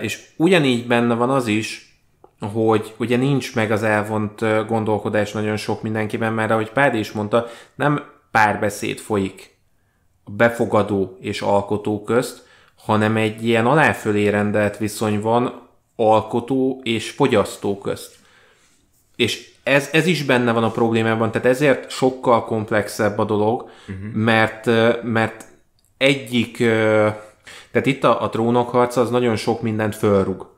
és ugyanígy benne van az is, hogy ugye nincs meg az elvont gondolkodás nagyon sok mindenkiben, mert ahogy Pádi is mondta, nem párbeszéd folyik a befogadó és alkotó közt, hanem egy ilyen aláfölé rendelt viszony van alkotó és fogyasztó közt. És ez, ez is benne van a problémában, tehát ezért sokkal komplexebb a dolog, uh-huh. mert, mert egyik, tehát itt a, a trónokharc az nagyon sok mindent fölrug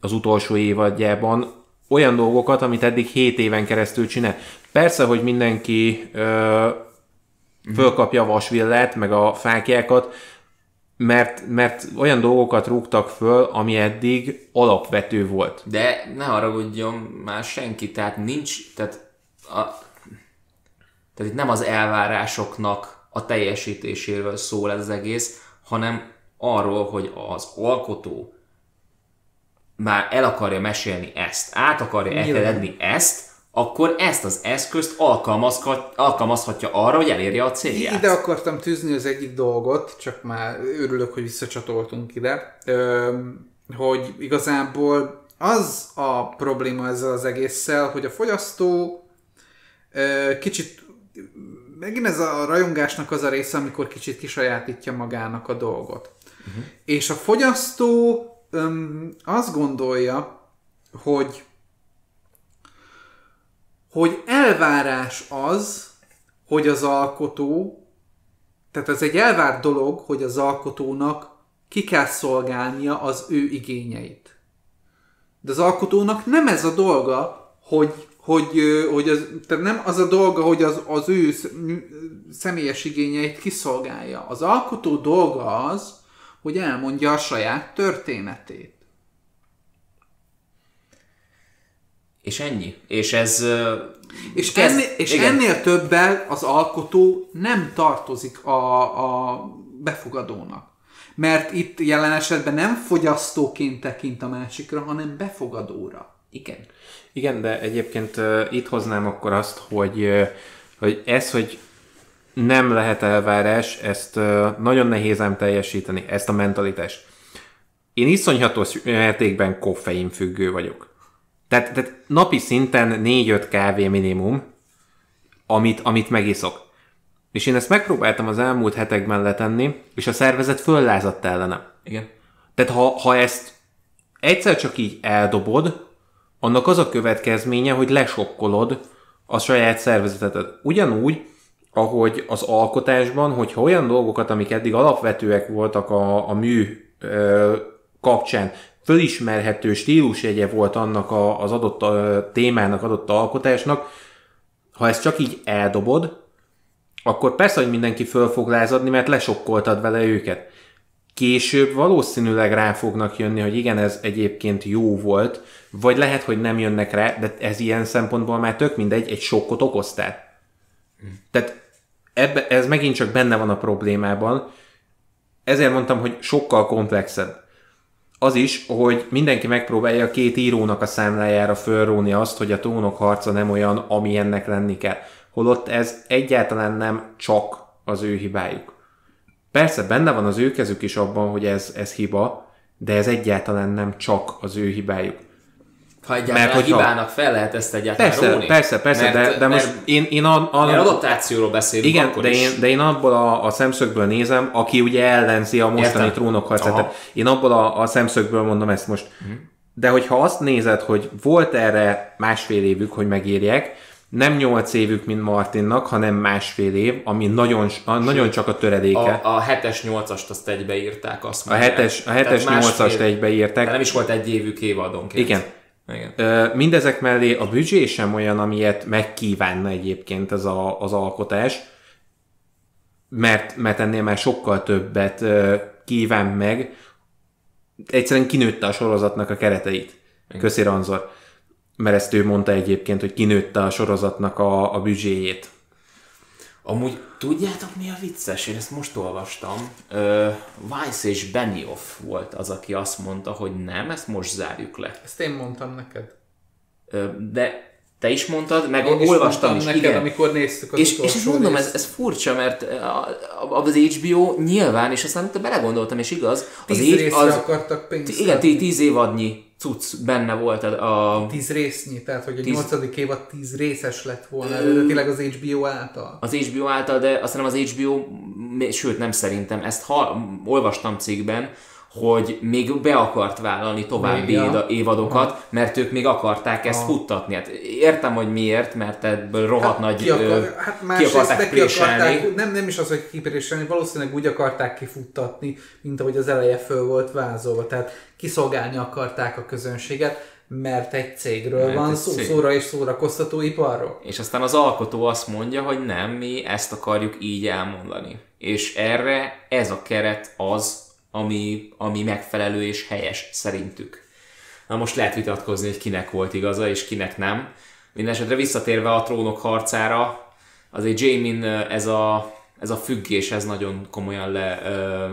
az utolsó évadjában, olyan dolgokat, amit eddig 7 éven keresztül csinál. Persze, hogy mindenki ö, fölkapja a vasvillet, meg a fákjákat, mert, mert olyan dolgokat rúgtak föl, ami eddig alapvető volt. De ne haragudjon már senki, tehát nincs, tehát, a, tehát itt nem az elvárásoknak a teljesítéséről szól ez az egész, hanem arról, hogy az alkotó már el akarja mesélni ezt, át akarja elterjedni ezt, akkor ezt az eszközt alkalmazhat, alkalmazhatja arra, hogy elérje a célját. Ide akartam tűzni az egyik dolgot, csak már örülök, hogy visszacsatoltunk ide, hogy igazából az a probléma ezzel az egésszel, hogy a fogyasztó kicsit megint ez a rajongásnak az a része, amikor kicsit kisajátítja magának a dolgot. Uh-huh. És a fogyasztó öm, azt gondolja, hogy hogy elvárás az, hogy az alkotó, tehát ez egy elvárt dolog, hogy az alkotónak ki kell szolgálnia az ő igényeit. De az alkotónak nem ez a dolga, hogy, hogy, hogy az, tehát nem az a dolga, hogy az, az ő személyes igényeit kiszolgálja. Az alkotó dolga az, hogy elmondja a saját történetét. És ennyi. És ez... És, kezd, ennél, és ennél többel az alkotó nem tartozik a, a befogadónak. Mert itt jelen esetben nem fogyasztóként tekint a másikra, hanem befogadóra. Igen. Igen, de egyébként uh, itt hoznám akkor azt, hogy, uh, hogy ez, hogy nem lehet elvárás, ezt uh, nagyon nehéz ám teljesíteni, ezt a mentalitást. Én iszonyhatos mértékben koffein függő vagyok. Tehát, tehát napi szinten 4-5 kávé minimum, amit, amit megiszok. És én ezt megpróbáltam az elmúlt hetekben letenni, és a szervezet föllázadt ellene. Igen. Tehát ha, ha ezt egyszer csak így eldobod, annak az a következménye, hogy lesokkolod a saját szervezetet. Ugyanúgy, ahogy az alkotásban, hogyha olyan dolgokat, amik eddig alapvetőek voltak a, a mű ö, kapcsán, fölismerhető stílusjegye volt annak a, az adott a, témának, adott alkotásnak, ha ezt csak így eldobod, akkor persze, hogy mindenki föl fog lázadni, mert lesokkoltad vele őket. Később valószínűleg rá fognak jönni, hogy igen, ez egyébként jó volt, vagy lehet, hogy nem jönnek rá, de ez ilyen szempontból már tök mindegy, egy sokkot okoztál. Tehát ebbe, ez megint csak benne van a problémában, ezért mondtam, hogy sokkal komplexebb az is, hogy mindenki megpróbálja a két írónak a számlájára fölróni azt, hogy a tónok harca nem olyan, ami ennek lenni kell. Holott ez egyáltalán nem csak az ő hibájuk. Persze benne van az ő kezük is abban, hogy ez, ez hiba, de ez egyáltalán nem csak az ő hibájuk. Ha egyáltalán mert, hogyha... hibának fel lehet ezt egyáltalán persze, róni. Persze, persze, mert, de, de most mert, én, én a, a, mert adaptációról beszélünk Igen, akkor de is. én, de én abból a, a szemszögből nézem, aki ugye ellenzi a mostani trónokharcát. Én abból a, a szemszögből mondom ezt most. Uh-huh. De hogyha azt nézed, hogy volt erre másfél évük, hogy megírják, nem nyolc évük, mint Martinnak, hanem másfél év, ami nagyon, a, nagyon csak a töredéke. A, a 7-es, 8-ast azt egybeírták, azt mondják. A 7-es, a 7-es 8-ast egybeírták. nem is volt egy évük évadonként. Igen. Igen. Mindezek mellé a büdzsé sem olyan, amilyet megkívánna egyébként ez a, az alkotás, mert, mert ennél már sokkal többet kíván meg. Egyszerűen kinőtte a sorozatnak a kereteit. Igen. Köszi Ranzor. Mert ezt ő mondta egyébként, hogy kinőtte a sorozatnak a, a büdzséjét. Amúgy tudjátok mi a vicces? Én ezt most olvastam. Uh, Weiss és Benioff volt az, aki azt mondta, hogy nem, ezt most zárjuk le. Ezt én mondtam neked. Uh, de te is mondtad, meg én olvastam is, neked, igen. amikor néztük az És, és ezt mondom, ez, ez furcsa, mert az HBO nyilván, és aztán te belegondoltam, és igaz, az tíz az, akartak pénzt. Igen, tíz évadnyi cucc benne volt a... Tíz résznyi, tehát hogy a tíz... nyolcadik évad tíz részes lett volna eredetileg az HBO által. Az HBO által, de azt hiszem az HBO, sőt nem szerintem, ezt ha, olvastam cikkben, hogy még be akart vállalni további Ja. évadokat, mert ők még akarták ezt futtatni. Hát értem, hogy miért, mert ebből rohadt nagy ki, akar, ö, hát ki másrészt akarták ki préselni. nem, nem is az, hogy kipréselni, valószínűleg úgy akarták kifuttatni, mint ahogy az eleje föl volt vázolva. Tehát kiszolgálni akarták a közönséget, mert egy cégről Mert van egy szó, cég. szóra és szórakoztatóiparról. És aztán az alkotó azt mondja, hogy nem, mi ezt akarjuk így elmondani. És erre ez a keret az, ami, ami megfelelő és helyes szerintük. Na most lehet vitatkozni, hogy kinek volt igaza és kinek nem. Mindenesetre visszatérve a trónok harcára, azért Jamin ez a, ez a függés, ez nagyon komolyan le, ö,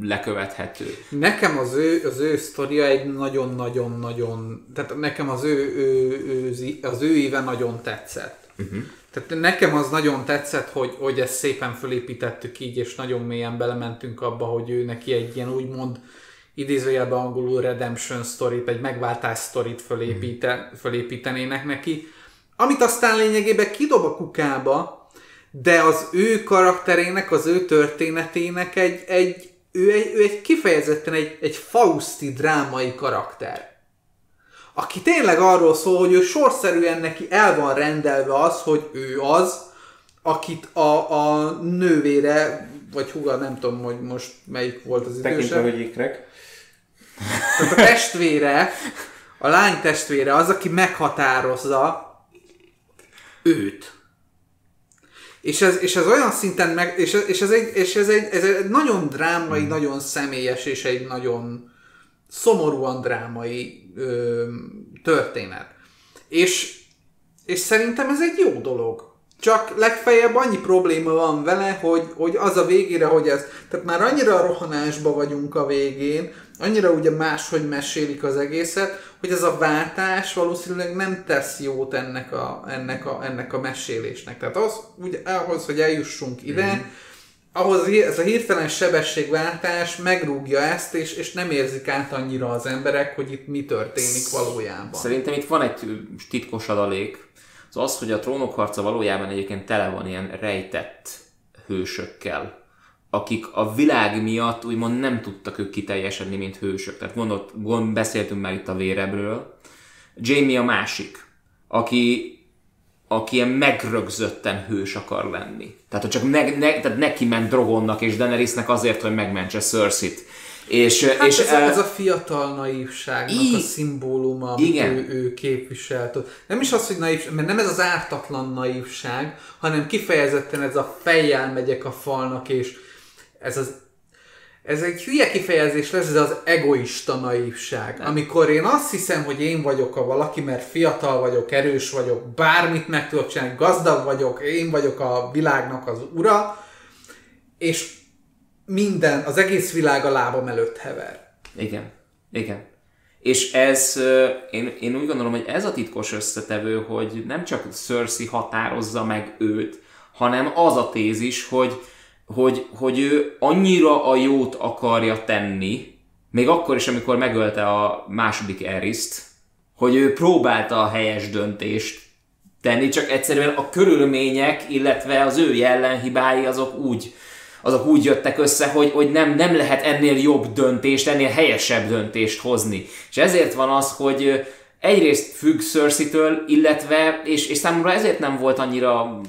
lekövethető. Nekem az ő, az ő sztoria egy nagyon-nagyon-nagyon, tehát nekem az ő, ő, ő, az ő éve nagyon tetszett. Uh-huh. Tehát nekem az nagyon tetszett, hogy, hogy ezt szépen fölépítettük így, és nagyon mélyen belementünk abba, hogy ő neki egy ilyen úgymond idézőjelben angolul redemption sztorit, egy megváltás sztorit fölépíte, fölépítenének neki, amit aztán lényegében kidob a kukába, de az ő karakterének, az ő történetének egy, egy ő egy, ő egy kifejezetten egy, egy fauszti drámai karakter. Aki tényleg arról szól, hogy ő sorszerűen neki el van rendelve az, hogy ő az, akit a, a nővére, vagy húga, nem tudom, hogy most melyik volt az Tekintve, idősebb. hogy ikrek. Tehát a testvére, a lány testvére az, aki meghatározza őt. És ez, és ez olyan szinten meg, és ez, és ez, egy, és ez, egy, ez egy nagyon drámai, Hmm. nagyon személyes, és egy nagyon szomorúan drámai ö, történet. És, és szerintem ez egy jó dolog. Csak legfeljebb annyi probléma van vele, hogy, hogy az a végére, hogy ez, tehát már annyira a rohanásba vagyunk a végén, annyira ugye máshogy mesélik az egészet, hogy ez a váltás valószínűleg nem tesz jót ennek a, ennek a, ennek a mesélésnek. Tehát az, ugye, ahhoz, hogy eljussunk ide, mm. Ahhoz ez a hirtelen sebességváltás megrúgja ezt, és, és nem érzik át annyira az emberek, hogy itt mi történik valójában. Szerintem itt van egy titkos adalék, az az, hogy a trónok harca valójában egyébként tele van ilyen rejtett hősökkel, akik a világ miatt úgymond nem tudtak ők kiteljesedni, mint hősök. Tehát gondolt, gond, beszéltünk már itt a vérebről. Jamie a másik, aki, aki ilyen megrögzötten hős akar lenni. Tehát, hogy csak ne, ne, tehát neki ment Drogonnak és Daenerysnek azért, hogy megmentse Cersei-t. És, Hát és, ez, a, eh, ez a fiatal naívságnak Í- a szimbóluma, amit Igen. ő, ő képviselt. Nem is az, hogy naívság, mert nem ez az ártatlan naívság, hanem kifejezetten ez a fejjel megyek a falnak, és ez az ez egy hülye kifejezés lesz, ez az egoista naívság. Nem. Amikor én azt hiszem, hogy én vagyok a valaki, mert fiatal vagyok, erős vagyok, bármit meg tudok csinálni, gazdag vagyok, én vagyok a világnak az ura, és minden, az egész világ a lábam előtt hever. Igen, igen. És ez, én, én úgy gondolom, hogy ez a titkos összetevő, hogy nem csak Cersei határozza meg őt, hanem az a tézis, hogy, hogy, hogy ő annyira a jót akarja tenni, még akkor is, amikor megölte a második Eriszt, hogy ő próbálta a helyes döntést tenni, csak egyszerűen a körülmények, illetve az ő jellemhibái azok úgy, azok úgy jöttek össze, hogy, hogy nem, nem lehet ennél jobb döntést, ennél helyesebb döntést hozni. És ezért van az, hogy egyrészt függ Cersei-től, illetve, és, és számomra ezért nem volt annyira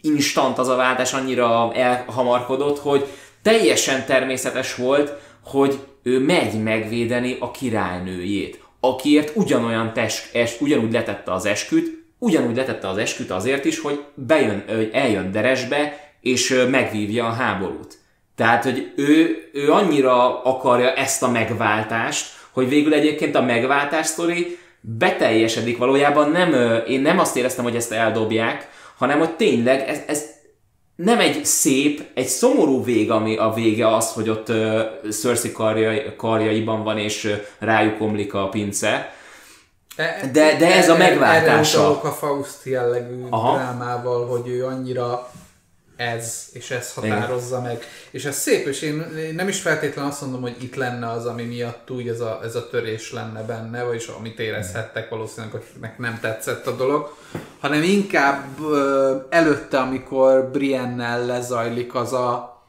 instant az a váltás, annyira elhamarkodott, hogy teljesen természetes volt, hogy ő megy megvédeni a királynőjét, akiért ugyanolyan test, es, ugyanúgy letette az esküt, ugyanúgy letette az esküt azért is, hogy bejön, eljön Deresbe, és megvívja a háborút. Tehát, hogy ő, ő annyira akarja ezt a megváltást, hogy végül egyébként a megváltás sztori beteljesedik valójában. Nem, én nem azt éreztem, hogy ezt eldobják, hanem hogy tényleg ez, ez nem egy szép, egy szomorú vég, ami a vége az, hogy ott uh, Cersei karjai, karjaiban van, és uh, rájuk omlik a pince. E- De- de ez a megváltása. Erre a Faust jellegű. Aha. drámával, hogy ő annyira ez, és ez határozza Igen. meg. És ez szép, és én, én nem is feltétlenül azt mondom, hogy itt lenne az, ami miatt úgy ez a, ez a törés lenne benne, vagyis amit érezhettek valószínűleg, akiknek nem tetszett a dolog, hanem inkább ö, előtte, amikor Briennel lezajlik az a,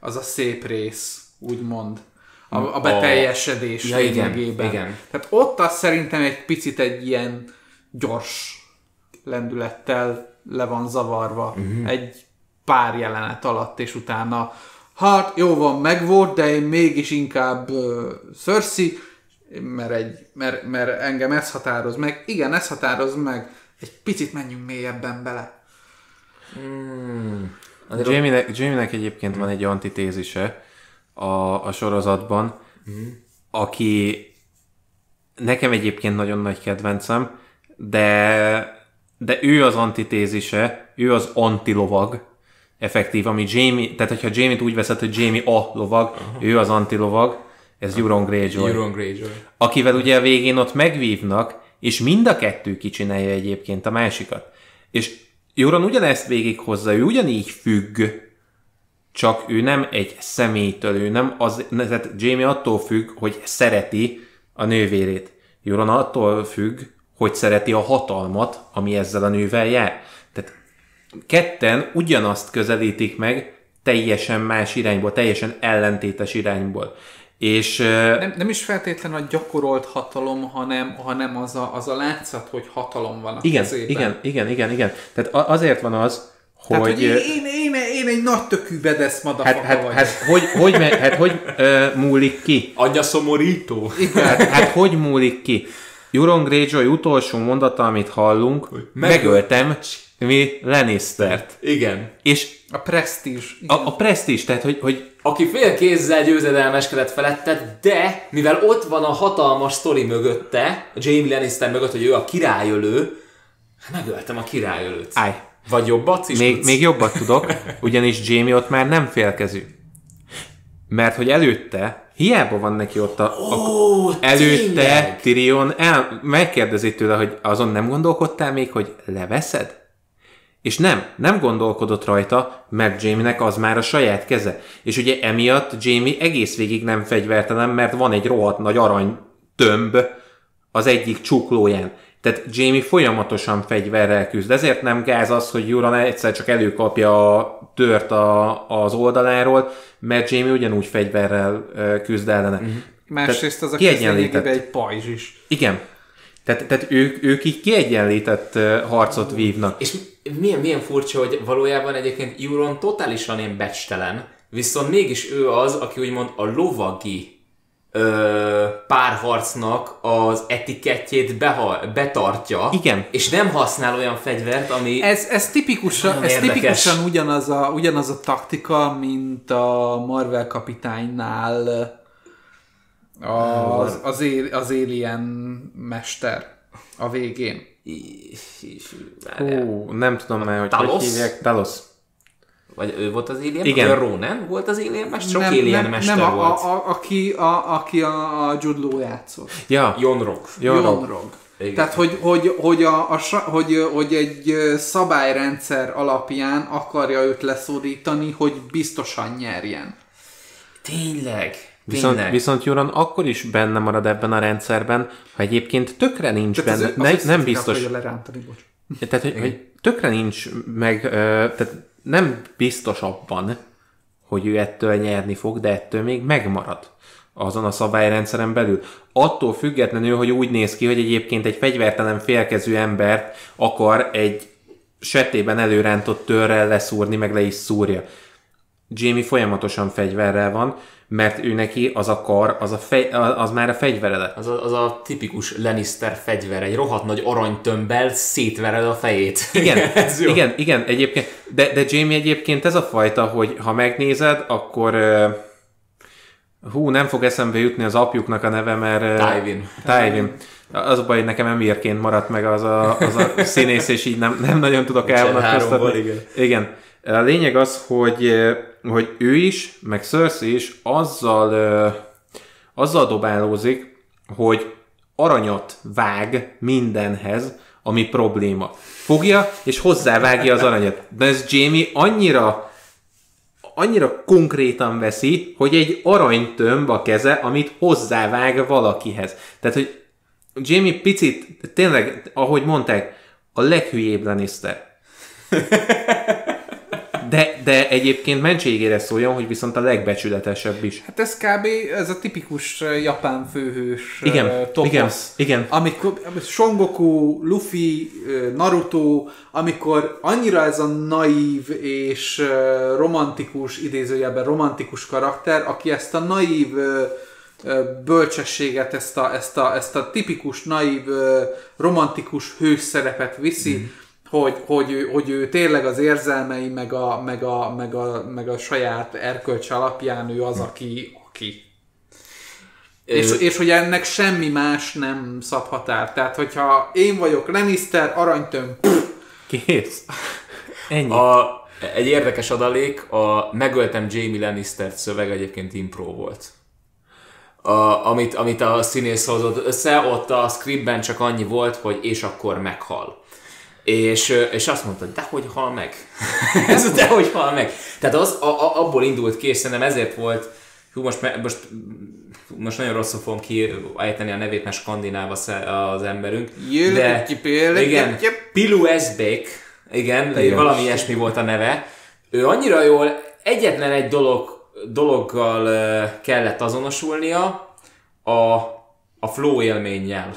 az a szép rész, úgymond. A, a beteljesedés Ja, igen, lényegében. igen. Tehát ott az szerintem egy picit egy ilyen gyors lendülettel le van zavarva uh-huh. egy pár jelenet alatt, és utána hát jó van, megvolt, de én mégis inkább uh, Cersei, mert, egy, mert, mert engem ez határoz meg. Igen, ez határoz meg. Egy picit menjünk mélyebben bele. Azért Jamie-nek, Jamie-nek egyébként van egy antitézise a, a sorozatban, aki nekem egyébként nagyon nagy kedvencem, de, de ő az antitézise, ő az antilovag, effektív, ami Jamie, tehát hogyha Jamie-t úgy veszed, hogy Jamie a lovag, ő az antilovag, ez Euron Greyjoy Euron Greyjoy. akivel ugye a végén ott megvívnak, és mind a kettő kicsinálja egyébként a másikat. És Joron ugyanezt végighozza, ő ugyanígy függ, csak ő nem egy személytől, ő nem az, tehát Jamie attól függ, hogy szereti a nővérét. Joron attól függ, hogy szereti a hatalmat, ami ezzel a nővel jár. Ketten ugyanazt közelítik meg teljesen más irányból, teljesen ellentétes irányból. És Nem, nem is feltétlen a gyakorolt hatalom, hanem, hanem az, a, az a látszat, hogy hatalom van a Igen, kezében. igen, igen, igen, igen. Tehát azért van az, Tehát, hogy, hogy... én, én, én, én egy nagy tökű bedesz Hát, madafaka hát, vagyok. hát, hogy, hogy, me- hát, hogy ö, múlik ki? Anyja szomorító. Hát, hát hogy múlik ki? Euron Greyjoy utolsó mondata, amit hallunk, megöltem mi Lannistert. Igen. És A presztízs. a, a presztízs, tehát hogy, hogy Aki fél kézzel győzedelmeskedett feletted, de mivel ott van a hatalmas sztori mögötte, a Jamie Lannister mögött, hogy ő a királyölő, hát megöltem a királyölőt. állj, Vagy jobbat is még, tudsz? még jobbat tudok, ugyanis Jamie ott már nem félkezű. Mert hogy előtte, hiába van neki ott a, a Ó, Előtte tényleg? Tyrion el, megkérdezi tőle, hogy azon nem gondolkodtál még, hogy leveszed? És nem, nem gondolkodott rajta, mert Jamie-nek az már a saját keze. És ugye emiatt Jamie egész végig nem fegyvertelen, mert van egy rohadt nagy arany tömb az egyik csuklóján. Tehát Jamie folyamatosan fegyverrel küzd. Ezért nem gáz az, hogy Euron egyszer csak előkapja a tört a, az oldaláról, mert Jamie ugyanúgy fegyverrel küzd ellene. Mhm. Mm-hmm. Másrészt az a kiegyenlített. egy pajzs is. Igen. Tehát, tehát ők, ők így kiegyenlített harcot vívnak. És milyen, milyen furcsa, hogy valójában egyébként Euron totálisan én becstelen, viszont mégis ő az, aki úgymond a lovagi ö, párharcnak az etikettjét beha, betartja, Igen. és nem használ olyan fegyvert, ami... Ez, ez, tipikusan, ez érdekes. tipikusan ugyanaz a, ugyanaz a taktika, mint a Marvel kapitánynál az, az, él, az Alien mester a végén. Hú, nem tudom már, hogy Talos? hogy hívják. Talos. Vagy ő volt az Alien? Igen. Vagy a Ronan volt az Alien mester? Sok nem, Alien nem, mester nem a, volt. a, a, aki, a, aki a, a Jude Law játszott. Ja, Jon Rock. Jon Jon Rock. Rock. Igen. Tehát, hogy, hogy, hogy, a, a, hogy, hogy egy szabályrendszer alapján akarja őt leszólítani, hogy biztosan nyerjen. Tényleg. Viszont, Tényleg. viszont Joran akkor is benne marad ebben a rendszerben, ha egyébként tökre nincs Tehát benne, az- ne, az nem biztos, akarja lerántani, bocs. tehát hogy, hogy tökre nincs meg, ö, tehát nem biztos abban, hogy ő ettől nyerni fog, de ettől még megmarad azon a szabályrendszeren belül. Attól függetlenül, hogy úgy néz ki, hogy egyébként egy fegyvertelen félkezű embert akar egy setében előrántott törrel leszúrni, meg le is szúrja. Jamie folyamatosan fegyverrel van, mert ő neki az a kar, az, a fej, az már a fegyvere lett. Az a, az a tipikus Lannister fegyver, egy rohadt nagy aranytömbbel szétvered a fejét. Igen, <laughs> Ez jó. igen, igen, egyébként, de, de Jamie egyébként ez a fajta, hogy ha megnézed, akkor hú, nem fog eszembe jutni az apjuknak a neve, mert... ö, Tywin. Tywin. Az a baj, hogy nekem emírként maradt meg az a, az a <laughs> színész, és így nem, nem nagyon tudok elvonatkoztatni. igen. igen. A lényeg az, hogy, hogy ő is, meg Cersei is azzal, ö, azzal dobálózik, hogy aranyat vág mindenhez, ami probléma. Fogja, és hozzávágja az aranyat. De ez Jamie annyira annyira konkrétan veszi, hogy egy aranytömb a keze, amit hozzávág valakihez. Tehát, hogy Jamie picit, tényleg, ahogy mondták, a leghülyébb Lannister. <laughs> De, de egyébként mentségére szóljon, hogy viszont a legbecsületesebb is. Hát ez kb. ez a tipikus japán főhős Igen, toposz. igen, igen. Amikor Son Goku, Luffy, Naruto, amikor annyira ez a naív és romantikus, idézőjelben romantikus karakter, aki ezt a naív bölcsességet, ezt a, ezt, a, ezt a tipikus, naív, romantikus hős szerepet viszi, mm. Hogy, hogy, ő, hogy ő tényleg az érzelmei, meg a, meg a, meg a, meg a saját erkölcs alapján ő az, aki, aki. És, és hogy ennek semmi más nem szab határ. Tehát, hogyha én vagyok Lannister, aranytöm, Kész. Ennyi. A, egy érdekes adalék, a Megöltem Jamie Lannister szöveg egyébként impro volt. A, amit, amit a színész hozott össze, ott a scriptben csak annyi volt, hogy és akkor meghal. És, és azt mondta, de hogy hal meg? <laughs> Ez de hogy hal meg? Tehát az, a, a, abból indult ki, és szerintem ezért volt, hú, most, most, most nagyon rosszul fogom kiejteni a nevét, mert skandináv az, az emberünk. Például, igen. Pilu Esbek, igen, igen, valami ilyesmi volt a neve. Ő annyira jól, egyetlen egy dolog, dologgal kellett azonosulnia, a, a flow élménnyel.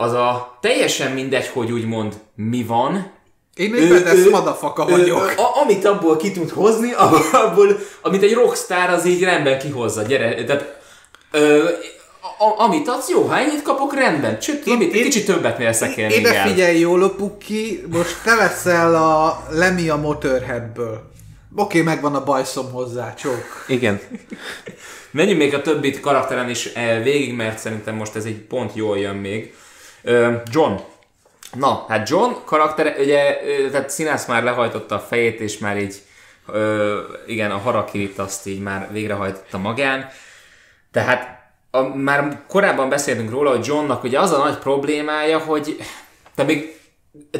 Az a teljesen mindegy, hogy úgymond mi van, Én egy bedesz madafaka vagyok. Ö, a, amit abból ki tud hozni, <laughs> abból, amit egy rockstar az így rendben kihozza. Gyere, tehát, ö, a, amit adsz, jó, ha ennyit kapok, rendben. Csüt, amit egy kicsit többet mérszek el. Ide figyelj, jó Lopuki, most te leszel a Lemmy a Motorheadből. Oké, megvan a bajszom hozzá, csók. Igen. Menjünk még a többit karakteren is eh, végig, mert szerintem most ez egy pont jól jön még. John. Na, hát John karaktere, ugye, tehát színász már lehajtotta a fejét, és már így, ö, igen, a harakirit azt így már végrehajtotta magán. Tehát a, már korábban beszéltünk róla, hogy Johnnak ugye az a nagy problémája, hogy te még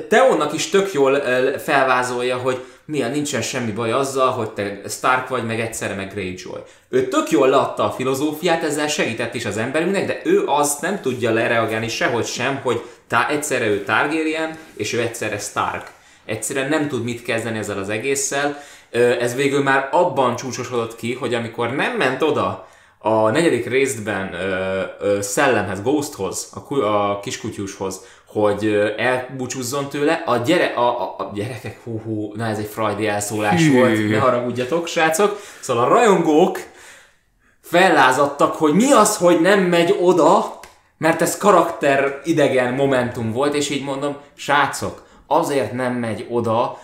Teónak is tök jól felvázolja, hogy milyen nincsen semmi baj azzal, hogy te Stark vagy, meg egyszerre meg Greyjoy. Ő tök jól leadta a filozófiát, ezzel segített is az emberünknek, de ő azt nem tudja lereagálni sehogy sem, hogy tá- egyszerre ő Targaryen, és ő egyszerre Stark. Egyszerűen nem tud mit kezdeni ezzel az egésszel. Ez végül már abban csúcsosodott ki, hogy amikor nem ment oda a negyedik részben ö, ö, Szellemhez, Ghosthoz, a, a kiskutyushoz, hogy elbúcsúzzon tőle, a, gyere, a, a, a gyerekek, hú, hú, na ez egy frajdi elszólás Hű. volt, ne haragudjatok, srácok. Szóval a rajongók fellázadtak, hogy mi az, hogy nem megy oda, mert ez karakter idegen momentum volt, és így mondom, srácok, azért nem megy oda,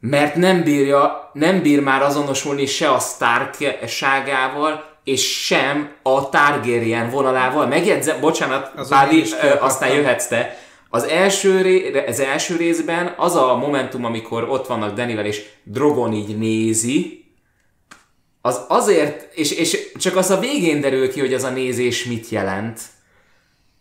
mert nem bírja, nem bír már azonosulni se a Stark-ságával, és sem a Targaryen vonalával. Megjegyzem, bocsánat, Azon Pádi, aztán jöhetsz te. Az első, ré, az első részben az a momentum, amikor ott vannak Danivel, és Drogon így nézi, az azért, és, és csak az a végén derül ki, hogy az a nézés mit jelent.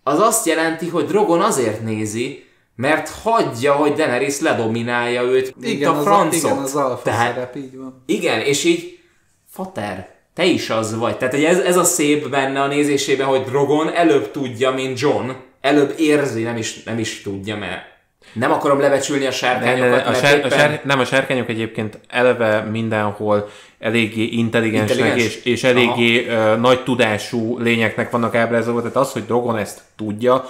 Az azt jelenti, hogy Drogon azért nézi, mert hagyja, hogy Daenerys ledominálja őt, mint Igen, a az, francot. igen, az alfa Tehát, szerep, így van. igen, és így, Fater, te is az vagy. Tehát hogy ez, ez a szép benne a nézésében, hogy Drogon előbb tudja, mint John. Előbb érzi, nem is, nem is tudja, mert nem akarom lebecsülni a sárkányokat, ne, ne, a mert sár, a éppen- sár, nem, a sárkányok egyébként eleve mindenhol eléggé intelligensnek Intelligens? és, és eléggé uh, nagy tudású lényeknek vannak ábrázolva, tehát az, hogy Drogon ezt tudja,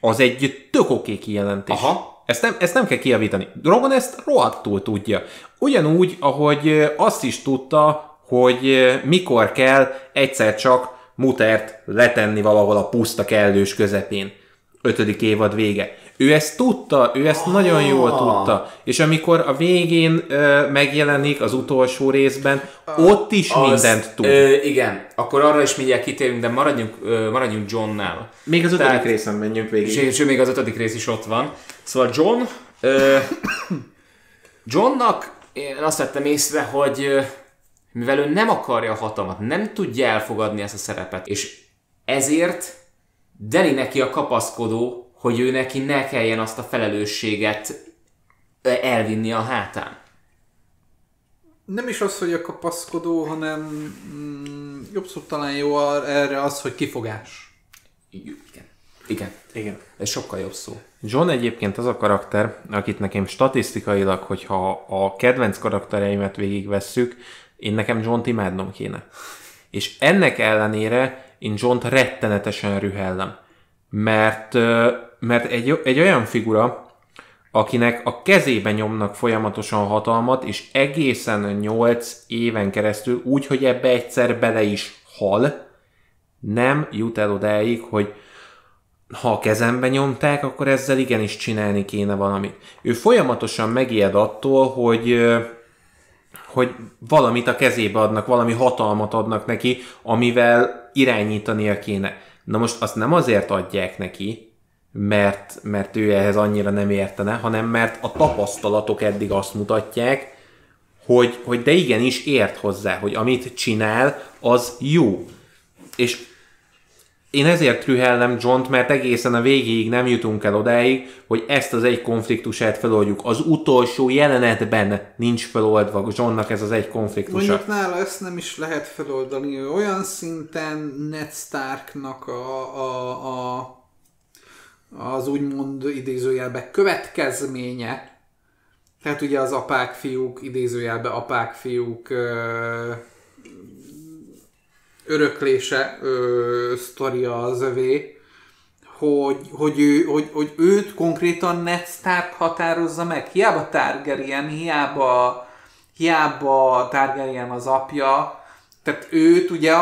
az egy tök oké kijelentés. Aha. Ezt nem, ezt nem kell kijavítani. Drogon ezt rohadtul tudja. Ugyanúgy, ahogy azt is tudta, hogy ö, mikor kell egyszer csak mutert letenni valahol a puszta kellős közepén. Ötödik évad vége. Ő ezt tudta, ő ezt nagyon jól tudta. És amikor a végén ö, megjelenik az utolsó részben, ott is mindent tud. Ö, igen, akkor arra is mindjárt kitérünk, de maradjunk, ö, maradjunk Johnnál. Még az ötödik tehát- részen menjünk végig. És, és még az ötödik rész is ott van. Szóval John, ö, <coughs> Johnnak én azt vettem észre, hogy ö, mivel ő nem akarja a hatalmat, nem tudja elfogadni ezt a szerepet, és ezért Danny neki a kapaszkodó, hogy ő neki ne kelljen azt a felelősséget elvinni a hátán. Nem is az, hogy a kapaszkodó, hanem mm, jobb szó talán jó erre az, hogy kifogás. Igen. Igen. Igen. Ez sokkal jobb szó. John egyébként az a karakter, akit nekem statisztikailag, hogyha a kedvenc karaktereimet végigvesszük, én nekem John-t imádnom kéne. És ennek ellenére én John-t rettenetesen rühellem. Mert, mert egy, egy olyan figura, akinek a kezébe nyomnak folyamatosan hatalmat, és egészen 8 éven keresztül úgy, hogy ebbe egyszer bele is hal, nem jut el odáig, hogy ha a kezembe nyomták, akkor ezzel igenis csinálni kéne valamit. Ő folyamatosan megijed attól, hogy hogy valamit a kezébe adnak, valami hatalmat adnak neki, amivel irányítania kéne. Na most azt nem azért adják neki, mert, mert ő ehhez annyira nem értene, hanem mert a tapasztalatok eddig azt mutatják, hogy, hogy de igenis ért hozzá, hogy amit csinál, az jó. És én ezért rühellem John-t, mert egészen a végéig nem jutunk el odáig, hogy ezt az egy konfliktusát feloldjuk. Az utolsó jelenetben nincs feloldva Johnnak ez az egy konfliktusa. Mondjuk nála ezt nem is lehet feloldani. Ő olyan szinten Ned Starknak a, a, a, az úgymond idézőjelbe következménye, tehát ugye az apák, fiúk, idézőjelbe apák, fiúk ö, öröklése ö, sztoria az övé, hogy, hogy, ő, hogy, hogy őt konkrétan Ned Stark határozza meg. Hiába Targaryen, hiába, hiába Targaryen az apja, tehát őt ugye,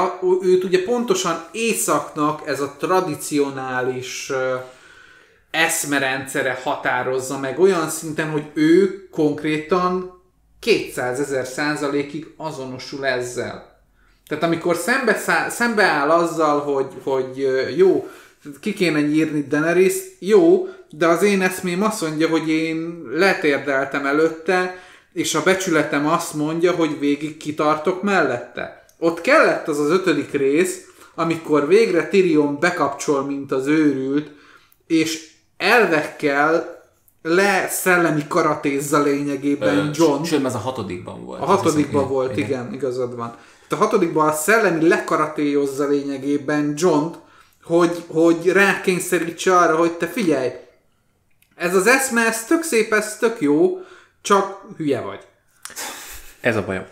őt ugye pontosan Északnak ez a tradicionális ö, eszmerendszere határozza meg olyan szinten, hogy ő konkrétan 200 ezer százalékig azonosul ezzel. Tehát amikor szembe, szá- szembe áll azzal, hogy, hogy jó, ki kéne nyírni daenerys jó, de az én eszmém azt mondja, hogy én letérdeltem előtte, és a becsületem azt mondja, hogy végig kitartok mellette. Ott kellett az az ötödik rész, amikor végre Tyrion bekapcsol, mint az őrült, és elvekkel le szellemi karatézza lényegében John. Sőt, ez a hatodikban volt. A hatodikban volt, igen. igen, igazad van. Tehát a hatodikban a szellemi lekaratélyozza lényegében john hogy, hogy rákényszerítse arra, hogy te figyelj, ez az eszme, ez tök szép, ez tök jó, csak hülye vagy. Ez a bajom.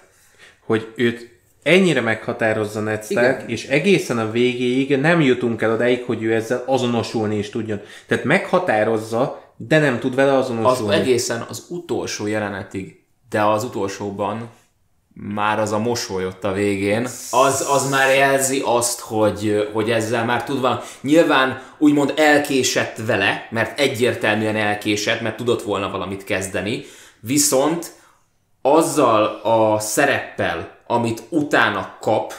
Hogy őt ennyire meghatározza Ned Stark, és egészen a végéig nem jutunk el odáig, hogy ő ezzel azonosulni is tudjon. Tehát meghatározza, de nem tud vele Az azonosulni. egészen az utolsó jelenetig, de az utolsóban már az a mosoly ott a végén, az, az már jelzi azt, hogy, hogy ezzel már tud van. Nyilván úgymond elkésett vele, mert egyértelműen elkésett, mert tudott volna valamit kezdeni, viszont azzal a szereppel, amit utána kap,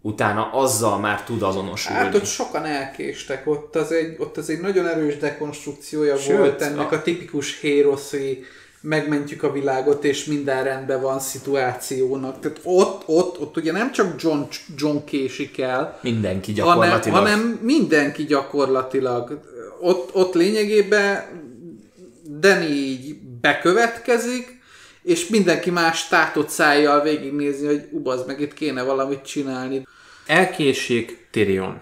utána azzal már tud azonosulni. Hát ott sokan elkéstek, ott az egy, ott az egy nagyon erős dekonstrukciója Sőt, volt ennek a- a, tipikus héroszi megmentjük a világot, és minden rendben van szituációnak. Tehát ott, ott, ott ugye nem csak John, John késik el, Mindenki hanem, gyakorlatilag. hanem mindenki gyakorlatilag. Ott, ott lényegében Danny így bekövetkezik, és mindenki más tátott szájjal végignézi, hogy ubaz meg itt kéne valamit csinálni. Elkésik Tyrion.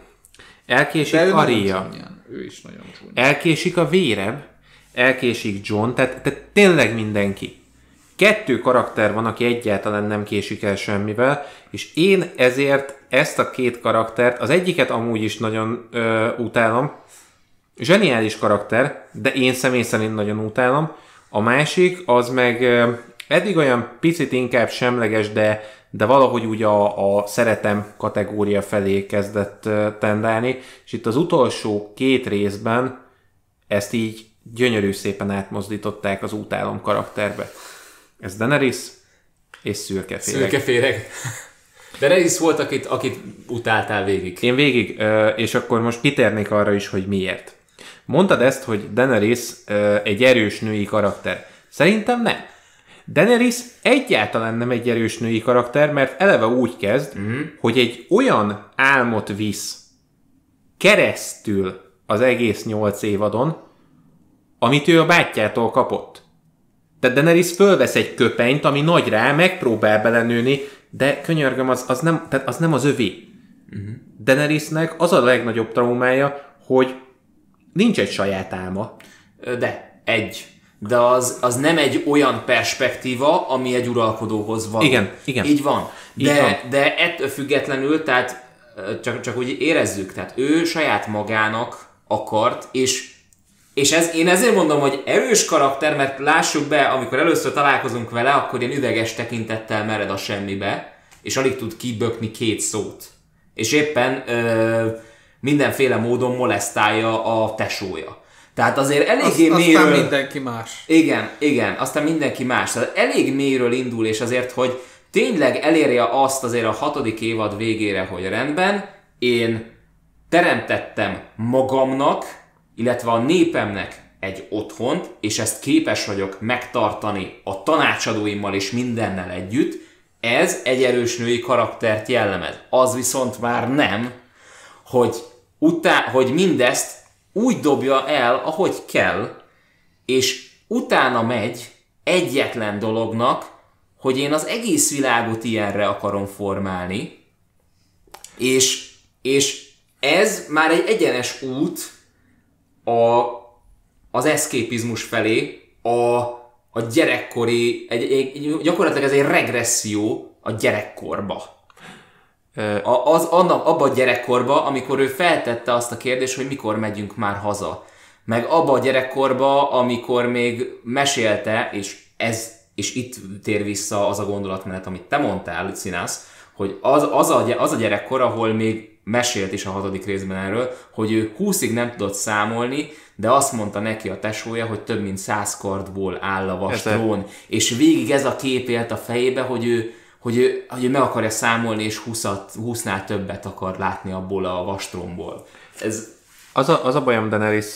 Elkésik ő Arya. Ő is nagyon csúnya. Elkésik a véreb, elkésik John, tehát, tehát tényleg mindenki. Kettő karakter van, aki egyáltalán nem késik el semmivel, és én ezért ezt a két karaktert, az egyiket amúgy is nagyon ö, utálom, zseniális karakter, de én személy szerint nagyon utálom, a másik az meg ö, eddig olyan picit inkább semleges, de, de valahogy úgy a, a szeretem kategória felé kezdett tendálni, és itt az utolsó két részben ezt így gyönyörű szépen átmozdították az utálom karakterbe. Ez Daenerys és szürkeféreg. Szürkeféreg. De ne is volt, akit, akit utáltál végig. Én végig, és akkor most kitérnék arra is, hogy miért. Mondtad ezt, hogy Daenerys egy erős női karakter. Szerintem nem. Daenerys egyáltalán nem egy erős női karakter, mert eleve úgy kezd, mm. hogy egy olyan álmot visz keresztül az egész nyolc évadon, amit ő a bátyjától kapott. Tehát Daenerys fölvesz egy köpenyt, ami nagy rá, megpróbál belenőni, de könyörgöm, az, az, nem, tehát az nem az övé. Daenerysnek az a legnagyobb traumája, hogy nincs egy saját álma. De, egy. De az, az nem egy olyan perspektíva, ami egy uralkodóhoz van. Igen, igen. Így van. Így De, van. de ettől függetlenül, tehát csak, csak úgy érezzük, tehát ő saját magának akart, és és ez, én ezért mondom, hogy erős karakter, mert lássuk be, amikor először találkozunk vele, akkor ilyen üveges tekintettel mered a semmibe, és alig tud kibökni két szót. És éppen ö, mindenféle módon molesztálja a tesója. Tehát azért Az, eléggé aztán mélyről... mindenki más. Igen, igen, aztán mindenki más. Tehát elég mélyről indul, és azért, hogy tényleg elérje azt azért a hatodik évad végére, hogy rendben, én teremtettem magamnak, illetve a népemnek egy otthont, és ezt képes vagyok megtartani a tanácsadóimmal és mindennel együtt, ez egy erős női karaktert jellemez. Az viszont már nem, hogy, utá- hogy mindezt úgy dobja el, ahogy kell, és utána megy egyetlen dolognak, hogy én az egész világot ilyenre akarom formálni, és, és ez már egy egyenes út a, az eszképizmus felé, a, a gyerekkori, egy, egy, gyakorlatilag ez egy regresszió a gyerekkorba. A, az, annak, abba a gyerekkorba, amikor ő feltette azt a kérdést, hogy mikor megyünk már haza. Meg abba a gyerekkorba, amikor még mesélte, és ez és itt tér vissza az a gondolatmenet, amit te mondtál, Színász, hogy az, az, a, az a gyerekkor, ahol még mesélt is a hatodik részben erről, hogy ő 20-ig nem tudott számolni, de azt mondta neki a tesója, hogy több mint száz kardból áll a vastrón, és végig ez a kép élt a fejébe, hogy ő, hogy ő, hogy ő meg akarja számolni, és 20 20-nál többet akar látni abból a vastrónból. Ez, Az a, az a bajom daenerys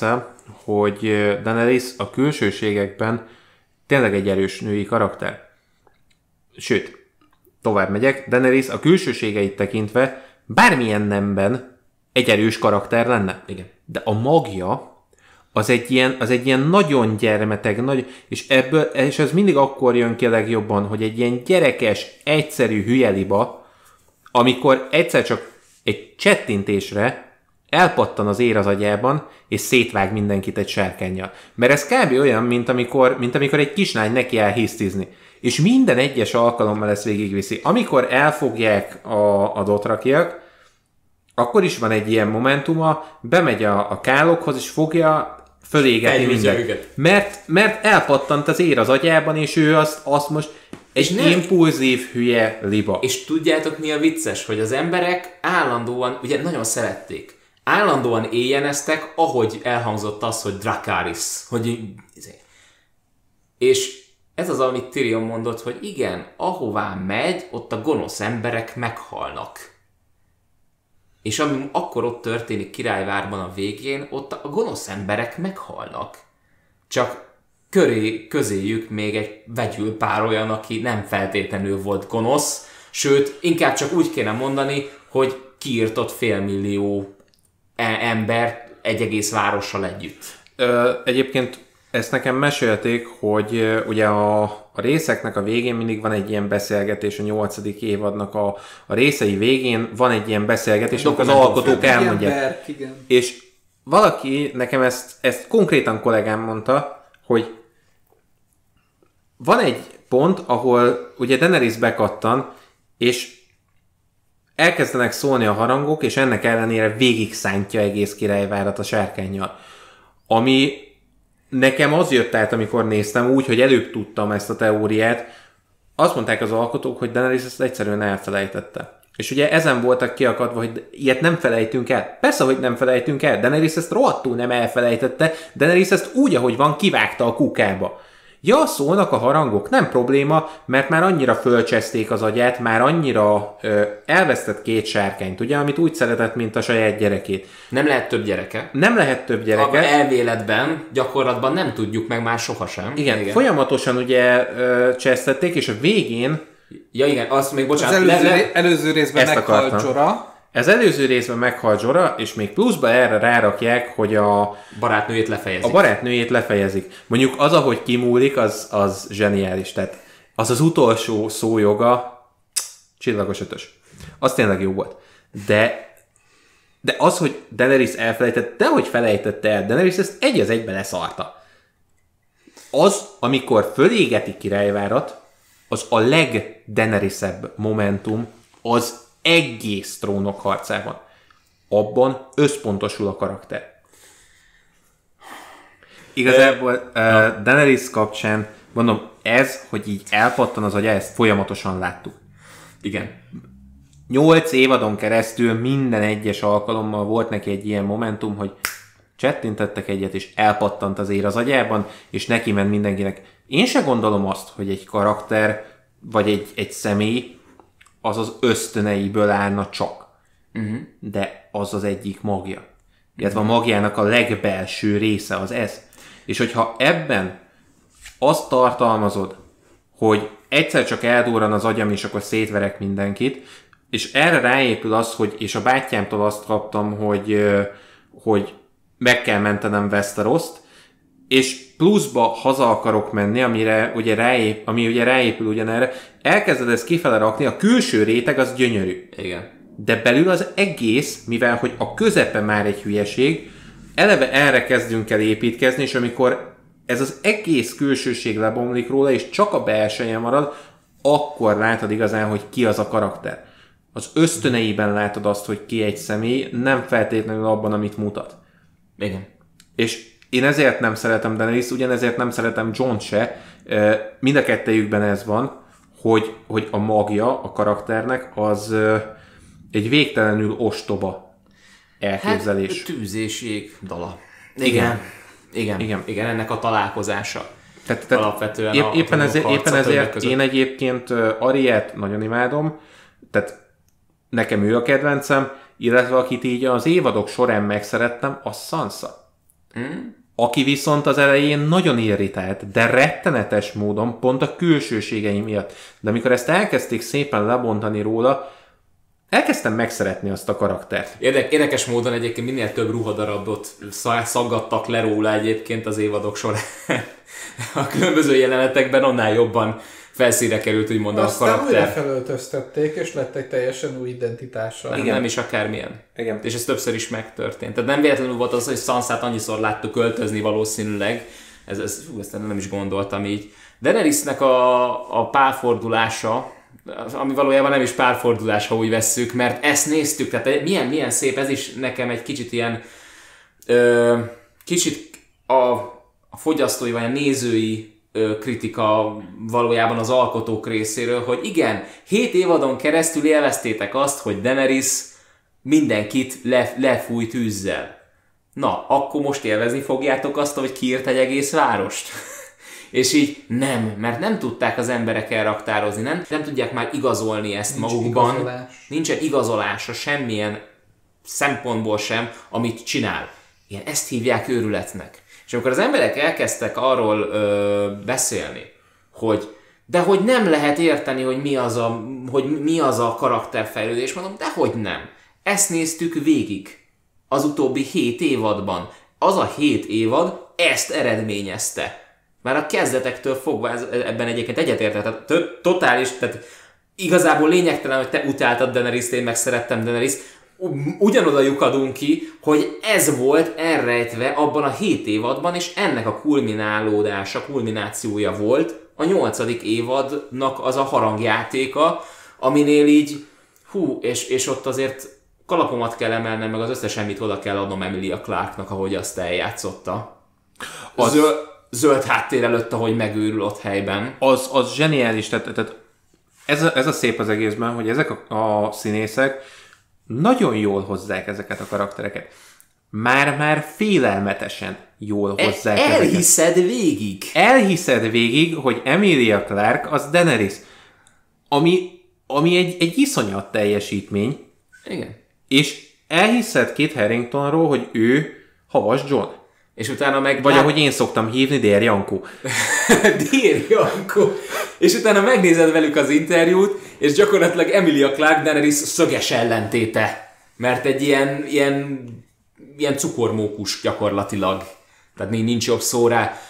hogy Daenerys a külsőségekben tényleg egy erős női karakter. Sőt, tovább megyek, Daenerys a külsőségeit tekintve bármilyen nemben egy erős karakter lenne. Igen. De a magja az egy ilyen, az egy ilyen nagyon gyermeteg, nagy, és ebből, és ez mindig akkor jön ki a legjobban, hogy egy ilyen gyerekes, egyszerű hülyeliba, amikor egyszer csak egy csettintésre elpattan az ér az agyában, és szétvág mindenkit egy sárkányjal. Mert ez kb. olyan, mint amikor, mint amikor egy kislány neki áll hisztizni. És minden egyes alkalommal ezt végigviszi. Amikor elfogják a, a dotrakiak, akkor is van egy ilyen momentuma, bemegy a, a kálokhoz, és fogja fölégetni mindent. Mert, mert elpattant az ér az agyában, és ő azt, azt most egy nem- impulzív hülye liba. És tudjátok mi a vicces? Hogy az emberek állandóan, ugye nagyon szerették, állandóan éjjeneztek, ahogy elhangzott az, hogy Dracarys, hogy izé. és ez az, amit Tyrion mondott, hogy igen, ahová megy, ott a gonosz emberek meghalnak. És ami akkor ott történik Királyvárban a végén, ott a gonosz emberek meghalnak. Csak köré, közéjük még egy vegyül pár olyan, aki nem feltétlenül volt gonosz, sőt, inkább csak úgy kéne mondani, hogy kiirtott félmillió e- ember egy egész várossal együtt. Ö, egyébként ezt nekem mesélték, hogy ugye a, a részeknek a végén mindig van egy ilyen beszélgetés, a nyolcadik évadnak a, a részei végén van egy ilyen beszélgetés, amikor az alkotók elmondják. Ilyen berk, igen. És valaki nekem ezt, ezt konkrétan kollégám mondta, hogy van egy pont, ahol ugye Daenerys bekattan, és elkezdenek szólni a harangok, és ennek ellenére végig szántja egész királyvárat a sárkányjal. Ami nekem az jött át, amikor néztem úgy, hogy előbb tudtam ezt a teóriát, azt mondták az alkotók, hogy Daenerys ezt egyszerűen elfelejtette. És ugye ezen voltak kiakadva, hogy ilyet nem felejtünk el. Persze, hogy nem felejtünk el. Daenerys ezt rohadtul nem elfelejtette. Daenerys ezt úgy, ahogy van, kivágta a kukába. Ja, szólnak a harangok, nem probléma, mert már annyira fölcseszték az agyát, már annyira ö, elvesztett két sárkányt, ugye, amit úgy szeretett, mint a saját gyerekét. Nem lehet több gyereke. Nem lehet több Gyereke? gyereke. Elvéletben, gyakorlatban nem tudjuk meg már sohasem. Igen, igen, folyamatosan ugye ö, csesztették, és a végén Ja igen, azt még Az bocsánat, előző, le, le, előző részben meghalt akartam. Ez előző részben meghal Jorah, és még pluszba erre rárakják, hogy a, barátnőjét lefejezik. a barátnőjét lefejezik. Mondjuk az, ahogy kimúlik, az, az zseniális. Tehát az az utolsó szójoga, csillagos ötös. Az tényleg jó volt. De De az, hogy Daenerys elfelejtett, de hogy felejtette el, Daenerys ezt egy az egybe leszarta. Az, amikor fölégeti királyvárat, az a legdenerisebb momentum az egész trónok harcában. Abban összpontosul a karakter. Igazából uh, Daenerys kapcsán, mondom, ez, hogy így elpattan az agya, ezt folyamatosan láttuk. Igen. Nyolc évadon keresztül minden egyes alkalommal volt neki egy ilyen momentum, hogy csettintettek egyet, és elpattant az ér az agyában, és neki ment mindenkinek. Én se gondolom azt, hogy egy karakter, vagy egy, egy személy az az ösztöneiből állna csak. Uh-huh. De az az egyik magja. Illetve a magjának a legbelső része az ez. És hogyha ebben azt tartalmazod, hogy egyszer csak eldurran az agyam, és akkor szétverek mindenkit, és erre ráépül az, hogy, és a bátyámtól azt kaptam, hogy, hogy meg kell mentenem Westeroszt, és pluszba haza akarok menni, amire ugye ráép, ami ugye ráépül ugyanerre, elkezded ezt kifele rakni, a külső réteg az gyönyörű. Igen. De belül az egész, mivel hogy a közepe már egy hülyeség, eleve erre kezdünk el építkezni, és amikor ez az egész külsőség lebomlik róla, és csak a belseje marad, akkor látod igazán, hogy ki az a karakter. Az ösztöneiben látod azt, hogy ki egy személy, nem feltétlenül abban, amit mutat. Igen. És én ezért nem szeretem Daenerys, ugyanezért nem szeretem John se. Mind a kettejükben ez van, hogy, hogy a magja a karakternek az egy végtelenül ostoba elképzelés. Hát, tűzéség dala. Igen. Igen. Igen. Igen, ennek a találkozása. Tehát, tehát Alapvetően épp, a, éppen, ezért, éppen ezért én egyébként Ariet nagyon imádom, tehát nekem ő a kedvencem, illetve akit így az évadok során megszerettem, a Sansa. Mm. Aki viszont az elején nagyon irritált, de rettenetes módon, pont a külsőségei miatt. De amikor ezt elkezdték szépen lebontani róla, elkezdtem megszeretni azt a karaktert. Érdek, érdekes módon egyébként minél több ruhadarabot szaggattak le róla egyébként az évadok során. <laughs> a különböző jelenetekben annál jobban felszíre került, úgymond a karakter. Aztán felöltöztették, és lett egy teljesen új identitása. Igen, nem is akármilyen. Igen. És ez többször is megtörtént. Tehát nem véletlenül volt az, hogy Sansát annyiszor láttuk öltözni valószínűleg. Ez, ez, hú, ezt nem is gondoltam így. Daenerysnek a, a párfordulása, ami valójában nem is párfordulás, ha úgy vesszük, mert ezt néztük, tehát milyen, milyen szép, ez is nekem egy kicsit ilyen, ö, kicsit a, a fogyasztói vagy a nézői kritika valójában az alkotók részéről, hogy igen, 7 évadon keresztül élveztétek azt, hogy Daenerys mindenkit le, lefúj tűzzel. Na, akkor most élvezni fogjátok azt, hogy kiírt egy egész várost? <laughs> És így nem, mert nem tudták az emberek elraktározni, nem, nem tudják már igazolni ezt Nincs magukban. Igazolás. Nincsen igazolása semmilyen szempontból sem, amit csinál. Igen, ezt hívják őrületnek. És amikor az emberek elkezdtek arról ö, beszélni, hogy de hogy nem lehet érteni, hogy mi az a, hogy mi az a karakterfejlődés, mondom, de hogy nem. Ezt néztük végig az utóbbi hét évadban. Az a hét évad ezt eredményezte. Már a kezdetektől fogva ez, ebben egyébként egyetértek, tehát totális, tehát igazából lényegtelen, hogy te utáltad Daenerys-t, én meg szerettem Daenerys, ugyanoda lyukadunk ki, hogy ez volt elrejtve abban a 7 évadban, és ennek a kulminálódása, kulminációja volt a nyolcadik évadnak az a harangjátéka, aminél így, hú, és, és ott azért kalapomat kell emelnem, meg az összes emmit oda kell adnom Emilia Clarknak, ahogy azt eljátszotta. Az zöld, zöld háttér előtt, ahogy megőrül ott helyben. Az, az zseniális, tehát, tehát ez, a, ez a szép az egészben, hogy ezek a, a színészek nagyon jól hozzák ezeket a karaktereket. Már-már félelmetesen jól e- hozzák El, Elhiszed ezeket. végig. Elhiszed végig, hogy Emilia Clark az Daenerys. Ami, ami egy, egy iszonyat teljesítmény. Igen. És elhiszed Kit Harringtonról, hogy ő Havas John. És utána meg... Vagy lát... ahogy én szoktam hívni, Dér Jankó. <laughs> Dér Jankó. És utána megnézed velük az interjút, és gyakorlatilag Emilia Clark Daenerys szöges ellentéte. Mert egy ilyen, ilyen, ilyen cukormókus gyakorlatilag. Tehát nincs jobb szó rá.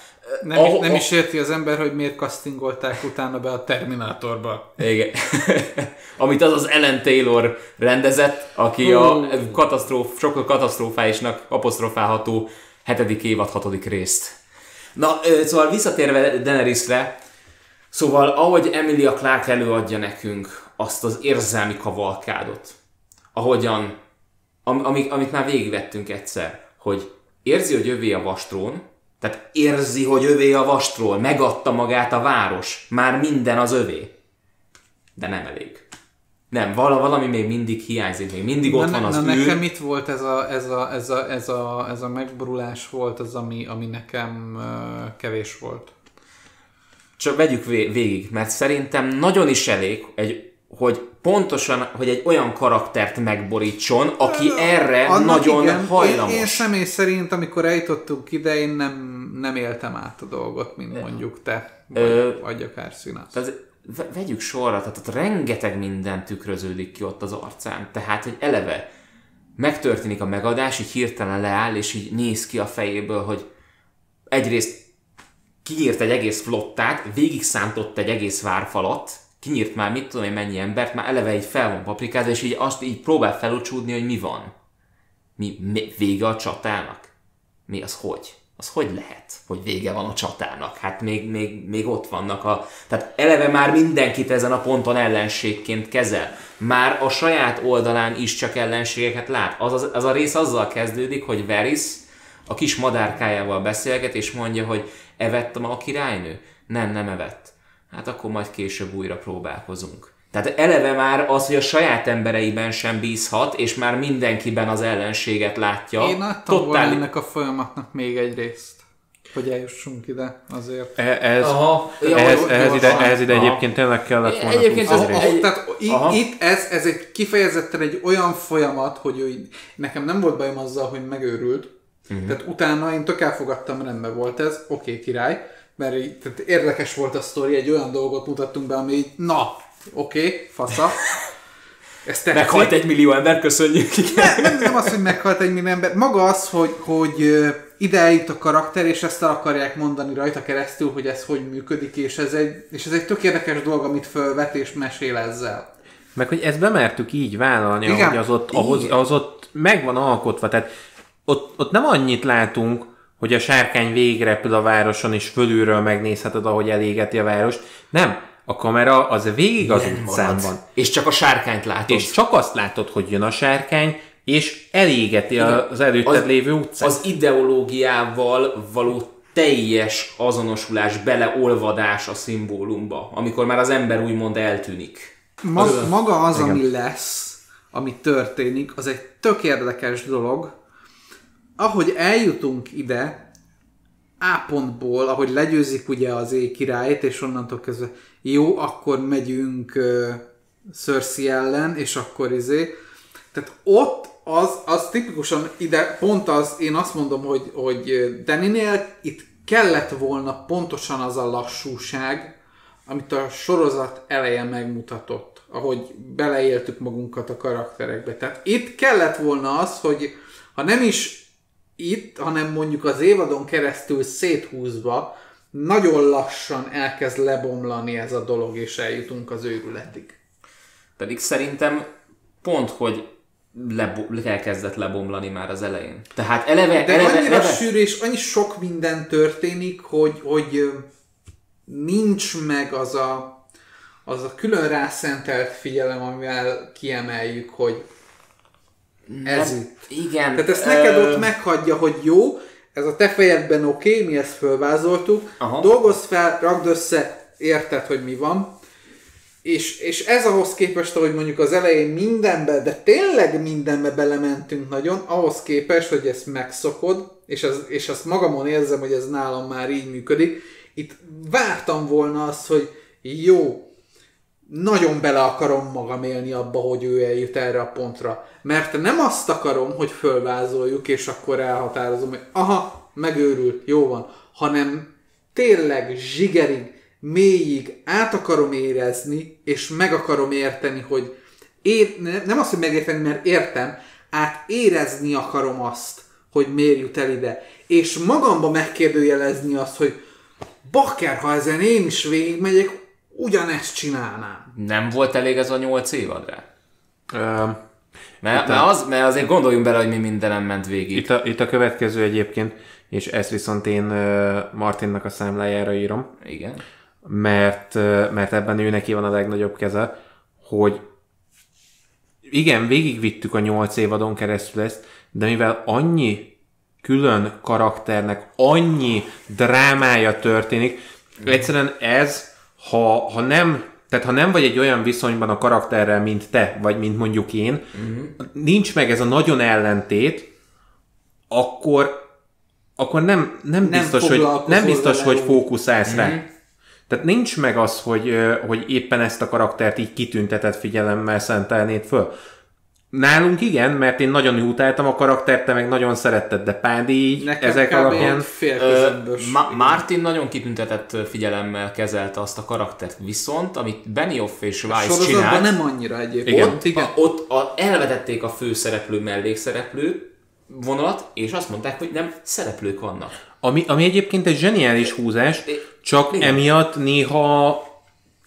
Nem, oh, is, nem oh. is érti az ember, hogy miért castingolták utána be a Terminátorba. Igen. <laughs> Amit az az Ellen Taylor rendezett, aki uh. a katasztróf, sokkal katasztrofáisnak apostrofálható hetedik évad hatodik részt. Na, szóval visszatérve Daenerysre, szóval ahogy Emilia Clark előadja nekünk azt az érzelmi kavalkádot, ahogyan, am, amit, már végigvettünk egyszer, hogy érzi, hogy övé a vastrón, tehát érzi, hogy övé a vastról, megadta magát a város, már minden az övé. De nem elég. Nem, vala, valami még mindig hiányzik, még mindig ott na, van az na, űr. nekem itt volt ez a, ez a, ez a, ez a, ez a megborulás volt az, ami, ami nekem uh, kevés volt. Csak vegyük végig, mert szerintem nagyon is elég, egy, hogy pontosan, hogy egy olyan karaktert megborítson, aki erre Annak nagyon igen. hajlamos. Én, én személy szerint, amikor eljutottunk ide, én nem, nem éltem át a dolgot, mint mondjuk te, vagy, Ö, vagy akár színász vegyük sorra, tehát ott rengeteg minden tükröződik ki ott az arcán. Tehát, hogy eleve megtörténik a megadás, így hirtelen leáll, és így néz ki a fejéből, hogy egyrészt kinyírt egy egész flottát, végig szántott egy egész várfalat, kinyírt már mit tudom én mennyi embert, már eleve egy fel van paprikázva, és így azt így próbál felucsúdni, hogy mi van. Mi, mi vége a csatának? Mi az hogy? Az hogy lehet, hogy vége van a csatának? Hát még, még, még ott vannak a... Tehát eleve már mindenkit ezen a ponton ellenségként kezel. Már a saját oldalán is csak ellenségeket lát. Az, az, az a rész azzal kezdődik, hogy Veris a kis madárkájával beszélget, és mondja, hogy evettem a királynő? Nem, nem evett. Hát akkor majd később újra próbálkozunk. Tehát eleve már az, hogy a saját embereiben sem bízhat, és már mindenkiben az ellenséget látja. Én adtam Totál... ennek a folyamatnak még egy részt hogy eljussunk ide azért. E- ez, Aha, ja, ehhez, jó, ehhez, ide, ehhez ide egyébként tényleg kellett volna egyébként ez, egy, tehát Aha. itt ez, ez egy kifejezetten egy olyan folyamat, hogy ő, nekem nem volt bajom azzal, hogy megőrült, uh-huh. tehát utána én tök elfogadtam, rendben volt ez, oké, okay, király, mert így, tehát érdekes volt a sztori, egy olyan dolgot mutattunk be, ami így, na, Oké, okay, fasza. Ez meghalt egy millió ember, köszönjük. Nem, nem, nem az, hogy meghalt egy millió ember. Maga az, hogy, hogy ide eljut a karakter, és ezt el akarják mondani rajta keresztül, hogy ez hogy működik, és ez egy, és ez egy tök érdekes dolog, amit fölvet és mesél ezzel. Meg hogy ezt bemertük így vállalni, Igen, hogy az ott, ahhoz, az ott meg van alkotva, tehát ott, ott nem annyit látunk, hogy a sárkány végrepül a városon, és fölülről megnézheted, ahogy elégeti a várost. Nem, a kamera az végig az Nem utcán marad. van. És csak a sárkányt látod. És csak azt látod, hogy jön a sárkány, és elégeti Igen. az előtted az, lévő utcát. Az ideológiával való teljes azonosulás, beleolvadás a szimbólumba, amikor már az ember úgymond eltűnik. Ma, az, maga az, Igen. ami lesz, ami történik, az egy tök érdekes dolog. Ahogy eljutunk ide, A pontból, ahogy legyőzik ugye az éj királyt, és onnantól kezdve jó, akkor megyünk uh, Cersei ellen, és akkor izé. Tehát ott az, az tipikusan ide, pont az, én azt mondom, hogy, hogy Daninél itt kellett volna pontosan az a lassúság, amit a sorozat eleje megmutatott, ahogy beleéltük magunkat a karakterekbe. Tehát itt kellett volna az, hogy ha nem is itt, hanem mondjuk az évadon keresztül széthúzva, nagyon lassan elkezd lebomlani ez a dolog, és eljutunk az őrületig. Pedig szerintem pont, hogy lebo- elkezdett lebomlani már az elején. Tehát eleve... De eleve, annyira eleve... sűrű, és annyi sok minden történik, hogy, hogy nincs meg az a, az a külön rászentelt figyelem, amivel kiemeljük, hogy ez itt. Igen. Tehát ezt neked ö... ott meghagyja, hogy jó, ez a te fejedben oké, okay, mi ezt fölvázoltuk, Aha. dolgozz fel, ragd össze, érted, hogy mi van, és, és ez ahhoz képest, hogy mondjuk az elején mindenbe, de tényleg mindenbe belementünk nagyon, ahhoz képest, hogy ezt megszokod, és, az, és azt magamon érzem, hogy ez nálam már így működik, itt vártam volna azt, hogy jó, nagyon bele akarom magam élni abba, hogy ő eljut erre a pontra. Mert nem azt akarom, hogy fölvázoljuk, és akkor elhatározom, hogy aha, megőrült, jó van, hanem tényleg zsigerig, mélyig át akarom érezni, és meg akarom érteni, hogy ér, nem azt, hogy megérteni, mert értem, át érezni akarom azt, hogy miért jut el ide. És magamba megkérdőjelezni azt, hogy bakker, ha ezen én is végigmegyek, ugyanezt csinálnám. Nem volt elég ez a nyolc évad rá? Mert, mert, az, mert azért gondoljunk bele, hogy mi mindenem ment végig. Itt a, itt a következő egyébként, és ezt viszont én Martinnak a számlájára írom, Igen. mert, mert ebben ő neki van a legnagyobb keze, hogy igen, végigvittük a nyolc évadon keresztül ezt, de mivel annyi külön karakternek annyi drámája történik, egyszerűen ez, ha, ha nem tehát ha nem vagy egy olyan viszonyban a karakterrel, mint te, vagy mint mondjuk én, nincs meg ez a nagyon ellentét, akkor, akkor nem, nem, Nem biztos, hogy, nem biztos, vele hogy fókuszálsz rá. Tehát nincs meg az, hogy, hogy éppen ezt a karaktert így kitüntetett figyelemmel szentelnéd föl. Nálunk igen, mert én nagyon utáltam a karaktert, te meg nagyon szeretted, de Pádi így Nekem ezek alapján... Ma- Martin nagyon kitüntetett figyelemmel kezelte azt a karaktert, viszont amit Benioff és Weiss csinált, nem annyira egyébként. Igen. Ott igen. A, ott a, elvetették a főszereplő mellékszereplő vonalat, és azt mondták, hogy nem szereplők vannak. Ami, ami egyébként egy zseniális húzás, csak Igen. emiatt néha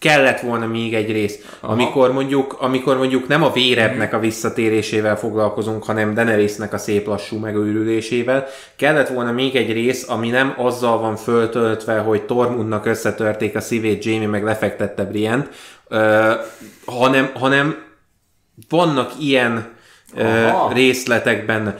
kellett volna még egy rész. Amikor mondjuk, amikor mondjuk nem a vérebnek a visszatérésével foglalkozunk, hanem Daenerysnek a szép lassú megőrülésével, kellett volna még egy rész, ami nem azzal van föltöltve, hogy Tormundnak összetörték a szívét Jamie, meg lefektette Brienne, ö, hanem, hanem vannak ilyen ö, Aha. részletek benne.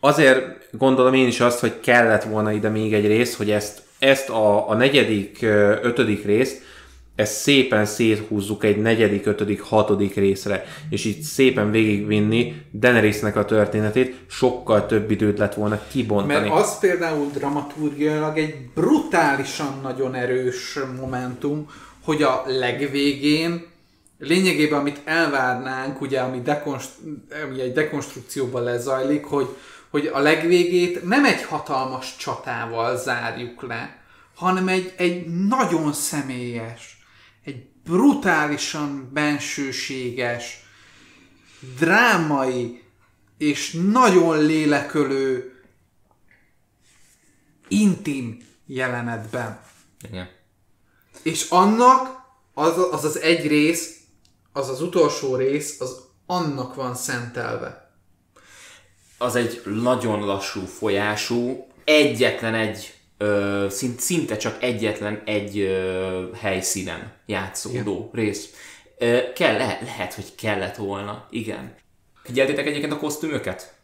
Azért gondolom én is azt, hogy kellett volna ide még egy rész, hogy ezt, ezt a, a negyedik, ötödik részt, ezt szépen széthúzzuk egy negyedik, ötödik, hatodik részre, és így szépen végigvinni Daenerysnek a történetét, sokkal több időt lett volna kibontani. Mert az például dramaturgiailag egy brutálisan nagyon erős momentum, hogy a legvégén lényegében amit elvárnánk, ugye ami, dekonst- ami egy dekonstrukcióban lezajlik, hogy, hogy a legvégét nem egy hatalmas csatával zárjuk le, hanem egy, egy nagyon személyes, brutálisan bensőséges, drámai és nagyon lélekölő intim jelenetben. Igen. És annak az az, az egy rész, az az utolsó rész, az annak van szentelve. Az egy nagyon lassú folyású, egyetlen egy, ö, szint, szinte csak egyetlen egy ö, helyszínen játszódó rész. Ö, kell, lehet, lehet, hogy kellett volna, igen. Figyeltétek egyébként a kosztümöket?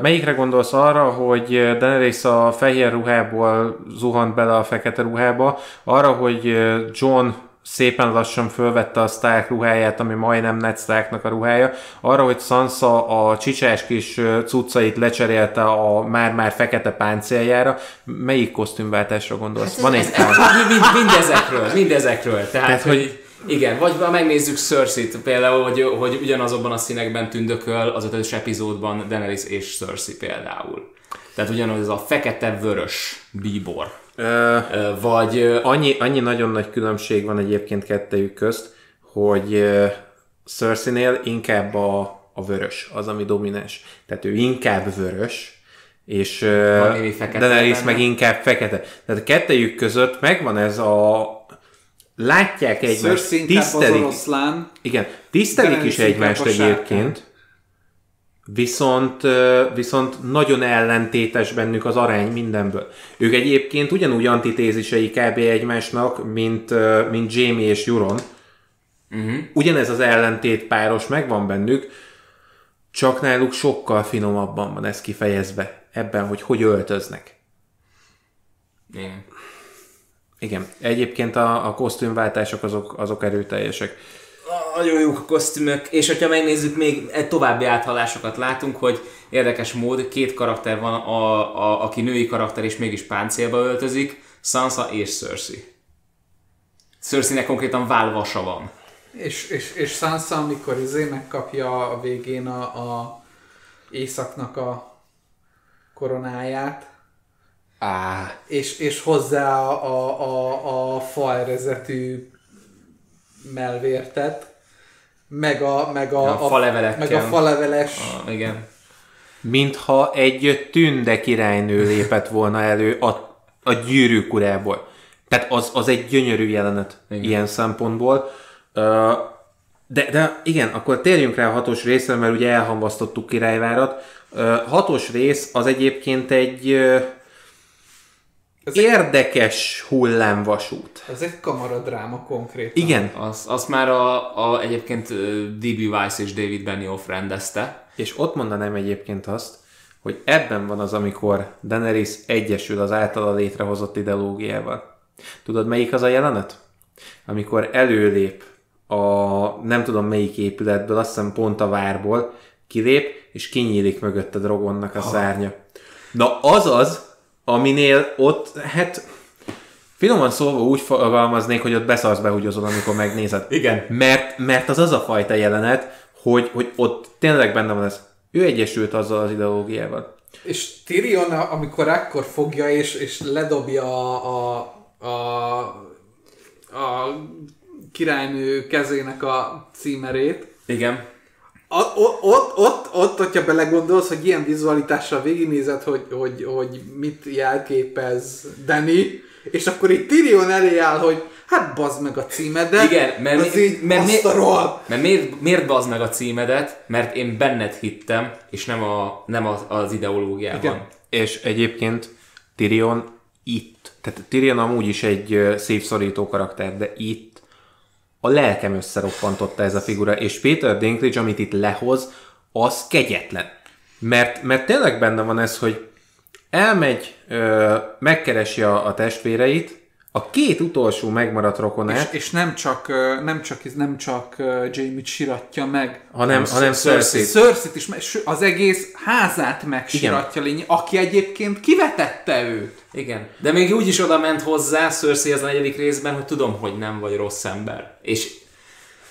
Melyikre gondolsz arra, hogy Daenerys a fehér ruhából zuhant bele a fekete ruhába, arra, hogy John szépen lassan fölvette a Stark ruháját, ami majdnem Ned Starknak a ruhája, arra, hogy Sansa a csicsás kis cuccait lecserélte a már-már fekete páncéljára, melyik kosztümváltásra gondolsz? Van egy pár. mind, mind, mindezekről, mindezekről. Tehát, Tehát, hogy, hogy- igen, vagy ha megnézzük Cersei-t például, hogy, hogy ugyanazokban a színekben tündököl az ötös epizódban Daenerys és Cersei például. Tehát ugyanaz ez a fekete-vörös bíbor. Ö, Vagy Annyi, annyi nagyon nagy különbség van egyébként kettejük közt, hogy Cersei-nél inkább a, a vörös, az, ami domináns. Tehát ő inkább vörös, és Daenerys meg inkább fekete. Tehát a kettejük között megvan ez a... Látják egymást, inkább az tisztelik, oroszlán, igen, tisztelik is egymást a sárkány. Viszont, viszont nagyon ellentétes bennük az arány mindenből. Ők egyébként ugyanúgy antitézisei kb. egymásnak, mint, mint Jamie és Euron. Uh-huh. Ugyanez az ellentét páros megvan bennük, csak náluk sokkal finomabban van ez kifejezve ebben, hogy hogy öltöznek. igen. Igen, egyébként a, a kosztümváltások azok, azok erőteljesek. Nagyon jók a kosztümök, és hogyha megnézzük, még egy további áthalásokat látunk, hogy érdekes mód, két karakter van, a, a, aki női karakter és mégis páncélba öltözik, Sansa és Cersei. Cersei-nek konkrétan válvasa van. és, és, és Sansa, amikor izé megkapja a végén a, a északnak a koronáját, Á, és, és hozzá a, a, a, a faerezetű melvértet, meg a, meg a, A falevelekkel. meg a faleveles Ah, igen. mintha egy tünde királynő lépett volna elő a a gyűrűk urából. Tehát az, az egy gyönyörű jelenet igen. ilyen szempontból. De, de igen, akkor térjünk rá a hatos részre, mert ugye elhamvasztottuk királyvárat. Hatos rész az egyébként egy ez érdekes egy... hullámvasút. Ez egy kamaradráma konkrét. Igen. Az, az már a, a egyébként D.B. Weiss és David Benioff rendezte. És ott mondanám egyébként azt, hogy ebben van az, amikor Daenerys egyesül az általa létrehozott ideológiával. Tudod, melyik az a jelenet? Amikor előlép a nem tudom melyik épületből, azt hiszem pont a várból, kilép, és kinyílik mögött a drogonnak a ah. szárnya. Na az az, aminél ott, hát finoman szólva úgy fogalmaznék, hogy ott beszarsz behúgyozol, amikor megnézed. Igen. Mert, mert az az a fajta jelenet, hogy, hogy ott tényleg benne van ez. Ő egyesült azzal az ideológiával. És Tyrion, amikor akkor fogja és, és ledobja a, a, a, a királynő kezének a címerét. Igen ott, ott, ott, ott, hogyha belegondolsz, hogy ilyen vizualitással végignézed, hogy, hogy, hogy mit jelképez Danny, és akkor itt Tyrion elé áll, hogy hát bazd meg a címedet. Igen, mert, az így mert, mert, mert miért, miért bazd meg a címedet? Mert én benned hittem, és nem, a, nem az, az ideológiában. Igen. És egyébként Tyrion itt, tehát Tyrion amúgy is egy szívszorító karakter, de itt a lelkem összeroppantotta ez a figura, és Peter Dinklage, amit itt lehoz, az kegyetlen. Mert, mert tényleg benne van ez, hogy elmegy, ö, megkeresi a, a testvéreit, a két utolsó megmaradt rokonát. És, és nem csak, nem csak, nem csak Jamie-t siratja meg, hanem, hanem Cersei. cersei is, az egész házát megsiratja lényeg, aki egyébként kivetette őt. Igen. De még úgy is oda ment hozzá Cersei az a negyedik részben, hogy tudom, hogy nem vagy rossz ember. És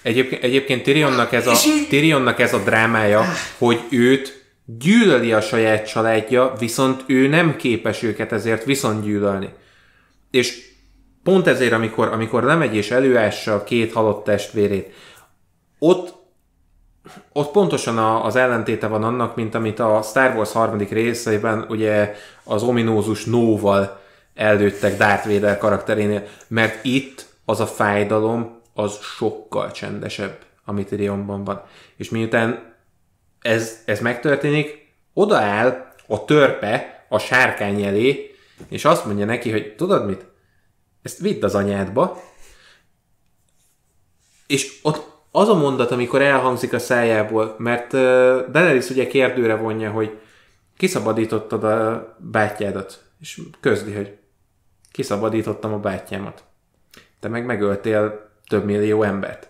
Egyébként, egyébként Tyrionnak, ez a, Tyrionnak ez a drámája, hogy őt gyűlöli a saját családja, viszont ő nem képes őket ezért viszont gyűlölni. És Pont ezért, amikor, amikor lemegy és előássa a két halott testvérét, ott, ott pontosan a, az ellentéte van annak, mint amit a Star Wars harmadik részeiben ugye az ominózus Nóval előttek Darth Vader karakterénél, mert itt az a fájdalom az sokkal csendesebb, amit Rionban van. És miután ez, ez megtörténik, odaáll a törpe a sárkány elé, és azt mondja neki, hogy tudod mit? Ezt vidd az anyádba, és ott az a mondat, amikor elhangzik a szájából, mert uh, Daenerys ugye kérdőre vonja, hogy kiszabadítottad a bátyádat, és közdi, hogy kiszabadítottam a bátyámat. Te meg megöltél több millió embert.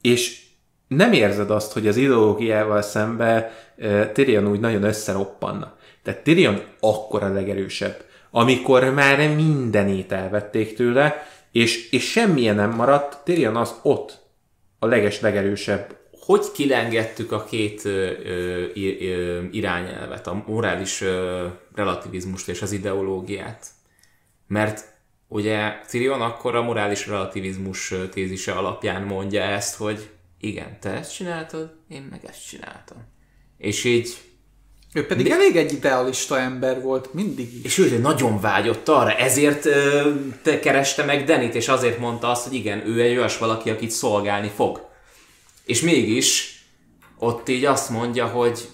És nem érzed azt, hogy az ideológiával szembe uh, Tyrion úgy nagyon összeroppanna. Tehát Tyrion akkor a legerősebb amikor már mindenét elvették tőle, és, és semmilyen nem maradt, Tyrion az ott a leges legerősebb. Hogy kilengettük a két ö, ö, irányelvet, a morális ö, relativizmust és az ideológiát? Mert ugye Tyrion akkor a morális relativizmus tézise alapján mondja ezt, hogy igen, te ezt csináltad, én meg ezt csináltam. És így ő pedig De... elég egy idealista ember volt, mindig is. És ő nagyon vágyott arra, ezért ö, te kereste meg Denit, és azért mondta azt, hogy igen, ő egy olyas valaki, akit szolgálni fog. És mégis ott így azt mondja, hogy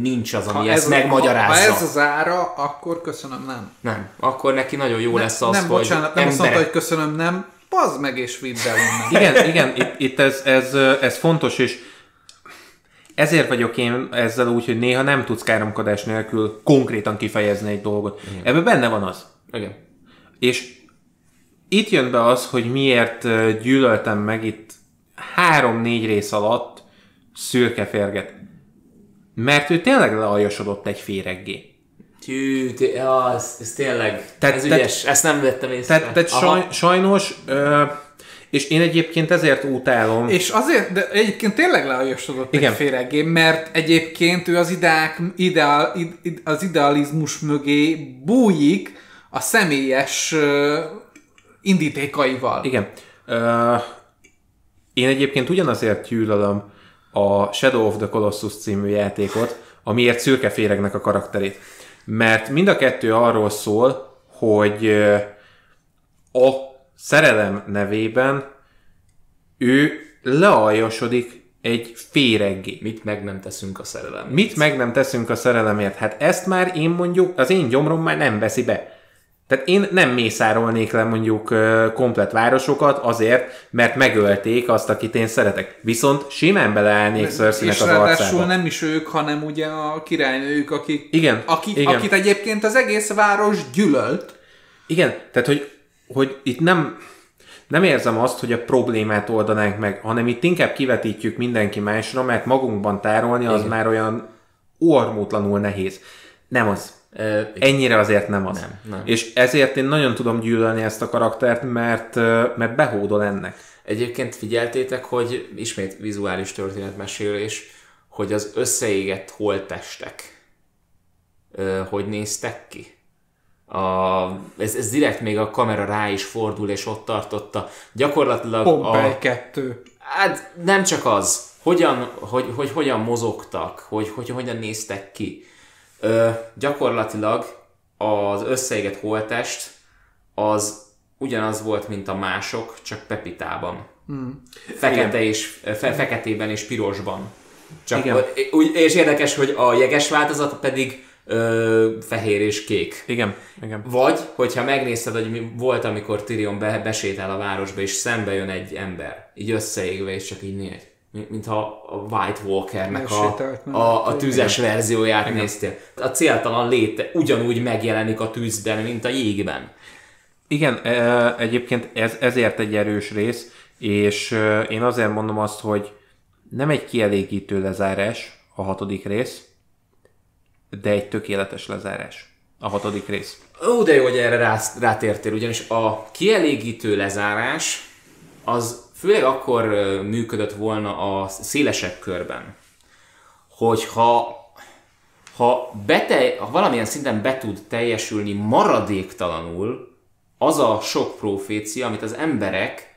nincs az, ami ha ezt ez, megmagyarázza. Ha, ha ez az ára, akkor köszönöm, nem. Nem, akkor neki nagyon jó ne, lesz az, nem, hogy bocsánat, nem azt mondta, hogy köszönöm, nem, pazd meg és vidd el innen. Igen, igen, itt, itt ez, ez, ez fontos, és ezért vagyok én ezzel úgy, hogy néha nem tudsz káromkodás nélkül konkrétan kifejezni egy dolgot. Igen. Ebben benne van az. Igen. És itt jön be az, hogy miért gyűlöltem meg itt három-négy rész alatt szürke férget. Mert ő tényleg lealjasodott egy féreggé. Tű, ja, ez, ez tényleg, tehát, ez ügyes, tehát, ezt nem vettem észre. Tehát, tehát saj, sajnos, ö, és én egyébként ezért utálom. És azért, de egyébként tényleg leajosodott egy féregé, mert egyébként ő az, ideák, ideál, ide, az idealizmus mögé bújik a személyes uh, indítékaival. Igen. Uh, én egyébként ugyanazért gyűlölöm a Shadow of the Colossus című játékot, amiért szürke féregnek a karakterét. mert mind a kettő arról szól, hogy a szerelem nevében ő lealjasodik egy féreggé. Mit meg nem teszünk a szerelem? Mit meg nem teszünk a szerelemért? Hát ezt már én mondjuk, az én gyomrom már nem veszi be. Tehát én nem mészárolnék le mondjuk komplet városokat azért, mert megölték azt, akit én szeretek. Viszont simán beleállnék Cersei-nek az arcába. nem is ők, hanem ugye a királynők, akik, igen, akik, igen. akit egyébként az egész város gyűlölt. Igen, tehát hogy, hogy itt nem, nem érzem azt, hogy a problémát oldanánk meg, hanem itt inkább kivetítjük mindenki másra, mert magunkban tárolni az Igen. már olyan ormótlanul nehéz. Nem az. E, Ennyire azért nem az. Nem, nem. És ezért én nagyon tudom gyűlölni ezt a karaktert, mert, mert behódol ennek. Egyébként figyeltétek, hogy ismét vizuális történetmesélés, hogy az összeégett holttestek hogy néztek ki? A, ez, ez direkt még a kamera rá is fordul, és ott tartotta. Gyakorlatilag Pompei a... kettő. Hát nem csak az, hogyan, hogy, hogy hogyan mozogtak, hogy, hogy hogyan néztek ki. Ö, gyakorlatilag az összeégett holtest az ugyanaz volt, mint a mások, csak pepitában. Hmm. Fekete és, fe, feketében és pirosban. Csak Igen. Úgy, és érdekes, hogy a jeges változat pedig ö, fehér és kék. Igen, igen. Vagy, hogyha megnézted, hogy mi volt, amikor Tyrion be, besétál a városba, és szembe jön egy ember, így összeégve, és csak így néz. Mintha a White Walkernek a, a, a tűzes verzióját igen. néztél. A céltalan léte ugyanúgy megjelenik a tűzben, mint a jégben. Igen, egyébként ez, ezért egy erős rész, és én azért mondom azt, hogy nem egy kielégítő lezárás a hatodik rész, de egy tökéletes lezárás. A hatodik rész. Ó, de jó, hogy erre rá, rátértél, ugyanis a kielégítő lezárás az főleg akkor működött volna a szélesebb körben, hogyha ha, bete, ha valamilyen szinten be tud teljesülni maradéktalanul az a sok profécia, amit az emberek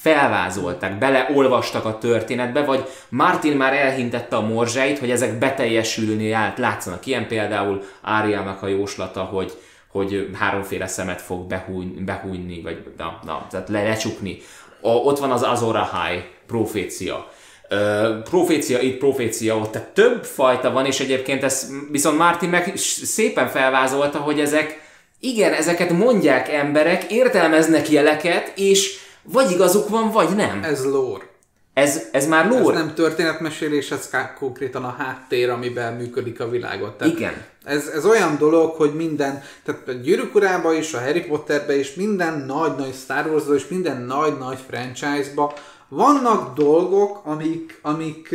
felvázolták, beleolvastak a történetbe, vagy Martin már elhintette a morzsáit, hogy ezek beteljesülni állt, látszanak. Ilyen például Áriának a jóslata, hogy, hogy háromféle szemet fog behújni, behújni vagy na, na, tehát le, lecsukni. A, ott van az Azor Ahai profécia. Uh, profécia itt, profécia ott, tehát több fajta van, és egyébként ez viszont Martin meg szépen felvázolta, hogy ezek, igen, ezeket mondják emberek, értelmeznek jeleket, és vagy igazuk van, vagy nem. Ez lore. Ez, ez már lore. Ez nem történetmesélés, ez konkrétan a háttér, amiben működik a világot. Tehát Igen. Ez, ez olyan dolog, hogy minden, tehát a Gyűrűk Urában is, a Harry Potterben is, minden nagy-nagy Star wars és minden nagy-nagy franchise-ba vannak dolgok, amik, amik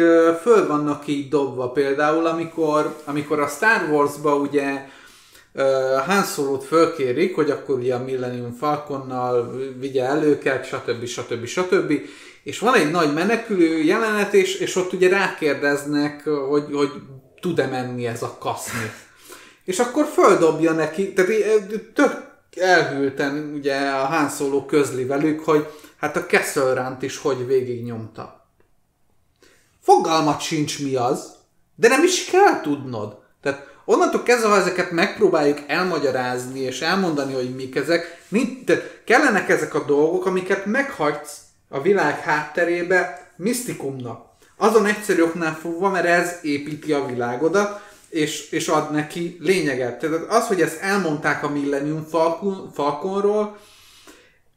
föl vannak így dobva. Például, amikor, amikor a Star Wars-ba ugye Han Solo-t fölkérik, hogy akkor ugye a Millennium Falconnal vigye el őket, stb. stb. stb. És van egy nagy menekülő jelenet, és, és ott ugye rákérdeznek, hogy, hogy tud-e menni ez a kaszni. És akkor földobja neki, tehát tök elhűlten ugye a Han Solo közli velük, hogy hát a Kessel is hogy végignyomta. Fogalmat sincs mi az, de nem is kell tudnod. Tehát Onnantól kezdve, ha ezeket megpróbáljuk elmagyarázni és elmondani, hogy mik ezek, mint, kellenek ezek a dolgok, amiket meghagysz a világ hátterébe misztikumnak. Azon egyszerű oknál fogva, mert ez építi a világodat, és, és ad neki lényeget. Tehát az, hogy ezt elmondták a Millennium Falcon, Falconról,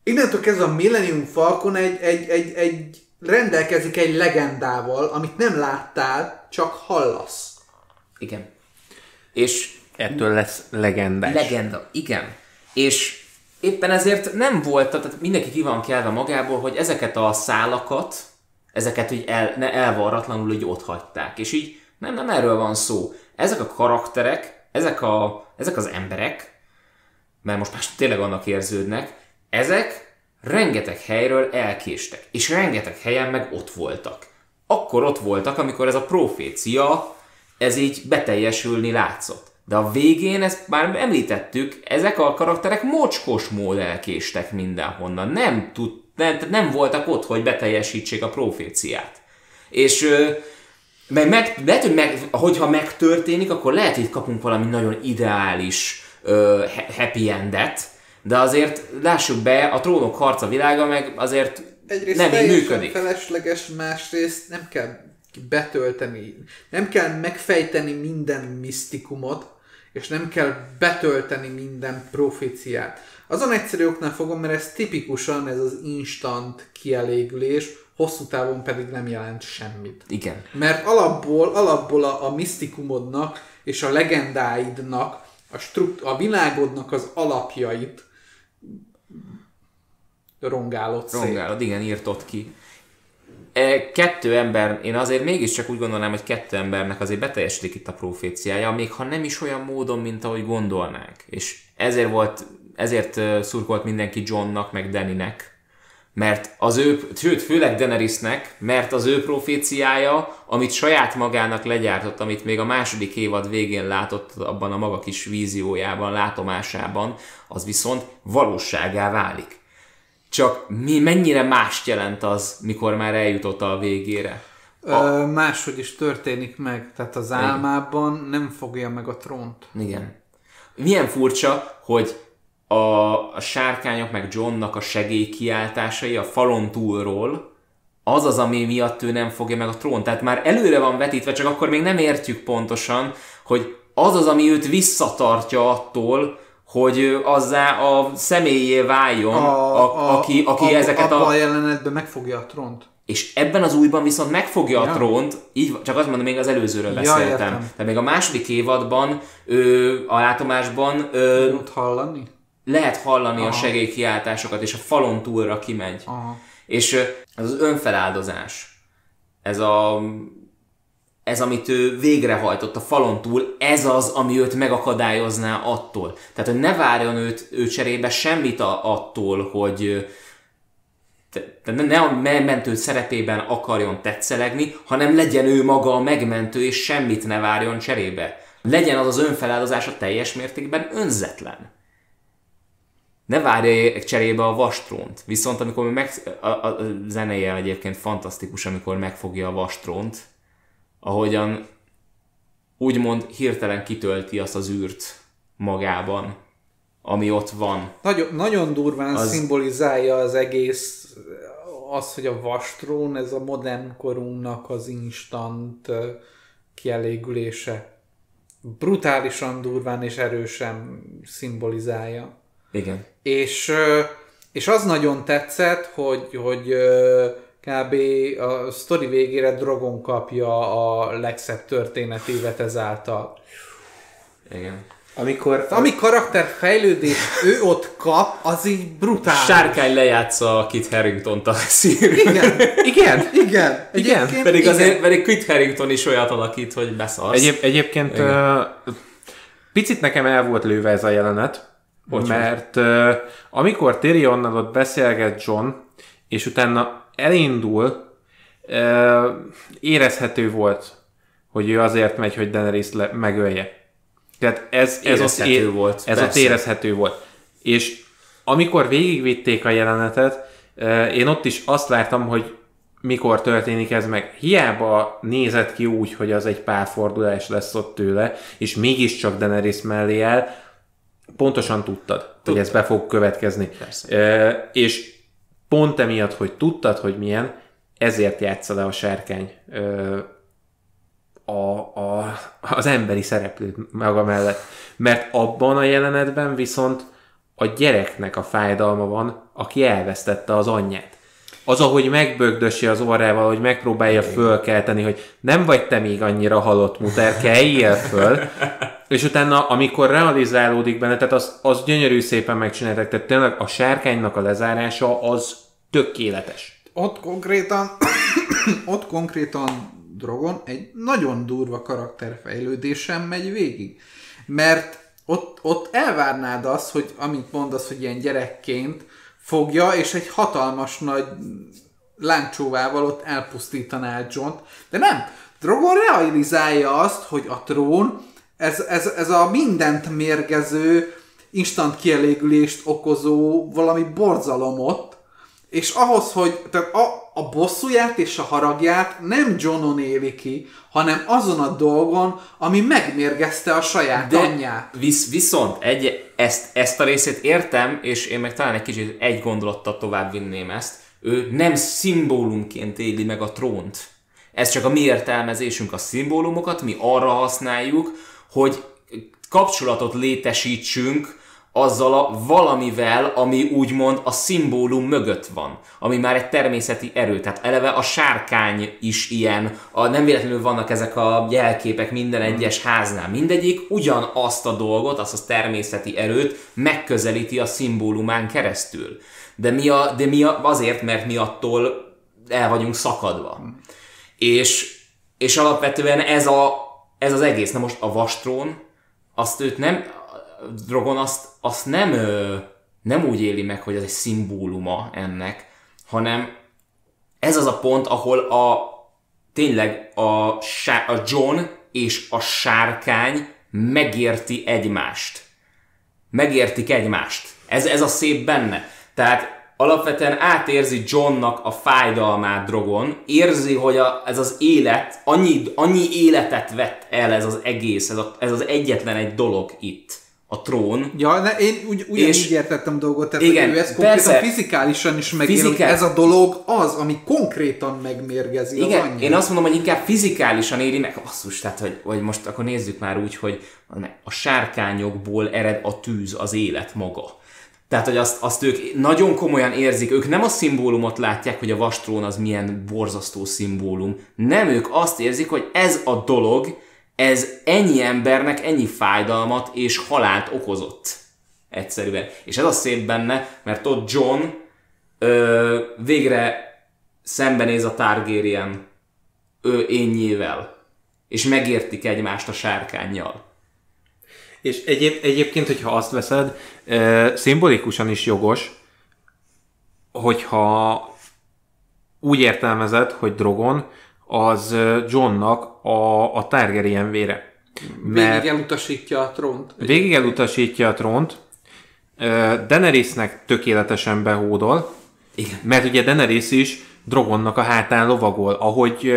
innentől kezdve a Millennium Falcon egy, egy, egy, egy rendelkezik egy legendával, amit nem láttál, csak hallasz. Igen. És ettől lesz legendás. Legenda, igen. És éppen ezért nem volt, tehát mindenki ki van kelve magából, hogy ezeket a szálakat, ezeket így el, ne elvarratlanul így ott hagyták. És így nem, nem erről van szó. Ezek a karakterek, ezek, a, ezek az emberek, mert most már tényleg annak érződnek, ezek rengeteg helyről elkéstek, és rengeteg helyen meg ott voltak. Akkor ott voltak, amikor ez a profécia ez így beteljesülni látszott. De a végén, ezt már említettük, ezek a karakterek mocskos mód elkéstek mindenhonnan. Nem, tud, nem, nem voltak ott, hogy beteljesítsék a proféciát. És ö, meg, meg, lehet, hogy meg, hogyha megtörténik, akkor lehet, hogy kapunk valami nagyon ideális ö, happy endet, de azért lássuk be, a trónok harca világa meg azért Egyrészt nem így működik. felesleges, másrészt nem kell betölteni, nem kell megfejteni minden misztikumot, és nem kell betölteni minden proféciát. Azon egyszerű oknál fogom, mert ez tipikusan ez az instant kielégülés, hosszú távon pedig nem jelent semmit. Igen. Mert alapból, alapból a, a misztikumodnak és a legendáidnak, a, strukt, a világodnak az alapjait rongálod szét. Rongálod, igen, írtott ki. Kettő ember, én azért mégiscsak úgy gondolnám, hogy kettő embernek azért beteljesedik itt a proféciája, még ha nem is olyan módon, mint ahogy gondolnánk. És ezért volt, ezért szurkolt mindenki Johnnak, meg Dannynek, mert az ő, sőt, főleg Daenerysnek, mert az ő proféciája, amit saját magának legyártott, amit még a második évad végén látott abban a maga kis víziójában, látomásában, az viszont valóságá válik. Csak mi, mennyire mást jelent az, mikor már eljutott a végére? Ö, máshogy is történik meg, tehát az álmában nem fogja meg a trónt. Igen. Milyen furcsa, hogy a, a sárkányok meg Johnnak a segélykiáltásai a falon túlról, az az, ami miatt ő nem fogja meg a trón. Tehát már előre van vetítve, csak akkor még nem értjük pontosan, hogy az az, ami őt visszatartja attól, hogy azzá a személyé váljon, a, a, aki, aki ezeket abban a... a jelenetben megfogja a trónt. És ebben az újban viszont megfogja Ja. a trónt, így csak azt mondom, még az előzőről Ja, beszéltem. értem. Tehát még a második évadban, ö, a látomásban ö, Ott hallani? lehet hallani a Aha. segélykiáltásokat, és a falon túlra kimegy. Aha. És ez az önfeláldozás, ez a ez, amit ő végrehajtott a falon túl, ez az, ami őt megakadályozná attól. Tehát, hogy ne várjon őt, ő cserébe semmit a, attól, hogy te- ne a megmentő szerepében akarjon tetszelegni, hanem legyen ő maga a megmentő, és semmit ne várjon cserébe. Legyen az az önfeláldozása teljes mértékben önzetlen ne várja cserébe a vastrónt. Viszont amikor meg, a, a, a zenéje egyébként fantasztikus, amikor megfogja a vastrónt, ahogyan úgymond hirtelen kitölti azt az űrt magában, ami ott van. Nagyon, nagyon durván Az- szimbolizálja az egész az, hogy a vastrón, ez a modern korunknak az instant kielégülése. Brutálisan durván és erősen szimbolizálja. Igen. És, és az nagyon tetszett, hogy, hogy kb. a sztori végére Drogon kapja a legszebb történetévet ezáltal. Igen. Amikor Ami karakterfejlődés ő ott kap, az így brutális. Sárkány lejátsza Kit Harrington-t a szír. Igen, Igen, igen. Igen, Egyébként Pedig igen. azért pedig Kit Harrington is olyat alakít, hogy beszarsz. Egyéb, egyébként uh, picit nekem el volt lőve ez a jelenet, Hogy mert uh, amikor Tyrionnal ott beszélget John, és utána elindul, érezhető volt, hogy ő azért megy, hogy Daenerys le- megölje. Tehát ez, ez ott, Érezhető volt, ez ott persze. érezhető volt. És amikor végigvitték a jelenetet, én ott is azt láttam, hogy mikor történik ez meg. Hiába nézett ki úgy, hogy az egy párfordulás lesz ott tőle, és mégiscsak Daenerys mellé áll, pontosan tudtad, hogy ez be fog következni. Persze. E, és pont emiatt, hogy tudtad, hogy milyen, ezért játsza le a sárkány e, a, a, az emberi szereplőt maga mellett. Mert abban a jelenetben viszont a gyereknek a fájdalma van, aki elvesztette az anyját. Az, ahogy megbögdösi az orrával, hogy megpróbálja fölkelteni, hogy nem vagy te még annyira halott muter, kelljél föl, <laughs> és utána, amikor realizálódik benne, tehát az, az gyönyörű szépen megcsinálták, tehát tényleg a sárkánynak a lezárása az tökéletes. Ott konkrétan, <coughs> ott konkrétan Drogon egy nagyon durva karakterfejlődésen megy végig. Mert ott, ott elvárnád azt, hogy amit mondasz, hogy ilyen gyerekként fogja, és egy hatalmas nagy láncsóvával ott elpusztítaná john De nem, Drogon realizálja azt, hogy a trón, ez, ez, ez a mindent mérgező, instant kielégülést okozó valami borzalom ott, És ahhoz, hogy tehát a, a bosszúját és a haragját nem Johnon éli ki, hanem azon a dolgon, ami megmérgezte a saját De anyját. visz, viszont egy, ezt, ezt a részét értem, és én meg talán egy kicsit egy gondolattal tovább vinném ezt. Ő nem szimbólumként éli meg a trónt. Ez csak a mi értelmezésünk a szimbólumokat, mi arra használjuk, hogy kapcsolatot létesítsünk azzal a valamivel, ami úgymond a szimbólum mögött van, ami már egy természeti erő. Tehát eleve a sárkány is ilyen, a, nem véletlenül vannak ezek a jelképek minden egyes háznál. Mindegyik ugyanazt a dolgot, azt a természeti erőt megközelíti a szimbólumán keresztül. De mi, a, de mi a, azért, mert mi attól el vagyunk szakadva. És, és alapvetően ez, a, ez az egész. Na most a vastrón, azt őt nem, Drogon azt, azt nem, nem úgy éli meg, hogy ez egy szimbóluma ennek, hanem ez az a pont, ahol a tényleg a, a John és a sárkány megérti egymást. Megértik egymást. Ez, ez a szép benne. Tehát alapvetően átérzi Johnnak a fájdalmát Drogon, érzi, hogy a, ez az élet, annyi, annyi életet vett el ez az egész, ez, a, ez az egyetlen egy dolog itt, a trón. Ja, de én ugy, ugyanígy És- értettem dolgot, tehát Igen, hogy ő ezt konkrétan persze. fizikálisan is megér, Fizikál- ez a dolog az, ami konkrétan megmérgezi az Igen, anyját. én azt mondom, hogy inkább fizikálisan éri meg. Basszus, tehát, hogy, hogy most akkor nézzük már úgy, hogy a sárkányokból ered a tűz, az élet maga. Tehát, hogy azt, azt ők nagyon komolyan érzik, ők nem a szimbólumot látják, hogy a vastrón az milyen borzasztó szimbólum. Nem, ők azt érzik, hogy ez a dolog, ez ennyi embernek ennyi fájdalmat és halált okozott. Egyszerűen. És ez a szép benne, mert ott John ö, végre szembenéz a Targaryen ő énnyével, és megértik egymást a sárkányjal. És egyéb, egyébként, hogyha azt veszed, e, szimbolikusan is jogos, hogyha úgy értelmezed, hogy Drogon az Johnnak a, a Targaryen vére. Végig elutasítja a trónt. Végig elutasítja a trónt, Daenerysnek tökéletesen behódol, Igen. mert ugye Daenerys is Drogonnak a hátán lovagol, ahogy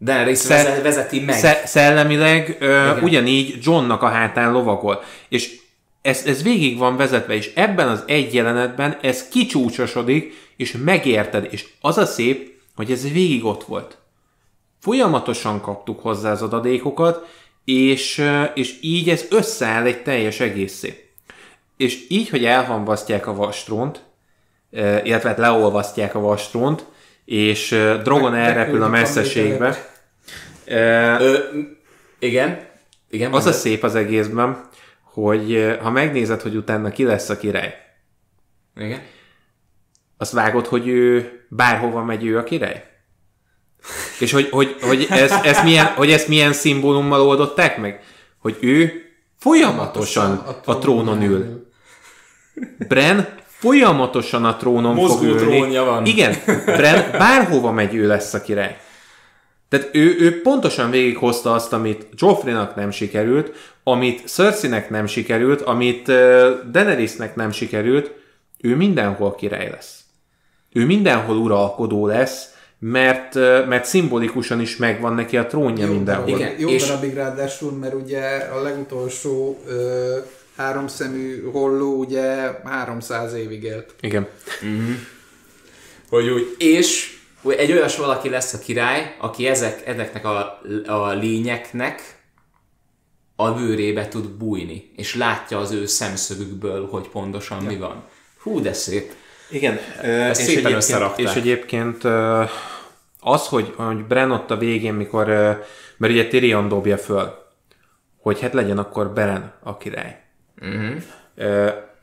Daenerys vezet, vezeti meg. Sze- szellemileg Igen. ugyanígy Johnnak a hátán lovagol. És ez, ez végig van vezetve, és ebben az egy jelenetben ez kicsúcsosodik, és megérted, és az a szép, hogy ez végig ott volt. Folyamatosan kaptuk hozzá az adadékokat, és, és így ez összeáll egy teljes egészé. És így, hogy elhamvasztják a vastrónt, ö, illetve hát leolvasztják a vastrónt, és Drogon elrepül a messzeségbe. Ö, igen. Igen. Az a szép az egészben, hogy ha megnézed, hogy utána ki lesz a király, Igen. azt vágod, hogy ő bárhova megy ő a király? És hogy, hogy, hogy, ez, ez milyen, hogy ezt milyen szimbólummal oldották meg? Hogy ő folyamatosan a trónon ül. Bren folyamatosan a trónon Mozgó fog ülni. trónja van. Igen, Bren bárhova megy, ő lesz a király. Tehát ő, ő pontosan végighozta azt, amit Joffreynak nem sikerült, amit Cerseinek nem sikerült, amit uh, Daenerysnek nem sikerült, ő mindenhol király lesz. Ő mindenhol uralkodó lesz, mert, mert szimbolikusan is megvan neki a trónja mindenhol. Igen. Jó és- darabig ráadásul, mert ugye a legutolsó ö, háromszemű holló ugye 300 évig élt. Igen. Hogy úgy. És hogy egy olyas valaki lesz a király, aki ezek, ezeknek a, a lényeknek a bőrébe tud bújni, és látja az ő szemszögükből, hogy pontosan mi van. Hú, de szép. Igen, Ezt és szépen egyébként, összerakták. és egyébként az, hogy, hogy Bren ott a végén, mikor, mert ugye Tyrion dobja föl, hogy hát legyen akkor Beren a király. Uh-huh.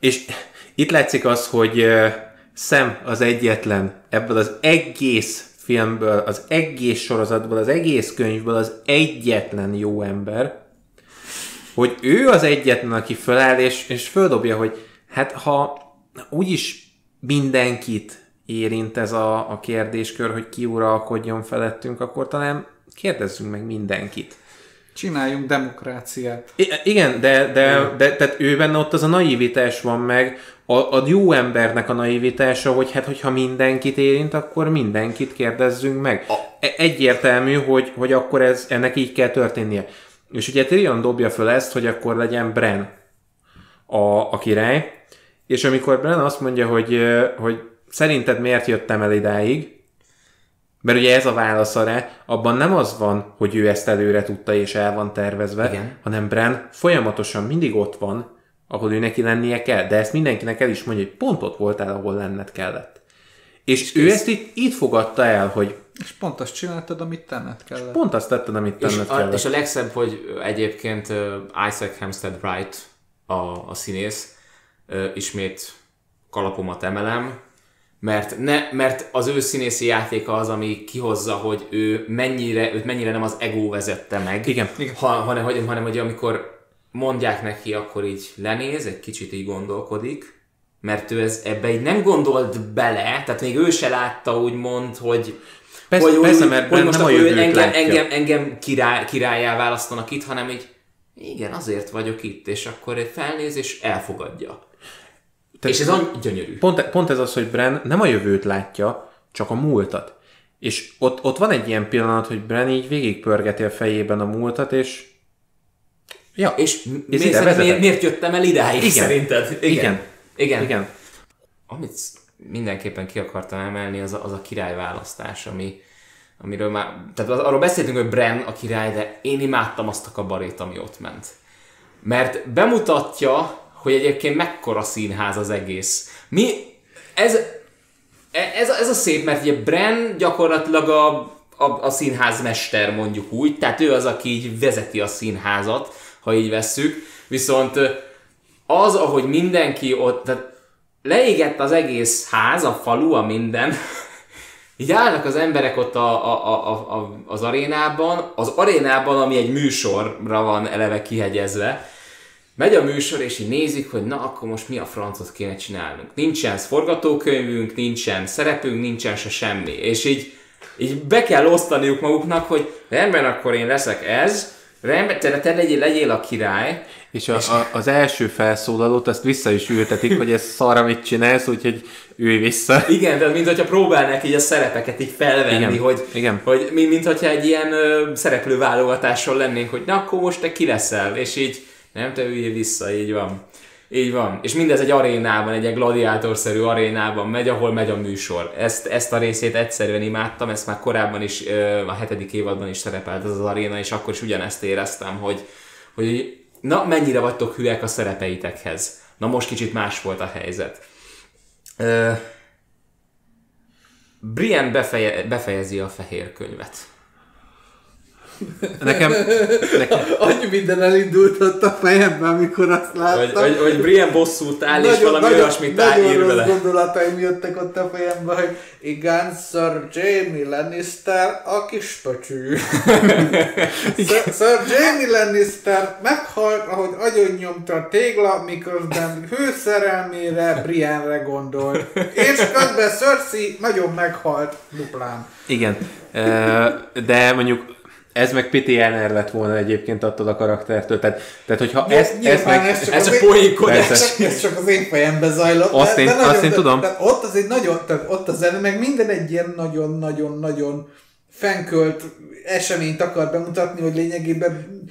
És itt látszik az, hogy Sam az egyetlen ebből az egész filmből, az egész sorozatból, az egész könyvből az egyetlen jó ember, hogy ő az egyetlen, aki föláll, és, és földobja, hogy hát ha úgyis mindenkit érint ez a, a kérdéskör, hogy ki uralkodjon felettünk, akkor talán kérdezzünk meg mindenkit. Csináljunk demokráciát. I- igen, de, de, de tehát ő benne ott az a naivitás van meg, a, a jó embernek a naivitása, hogy hát, hogyha mindenkit érint, akkor mindenkit kérdezzünk meg. E- Egyértelmű, hogy, hogy akkor ez, ennek így kell történnie. És ugye Tyrion dobja föl ezt, hogy akkor legyen Bren a, a király, és amikor Bren azt mondja, hogy, hogy szerinted miért jöttem el idáig, mert ugye ez a válasz rá, abban nem az van, hogy ő ezt előre tudta és el van tervezve, Igen. hanem Bran folyamatosan mindig ott van, ahol ő neki lennie kell, de ezt mindenkinek el is mondja, hogy pont ott voltál, ahol lenned kellett. És ő ezt itt, itt fogadta el, hogy És pont azt csináltad, amit tenned kellett. pont azt tetted, amit És tenned a, kellett. és a legszebb, hogy egyébként Isaac Hempstead Wright, a, a színész, ismét kalapomat emelem, mert, ne, mert az ő színészi játéka az, ami kihozza, hogy ő mennyire, őt mennyire nem az ego vezette meg, Igen. Ha, hanem, hogy, hanem hogy amikor mondják neki, akkor így lenéz, egy kicsit így gondolkodik, mert ő ez, ebbe így nem gondolt bele, tehát még ő se látta úgymond, hogy Persze- hogy, persze, hogy, mert hogy most nem a jövőt engem, látja. engem, engem király, királyá választanak itt, hanem így igen, azért vagyok itt, és akkor egy felnéz és elfogadja. Tehát- és ez olyan gyönyörű. Pont, pont ez az, hogy Bran nem a jövőt látja, csak a múltat. És ott, ott van egy ilyen pillanat, hogy Bran így végigpörgeti a fejében a múltat, és ja, És Ez miért, ide miért, miért jöttem el idáig Igen. szerinted? Igen. Igen. Igen. igen. Amit mindenképpen ki akartam emelni, az a, az a királyválasztás, ami, amiről már, tehát az, arról beszéltünk, hogy Bren a király, de én imádtam azt a kabarét, ami ott ment. Mert bemutatja, hogy egyébként mekkora színház az egész. Mi, ez, e- ez, ez a szép, mert ugye Bren gyakorlatilag a, a, a színházmester mondjuk úgy, tehát ő az, aki így vezeti a színházat, ha így vesszük, viszont az, ahogy mindenki ott, tehát leégett az egész ház, a falu, a minden, <laughs> így állnak az emberek ott a, a, a, a, az arénában, az arénában, ami egy műsorra van eleve kihegyezve, megy a műsor, és így nézik, hogy na, akkor most mi a francot kéne csinálnunk. Nincsen forgatókönyvünk, nincsen szerepünk, nincsen se semmi. És így, így be kell osztaniuk maguknak, hogy rendben, akkor én leszek ez, rendben, te, te legyél, legyél a király, És, a, a, az első felszólalót azt vissza is ültetik, hogy ez szar, amit csinálsz, úgyhogy ülj vissza. Igen, de mint hogyha próbálnák így a szerepeket így felvenni, Igen, hogy, igen. hogy mi, mint hogyha egy ilyen ö, szereplőválogatáson lennénk, hogy na akkor most te ki leszel, és így nem te üljél vissza, így van. Így van. És mindez egy arénában, egy ilyen gladiátorszerű arénában megy, ahol megy a műsor. Ezt, ezt a részét egyszerűen imádtam, ezt már korábban is, a hetedik évadban is szerepelt ez az aréna, és akkor is ugyanezt éreztem, hogy, hogy na mennyire vagytok hülyek a szerepeitekhez. Na most kicsit más volt a helyzet. Brian befeje, befejezi a fehér könyvet. Nekem, nekem Annyi minden elindult ott a fejemben, amikor azt láttam. Vagy, vagy, vagy Brian bosszút áll, és valami olyasmit áll, nagyon ír rossz vele. gondolataim jöttek ott a fejembe, hogy igen, Sir Jamie Lannister a kis pöcsű. <laughs> Sir, Sir Jamie Lannister meghalt, ahogy agyon nyomta a tégla, miközben hőszerelmére Brianre gondolt. És közben Cersei nagyon meghalt duplán. igen. De mondjuk ez meg Jenner lett volna egyébként attól a karaktertől. Tehát, tehát hogyha ezt, ezt nyilván meg... ez csak Ez a én- poénkodás. Ez csak az én fejembe zajlott. Azt én- nagyon- azt én tudom. De ott az egy nagyon, tehát ott az meg minden egy ilyen nagyon-nagyon-nagyon fenkölt eseményt akar bemutatni, hogy lényegében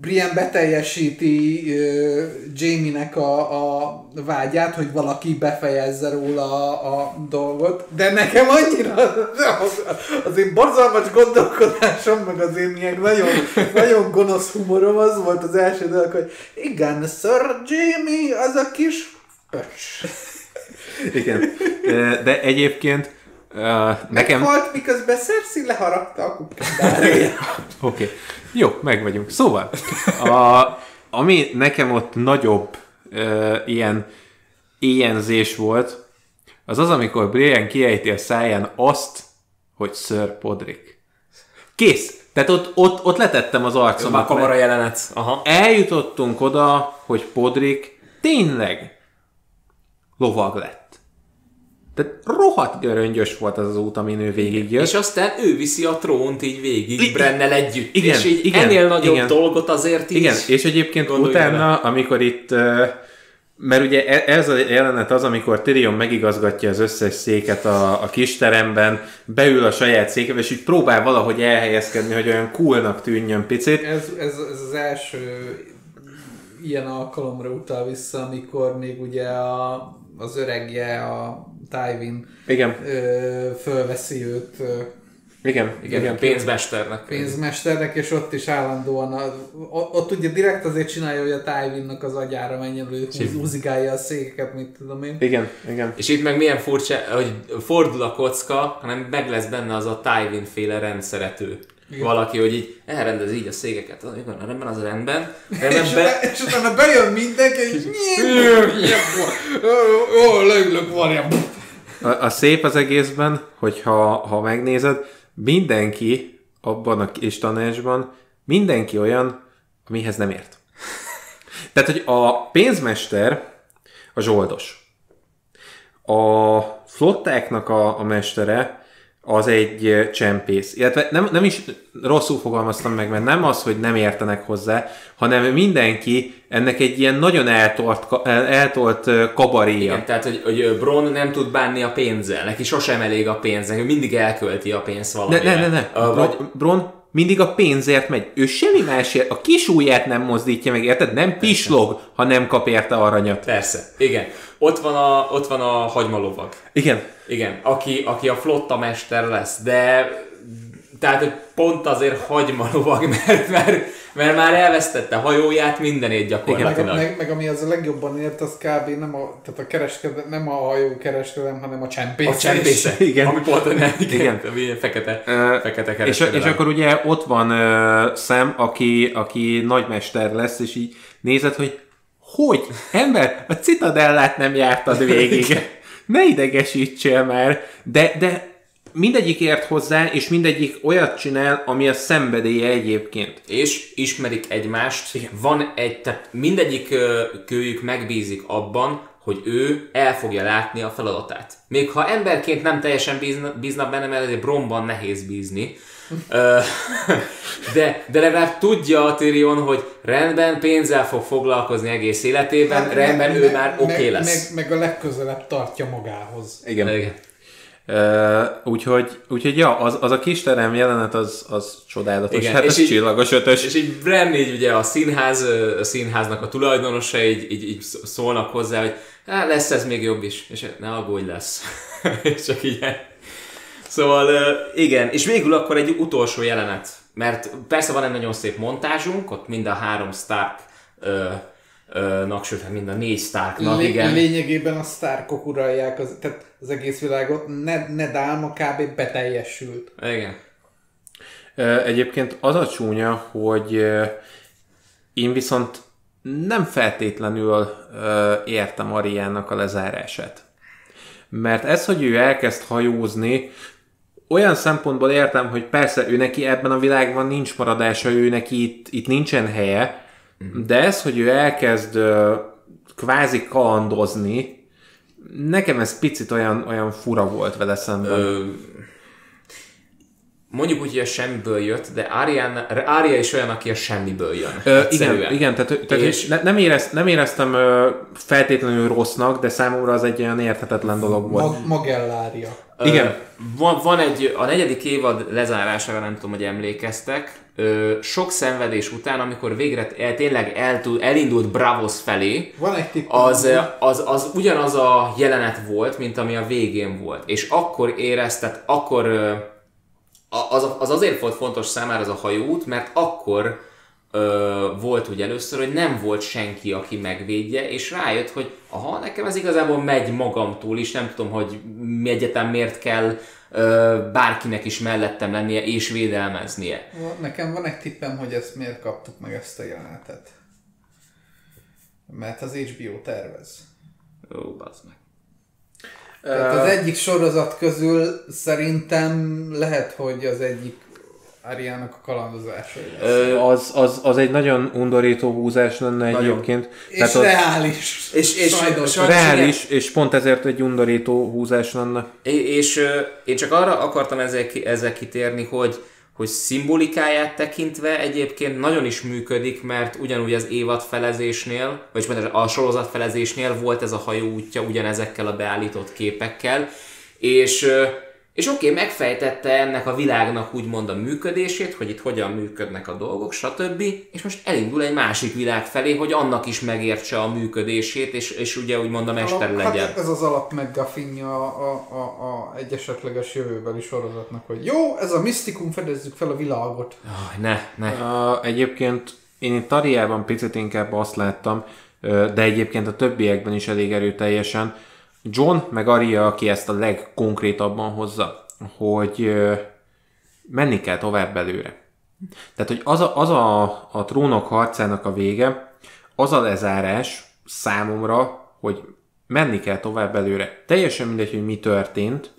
Brian beteljesíti uh, Jamie-nek a, a vágyát, hogy valaki befejezze róla a, a dolgot, de nekem annyira <laughs> az, én borzalmas gondolkodásom, meg az én ilyen nagyon, nagyon gonosz humorom az volt az első dolog, hogy igen, Sir Jamie az a kis pöcs. Igen. De egyébként ö, nekem... Meghalt, miközben Cersei leharapta a kukkadárját. <laughs> Oké, okay. jó, meg vagyunk. Szóval, a, ami nekem ott nagyobb ö, ilyen éjenzés volt, az az, amikor Brian kiejti a száján azt, hogy Sir Podrick. Kész! Tehát ott, ott, ott letettem az arcomat. kamera mert jelenet. Aha. Eljutottunk oda, hogy Podrick tényleg lovag lett. Tehát rohadt göröngyös volt az az út, amin ő végigjött. És aztán ő viszi a trónt így végig, I- Brennel együtt. igen, és így igen, ennél nagyobb igen. dolgot azért így... Igen, és egyébként utána, amikor itt, mert ugye e- ez a jelenet az, amikor Tyrion megigazgatja az összes széket a, a kisteremben, beül a saját székébe, és így próbál valahogy elhelyezkedni, hogy olyan coolnak tűnjön picit. Ez, ez, ez az első ilyen alkalomra utal vissza, amikor még ugye a, az öregje, a Tywin Igen, ö, fölveszi őt ö, igen, Igen, igen. pénzmesternek. pénzmesternek, és ott is állandóan, a, ott, ugye direkt azért csinálja, hogy a Tywinnak az agyára menjen, hogy húz- húzigálja a székeket, mit tudom én. Igen, igen. És itt meg milyen furcsa, hogy fordul a kocka, hanem meg lesz benne az a Tywin féle rendszerető. Valaki, hogy így elrendez így a szégeket, ah, igen, rendben, az rendben. <laughs> rendben És, be, utána, és utána bejön mindenki, és <laughs> Ó, leülök, varjam. A, a szép az egészben, hogy ha, ha megnézed, mindenki abban a kis tanácsban, mindenki olyan, amihez nem ért. Tehát, hogy a pénzmester a zsoldos. A flottáknak a, a mestere az egy csempész. Illetve nem, nem is rosszul fogalmaztam meg, mert nem az, hogy nem értenek hozzá, hanem mindenki ennek egy ilyen nagyon eltolt, eltolt kabaréja. igen, tehát, hogy, hogy Bron nem tud bánni a pénzzel, neki sosem elég a pénz, neki mindig elkölti a pénzt Ne, valamire. ne, ne, ne. Uh, vagy, Bron, Bron mindig a pénzért megy. Ő semmi másért, a kis ujját nem mozdítja meg, érted? Nem pislog, ha nem kap érte aranyat. persze, igen. Ott van a, ott van a hagymalovag. Igen. Igen, aki, aki a flotta mester lesz, de tehát, hogy pont azért hagymalovag, <laughs> mert, mert, mert már elvesztette hajóját, mindenét Meg, gyakorlatilag. meg, meg, ami az a legjobban ért, az kb. nem a, tehát a kereskedem, nem a hajó kereskedelem, hanem a csempészés. A csempésze, <laughs> Igen. ami pont nem, <laughs> igen, Igen. ami fekete, Ö, fekete És, kereskedelem. és akkor ugye ott van uh, Sam, aki, aki nagymester lesz, és így nézed, hogy hogy? Ember, a citadellát nem jártad végig. Ne idegesítsél már. De, de mindegyik ért hozzá, és mindegyik olyat csinál, ami a szenvedélye egyébként. és ismerik egymást. Igen. Van egy, tehát mindegyik kőjük megbízik abban, hogy ő el fogja látni a feladatát. Még ha emberként nem teljesen bízna, bíznak benne, mert azért Bromban nehéz bízni, <laughs> de, de legalább tudja a Tyrion, hogy rendben pénzzel fog foglalkozni egész életében, hát, rendben ő már oké okay lesz. Meg, meg, a legközelebb tartja magához. Igen. Igen. Uh, úgyhogy, úgyhogy ja, az, az a kis terem jelenet az, az csodálatos. Igen, hát és ez így- csillagos ötös. És így Bren így ugye a színház, a színháznak a tulajdonosa így, így, így szólnak hozzá, hogy hát lesz ez még jobb is, és ne aggódj lesz. <laughs> és csak így Szóval igen, és végül akkor egy utolsó jelenet, mert persze van egy nagyon szép montázsunk, ott mind a három Stark nak, sőt, hát mind a négy Starknak, Lé- igen. Lényegében a sztárkok uralják az, tehát az egész világot, ne, ne dálma kb. beteljesült. Igen. Egyébként az a csúnya, hogy én viszont nem feltétlenül értem Ariának a lezárását. Mert ez, hogy ő elkezd hajózni, olyan szempontból értem, hogy persze ő neki ebben a világban nincs maradása, ő neki itt, itt nincsen helye, de ez, hogy ő elkezd kvázi kalandozni, nekem ez picit olyan, olyan fura volt vele szemben. Ö, mondjuk úgy, hogy a semmiből jött, de Arya, Arya is olyan, aki a semmiből jön. Ö, igen, igen, tehát, tehát És- és... ne, nem, érez, nem éreztem ö, feltétlenül rossznak, de számomra az egy olyan érthetetlen dolog volt. Mag- Magellária. Igen. Van, van egy, a negyedik évad lezárására nem tudom, hogy emlékeztek, ö, sok szenvedés után, amikor végre el, tényleg el, elindult Bravos felé, Van egy tipp. az, az, az ugyanaz a jelenet volt, mint ami a végén volt. És akkor érezted, akkor ö, az, az azért volt fontos számára az a hajóút, mert akkor ö, volt ugye először, hogy nem volt senki, aki megvédje, és rájött, hogy aha, nekem ez igazából megy magamtól is, nem tudom, hogy mi egyetem miért kell ö, bárkinek is mellettem lennie és védelmeznie. Nekem van egy tippem, hogy ezt miért kaptuk meg ezt a jelenetet. Mert az HBO tervez. Ó, bazd meg. Tehát az egyik sorozat közül szerintem lehet, hogy az egyik Ariának a kalandozásai lesz. Ö, az, az, az egy nagyon undorító húzás lenne Nagyon. egyébként. És Tehát az reális. És- és- Sajnos. sajnos- reális, és pont ezért egy undorító húzás lenne. É- És ö, én csak arra akartam ezzel, ezzel kitérni, hogy, hogy szimbolikáját tekintve egyébként nagyon is működik, mert ugyanúgy az évad felezésnél, vagy bocsánat, a sorozat felezésnél volt ez a hajó útja ugyanezekkel a beállított képekkel, és, ö, és oké, okay, megfejtette ennek a világnak úgymond a működését, hogy itt hogyan működnek a dolgok, stb. És most elindul egy másik világ felé, hogy annak is megértse a működését, és, és ugye úgymond a mester legyen. Hát ez az alap meggafinja a, a, a, egy esetleges jövőbeli sorozatnak, hogy jó, ez a misztikum, fedezzük fel a világot. Aj, ne, ne. Uh, egyébként én itt Ariában picit inkább azt láttam, de egyébként a többiekben is elég erőteljesen. John meg Aria, aki ezt a legkonkrétabban hozza, hogy menni kell tovább előre. Tehát, hogy az a, az a, a trónok harcának a vége, az a lezárás számomra, hogy menni kell tovább előre. Teljesen mindegy, hogy mi történt,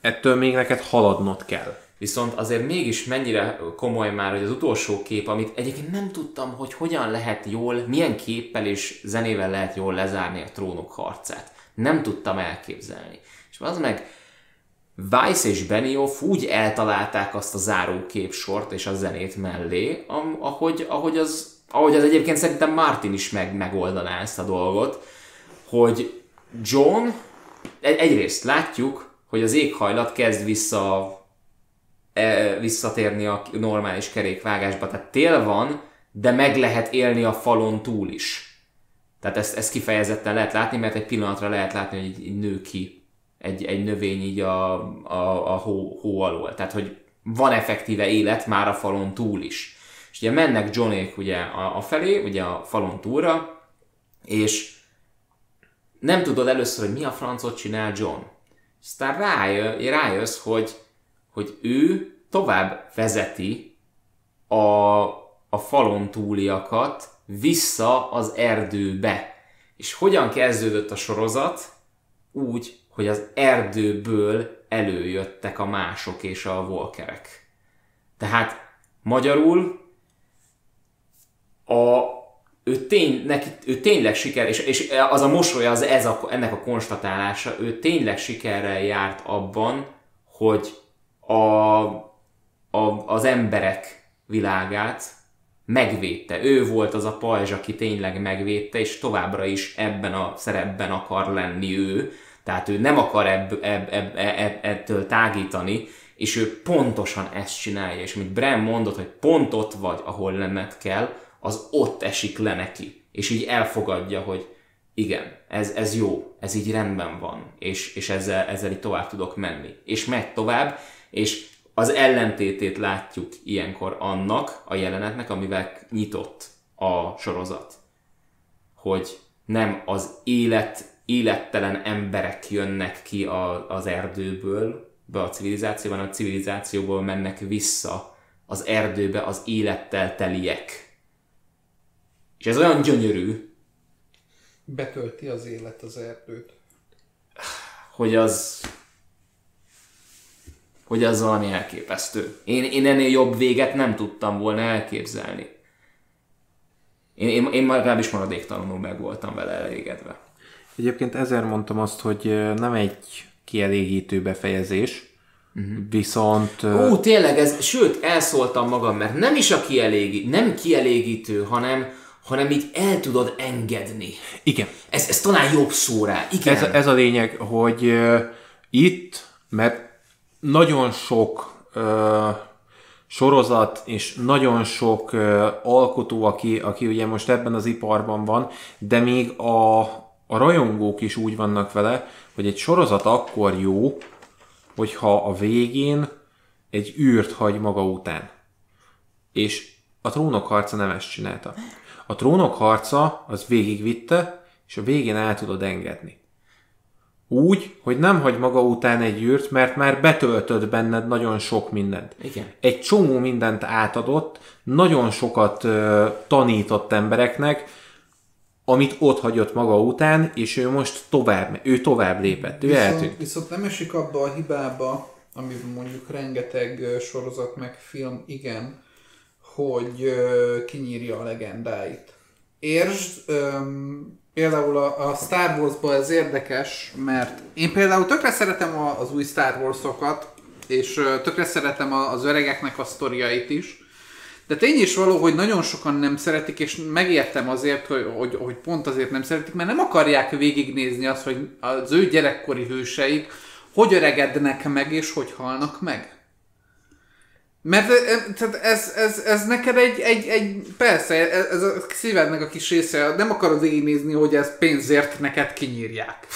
ettől még neked haladnod kell. Viszont azért mégis mennyire komoly már, hogy az utolsó kép, amit egyébként nem tudtam, hogy hogyan lehet jól, milyen képpel és zenével lehet jól lezárni a trónok harcát. Nem tudtam elképzelni. És az meg Weiss és Benioff úgy eltalálták azt a zárókép sort és a zenét mellé, ahogy, ahogy, az, ahogy az egyébként szerintem Martin is meg, megoldaná ezt a dolgot, hogy John, egy- egyrészt látjuk, hogy az éghajlat kezd vissza e, visszatérni a normális kerékvágásba. Tehát tél van, de meg lehet élni a falon túl is. Tehát ezt, ezt kifejezetten lehet látni, mert egy pillanatra lehet látni, hogy így, így nő ki egy, egy növény így a, a, a hó, hó alól. Tehát, hogy van effektíve élet már a falon túl is. És ugye mennek Johnék ugye a, a felé, ugye a falon túlra, és nem tudod először, hogy mi a francot csinál John. Aztán rájö, rájössz, hogy, hogy ő tovább vezeti a, a falon túliakat vissza az erdőbe. És hogyan kezdődött a sorozat? Úgy, hogy az erdőből előjöttek a mások és a volkerek. Tehát magyarul a, ő, tény, neki, ő tényleg siker, és, és az a mosolya, az ez a, ennek a konstatálása, ő tényleg sikerrel járt abban, hogy a, a, az emberek világát megvédte. Ő volt az a pajzs, aki tényleg megvédte, és továbbra is ebben a szerepben akar lenni ő. Tehát ő nem akar ebb, ebb, ebb, ebb, ettől tágítani, és ő pontosan ezt csinálja. És amit Bren mondott, hogy pont ott vagy, ahol lenned kell, az ott esik le neki. És így elfogadja, hogy igen, ez, ez jó, ez így rendben van, és, és ezzel, ezzel így tovább tudok menni. És megy tovább, és az ellentétét látjuk ilyenkor annak a jelenetnek, amivel nyitott a sorozat. Hogy nem az élet, élettelen emberek jönnek ki a, az erdőből, be a civilizációban, a civilizációból mennek vissza az erdőbe az élettel teliek. És ez olyan gyönyörű, Betölti az élet az erdőt. hogy az hogy az valami elképesztő. Én, én ennél jobb véget nem tudtam volna elképzelni. Én, én, én már legalábbis maradéktalanul meg voltam vele elégedve. Egyébként ezért mondtam azt, hogy nem egy kielégítő befejezés, uh-huh. viszont... Ó, tényleg, ez, sőt, elszóltam magam, mert nem is a kielégítő, nem kielégítő, hanem, hanem így el tudod engedni. Igen, Ez, ez talán jobb szó rá. Igen. ez, ez a lényeg, hogy uh, itt, mert nagyon sok uh, sorozat és nagyon sok uh, alkotó, aki, aki ugye most ebben az iparban van, de még a, a rajongók is úgy vannak vele, hogy egy sorozat akkor jó, hogyha a végén egy űrt hagy maga után. És a trónok harca nem ezt csinálta. A trónok harca az végigvitte, és a végén el tudod engedni. Úgy, hogy nem hagy maga után egy űrt, mert már betöltött benned nagyon sok mindent. Igen. Egy csomó mindent átadott, nagyon sokat ö, tanított embereknek, amit ott hagyott maga után, és ő most tovább, ő tovább lépett, ő eltűnt. Viszont, viszont nem esik abba a hibába, amiben mondjuk rengeteg sorozat meg film, igen, hogy ö, kinyírja a legendáit. Értsd, öm, például a, a Star Wars-ban ez érdekes, mert én például tökre szeretem a, az új Star Wars-okat, és tökre szeretem a, az öregeknek a sztoriait is, de tény is való, hogy nagyon sokan nem szeretik, és megértem azért, hogy, hogy, hogy pont azért nem szeretik, mert nem akarják végignézni azt, hogy az ő gyerekkori hőseik hogy öregednek meg, és hogy halnak meg. Mert tehát ez, ez, ez neked egy, egy, egy, persze, ez a szívednek a kis része, nem akarod végignézni, hogy ez pénzért neked kinyírják.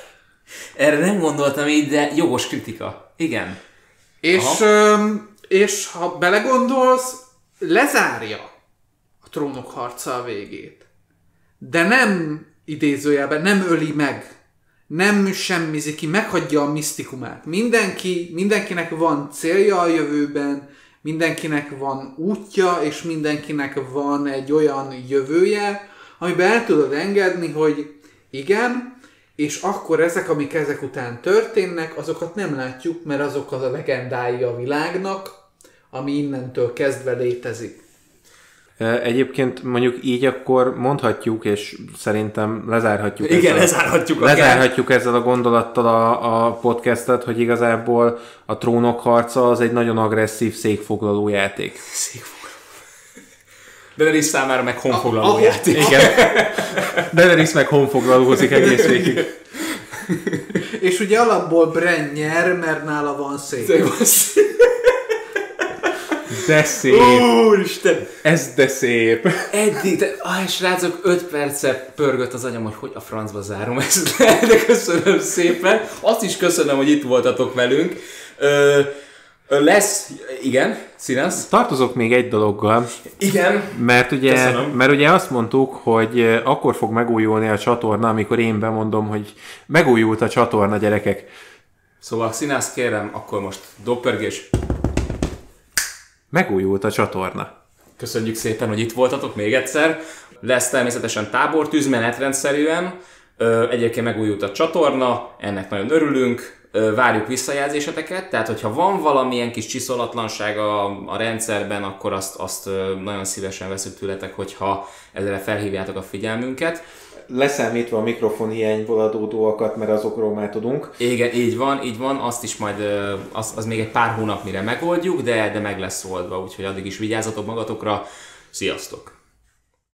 <laughs> Erre nem gondoltam így, de jogos kritika. Igen. És, öm, és ha belegondolsz, lezárja a trónok harca a végét. De nem idézőjelben, nem öli meg. Nem semmizi ki, meghagyja a misztikumát. Mindenki, mindenkinek van célja a jövőben, mindenkinek van útja, és mindenkinek van egy olyan jövője, amiben el tudod engedni, hogy igen, és akkor ezek, amik ezek után történnek, azokat nem látjuk, mert azok az a legendái a világnak, ami innentől kezdve létezik. Egyébként mondjuk így akkor mondhatjuk, és szerintem lezárhatjuk. Igen, ezzel, lezárhatjuk lezárhatjuk ezzel a gondolattal a, a podcastet, hogy igazából a trónok harca az egy nagyon agresszív székfoglaló játék. Daenerys számára meg honfoglaló A- a- játék. Igen. <laughs> Daenerys meg honfoglalózik egész végig. És ugye alapból Bren nyer, mert nála van szék. De szép. Úristen! Ez de szép. Eddig, de, ah, srácok, 5 perce pörgött az anyam, hogy hogy a francba zárom ezt le, <laughs> de köszönöm szépen. Azt is köszönöm, hogy itt voltatok velünk. Ö, lesz, igen, színes. Tartozok még egy dologgal, Igen. mert ugye, Köszönöm. mert ugye azt mondtuk, hogy akkor fog megújulni a csatorna, amikor én bemondom, hogy megújult a csatorna, gyerekek. Szóval színász kérem, akkor most doppergés. Megújult a csatorna. Köszönjük szépen, hogy itt voltatok még egyszer. Lesz természetesen tábortűz menetrendszerűen. Egyébként megújult a csatorna, ennek nagyon örülünk. Várjuk visszajelzéseteket, tehát hogyha van valamilyen kis csiszolatlanság a, a rendszerben, akkor azt, azt nagyon szívesen veszük tőletek, hogyha ezzel felhívjátok a figyelmünket. Leszámítva a mikrofon hiányból adódóakat, mert azokról már tudunk. Igen, így van, így van, azt is majd, az, az még egy pár hónap mire megoldjuk, de, de meg lesz oldva, úgyhogy addig is vigyázzatok magatokra. Sziasztok!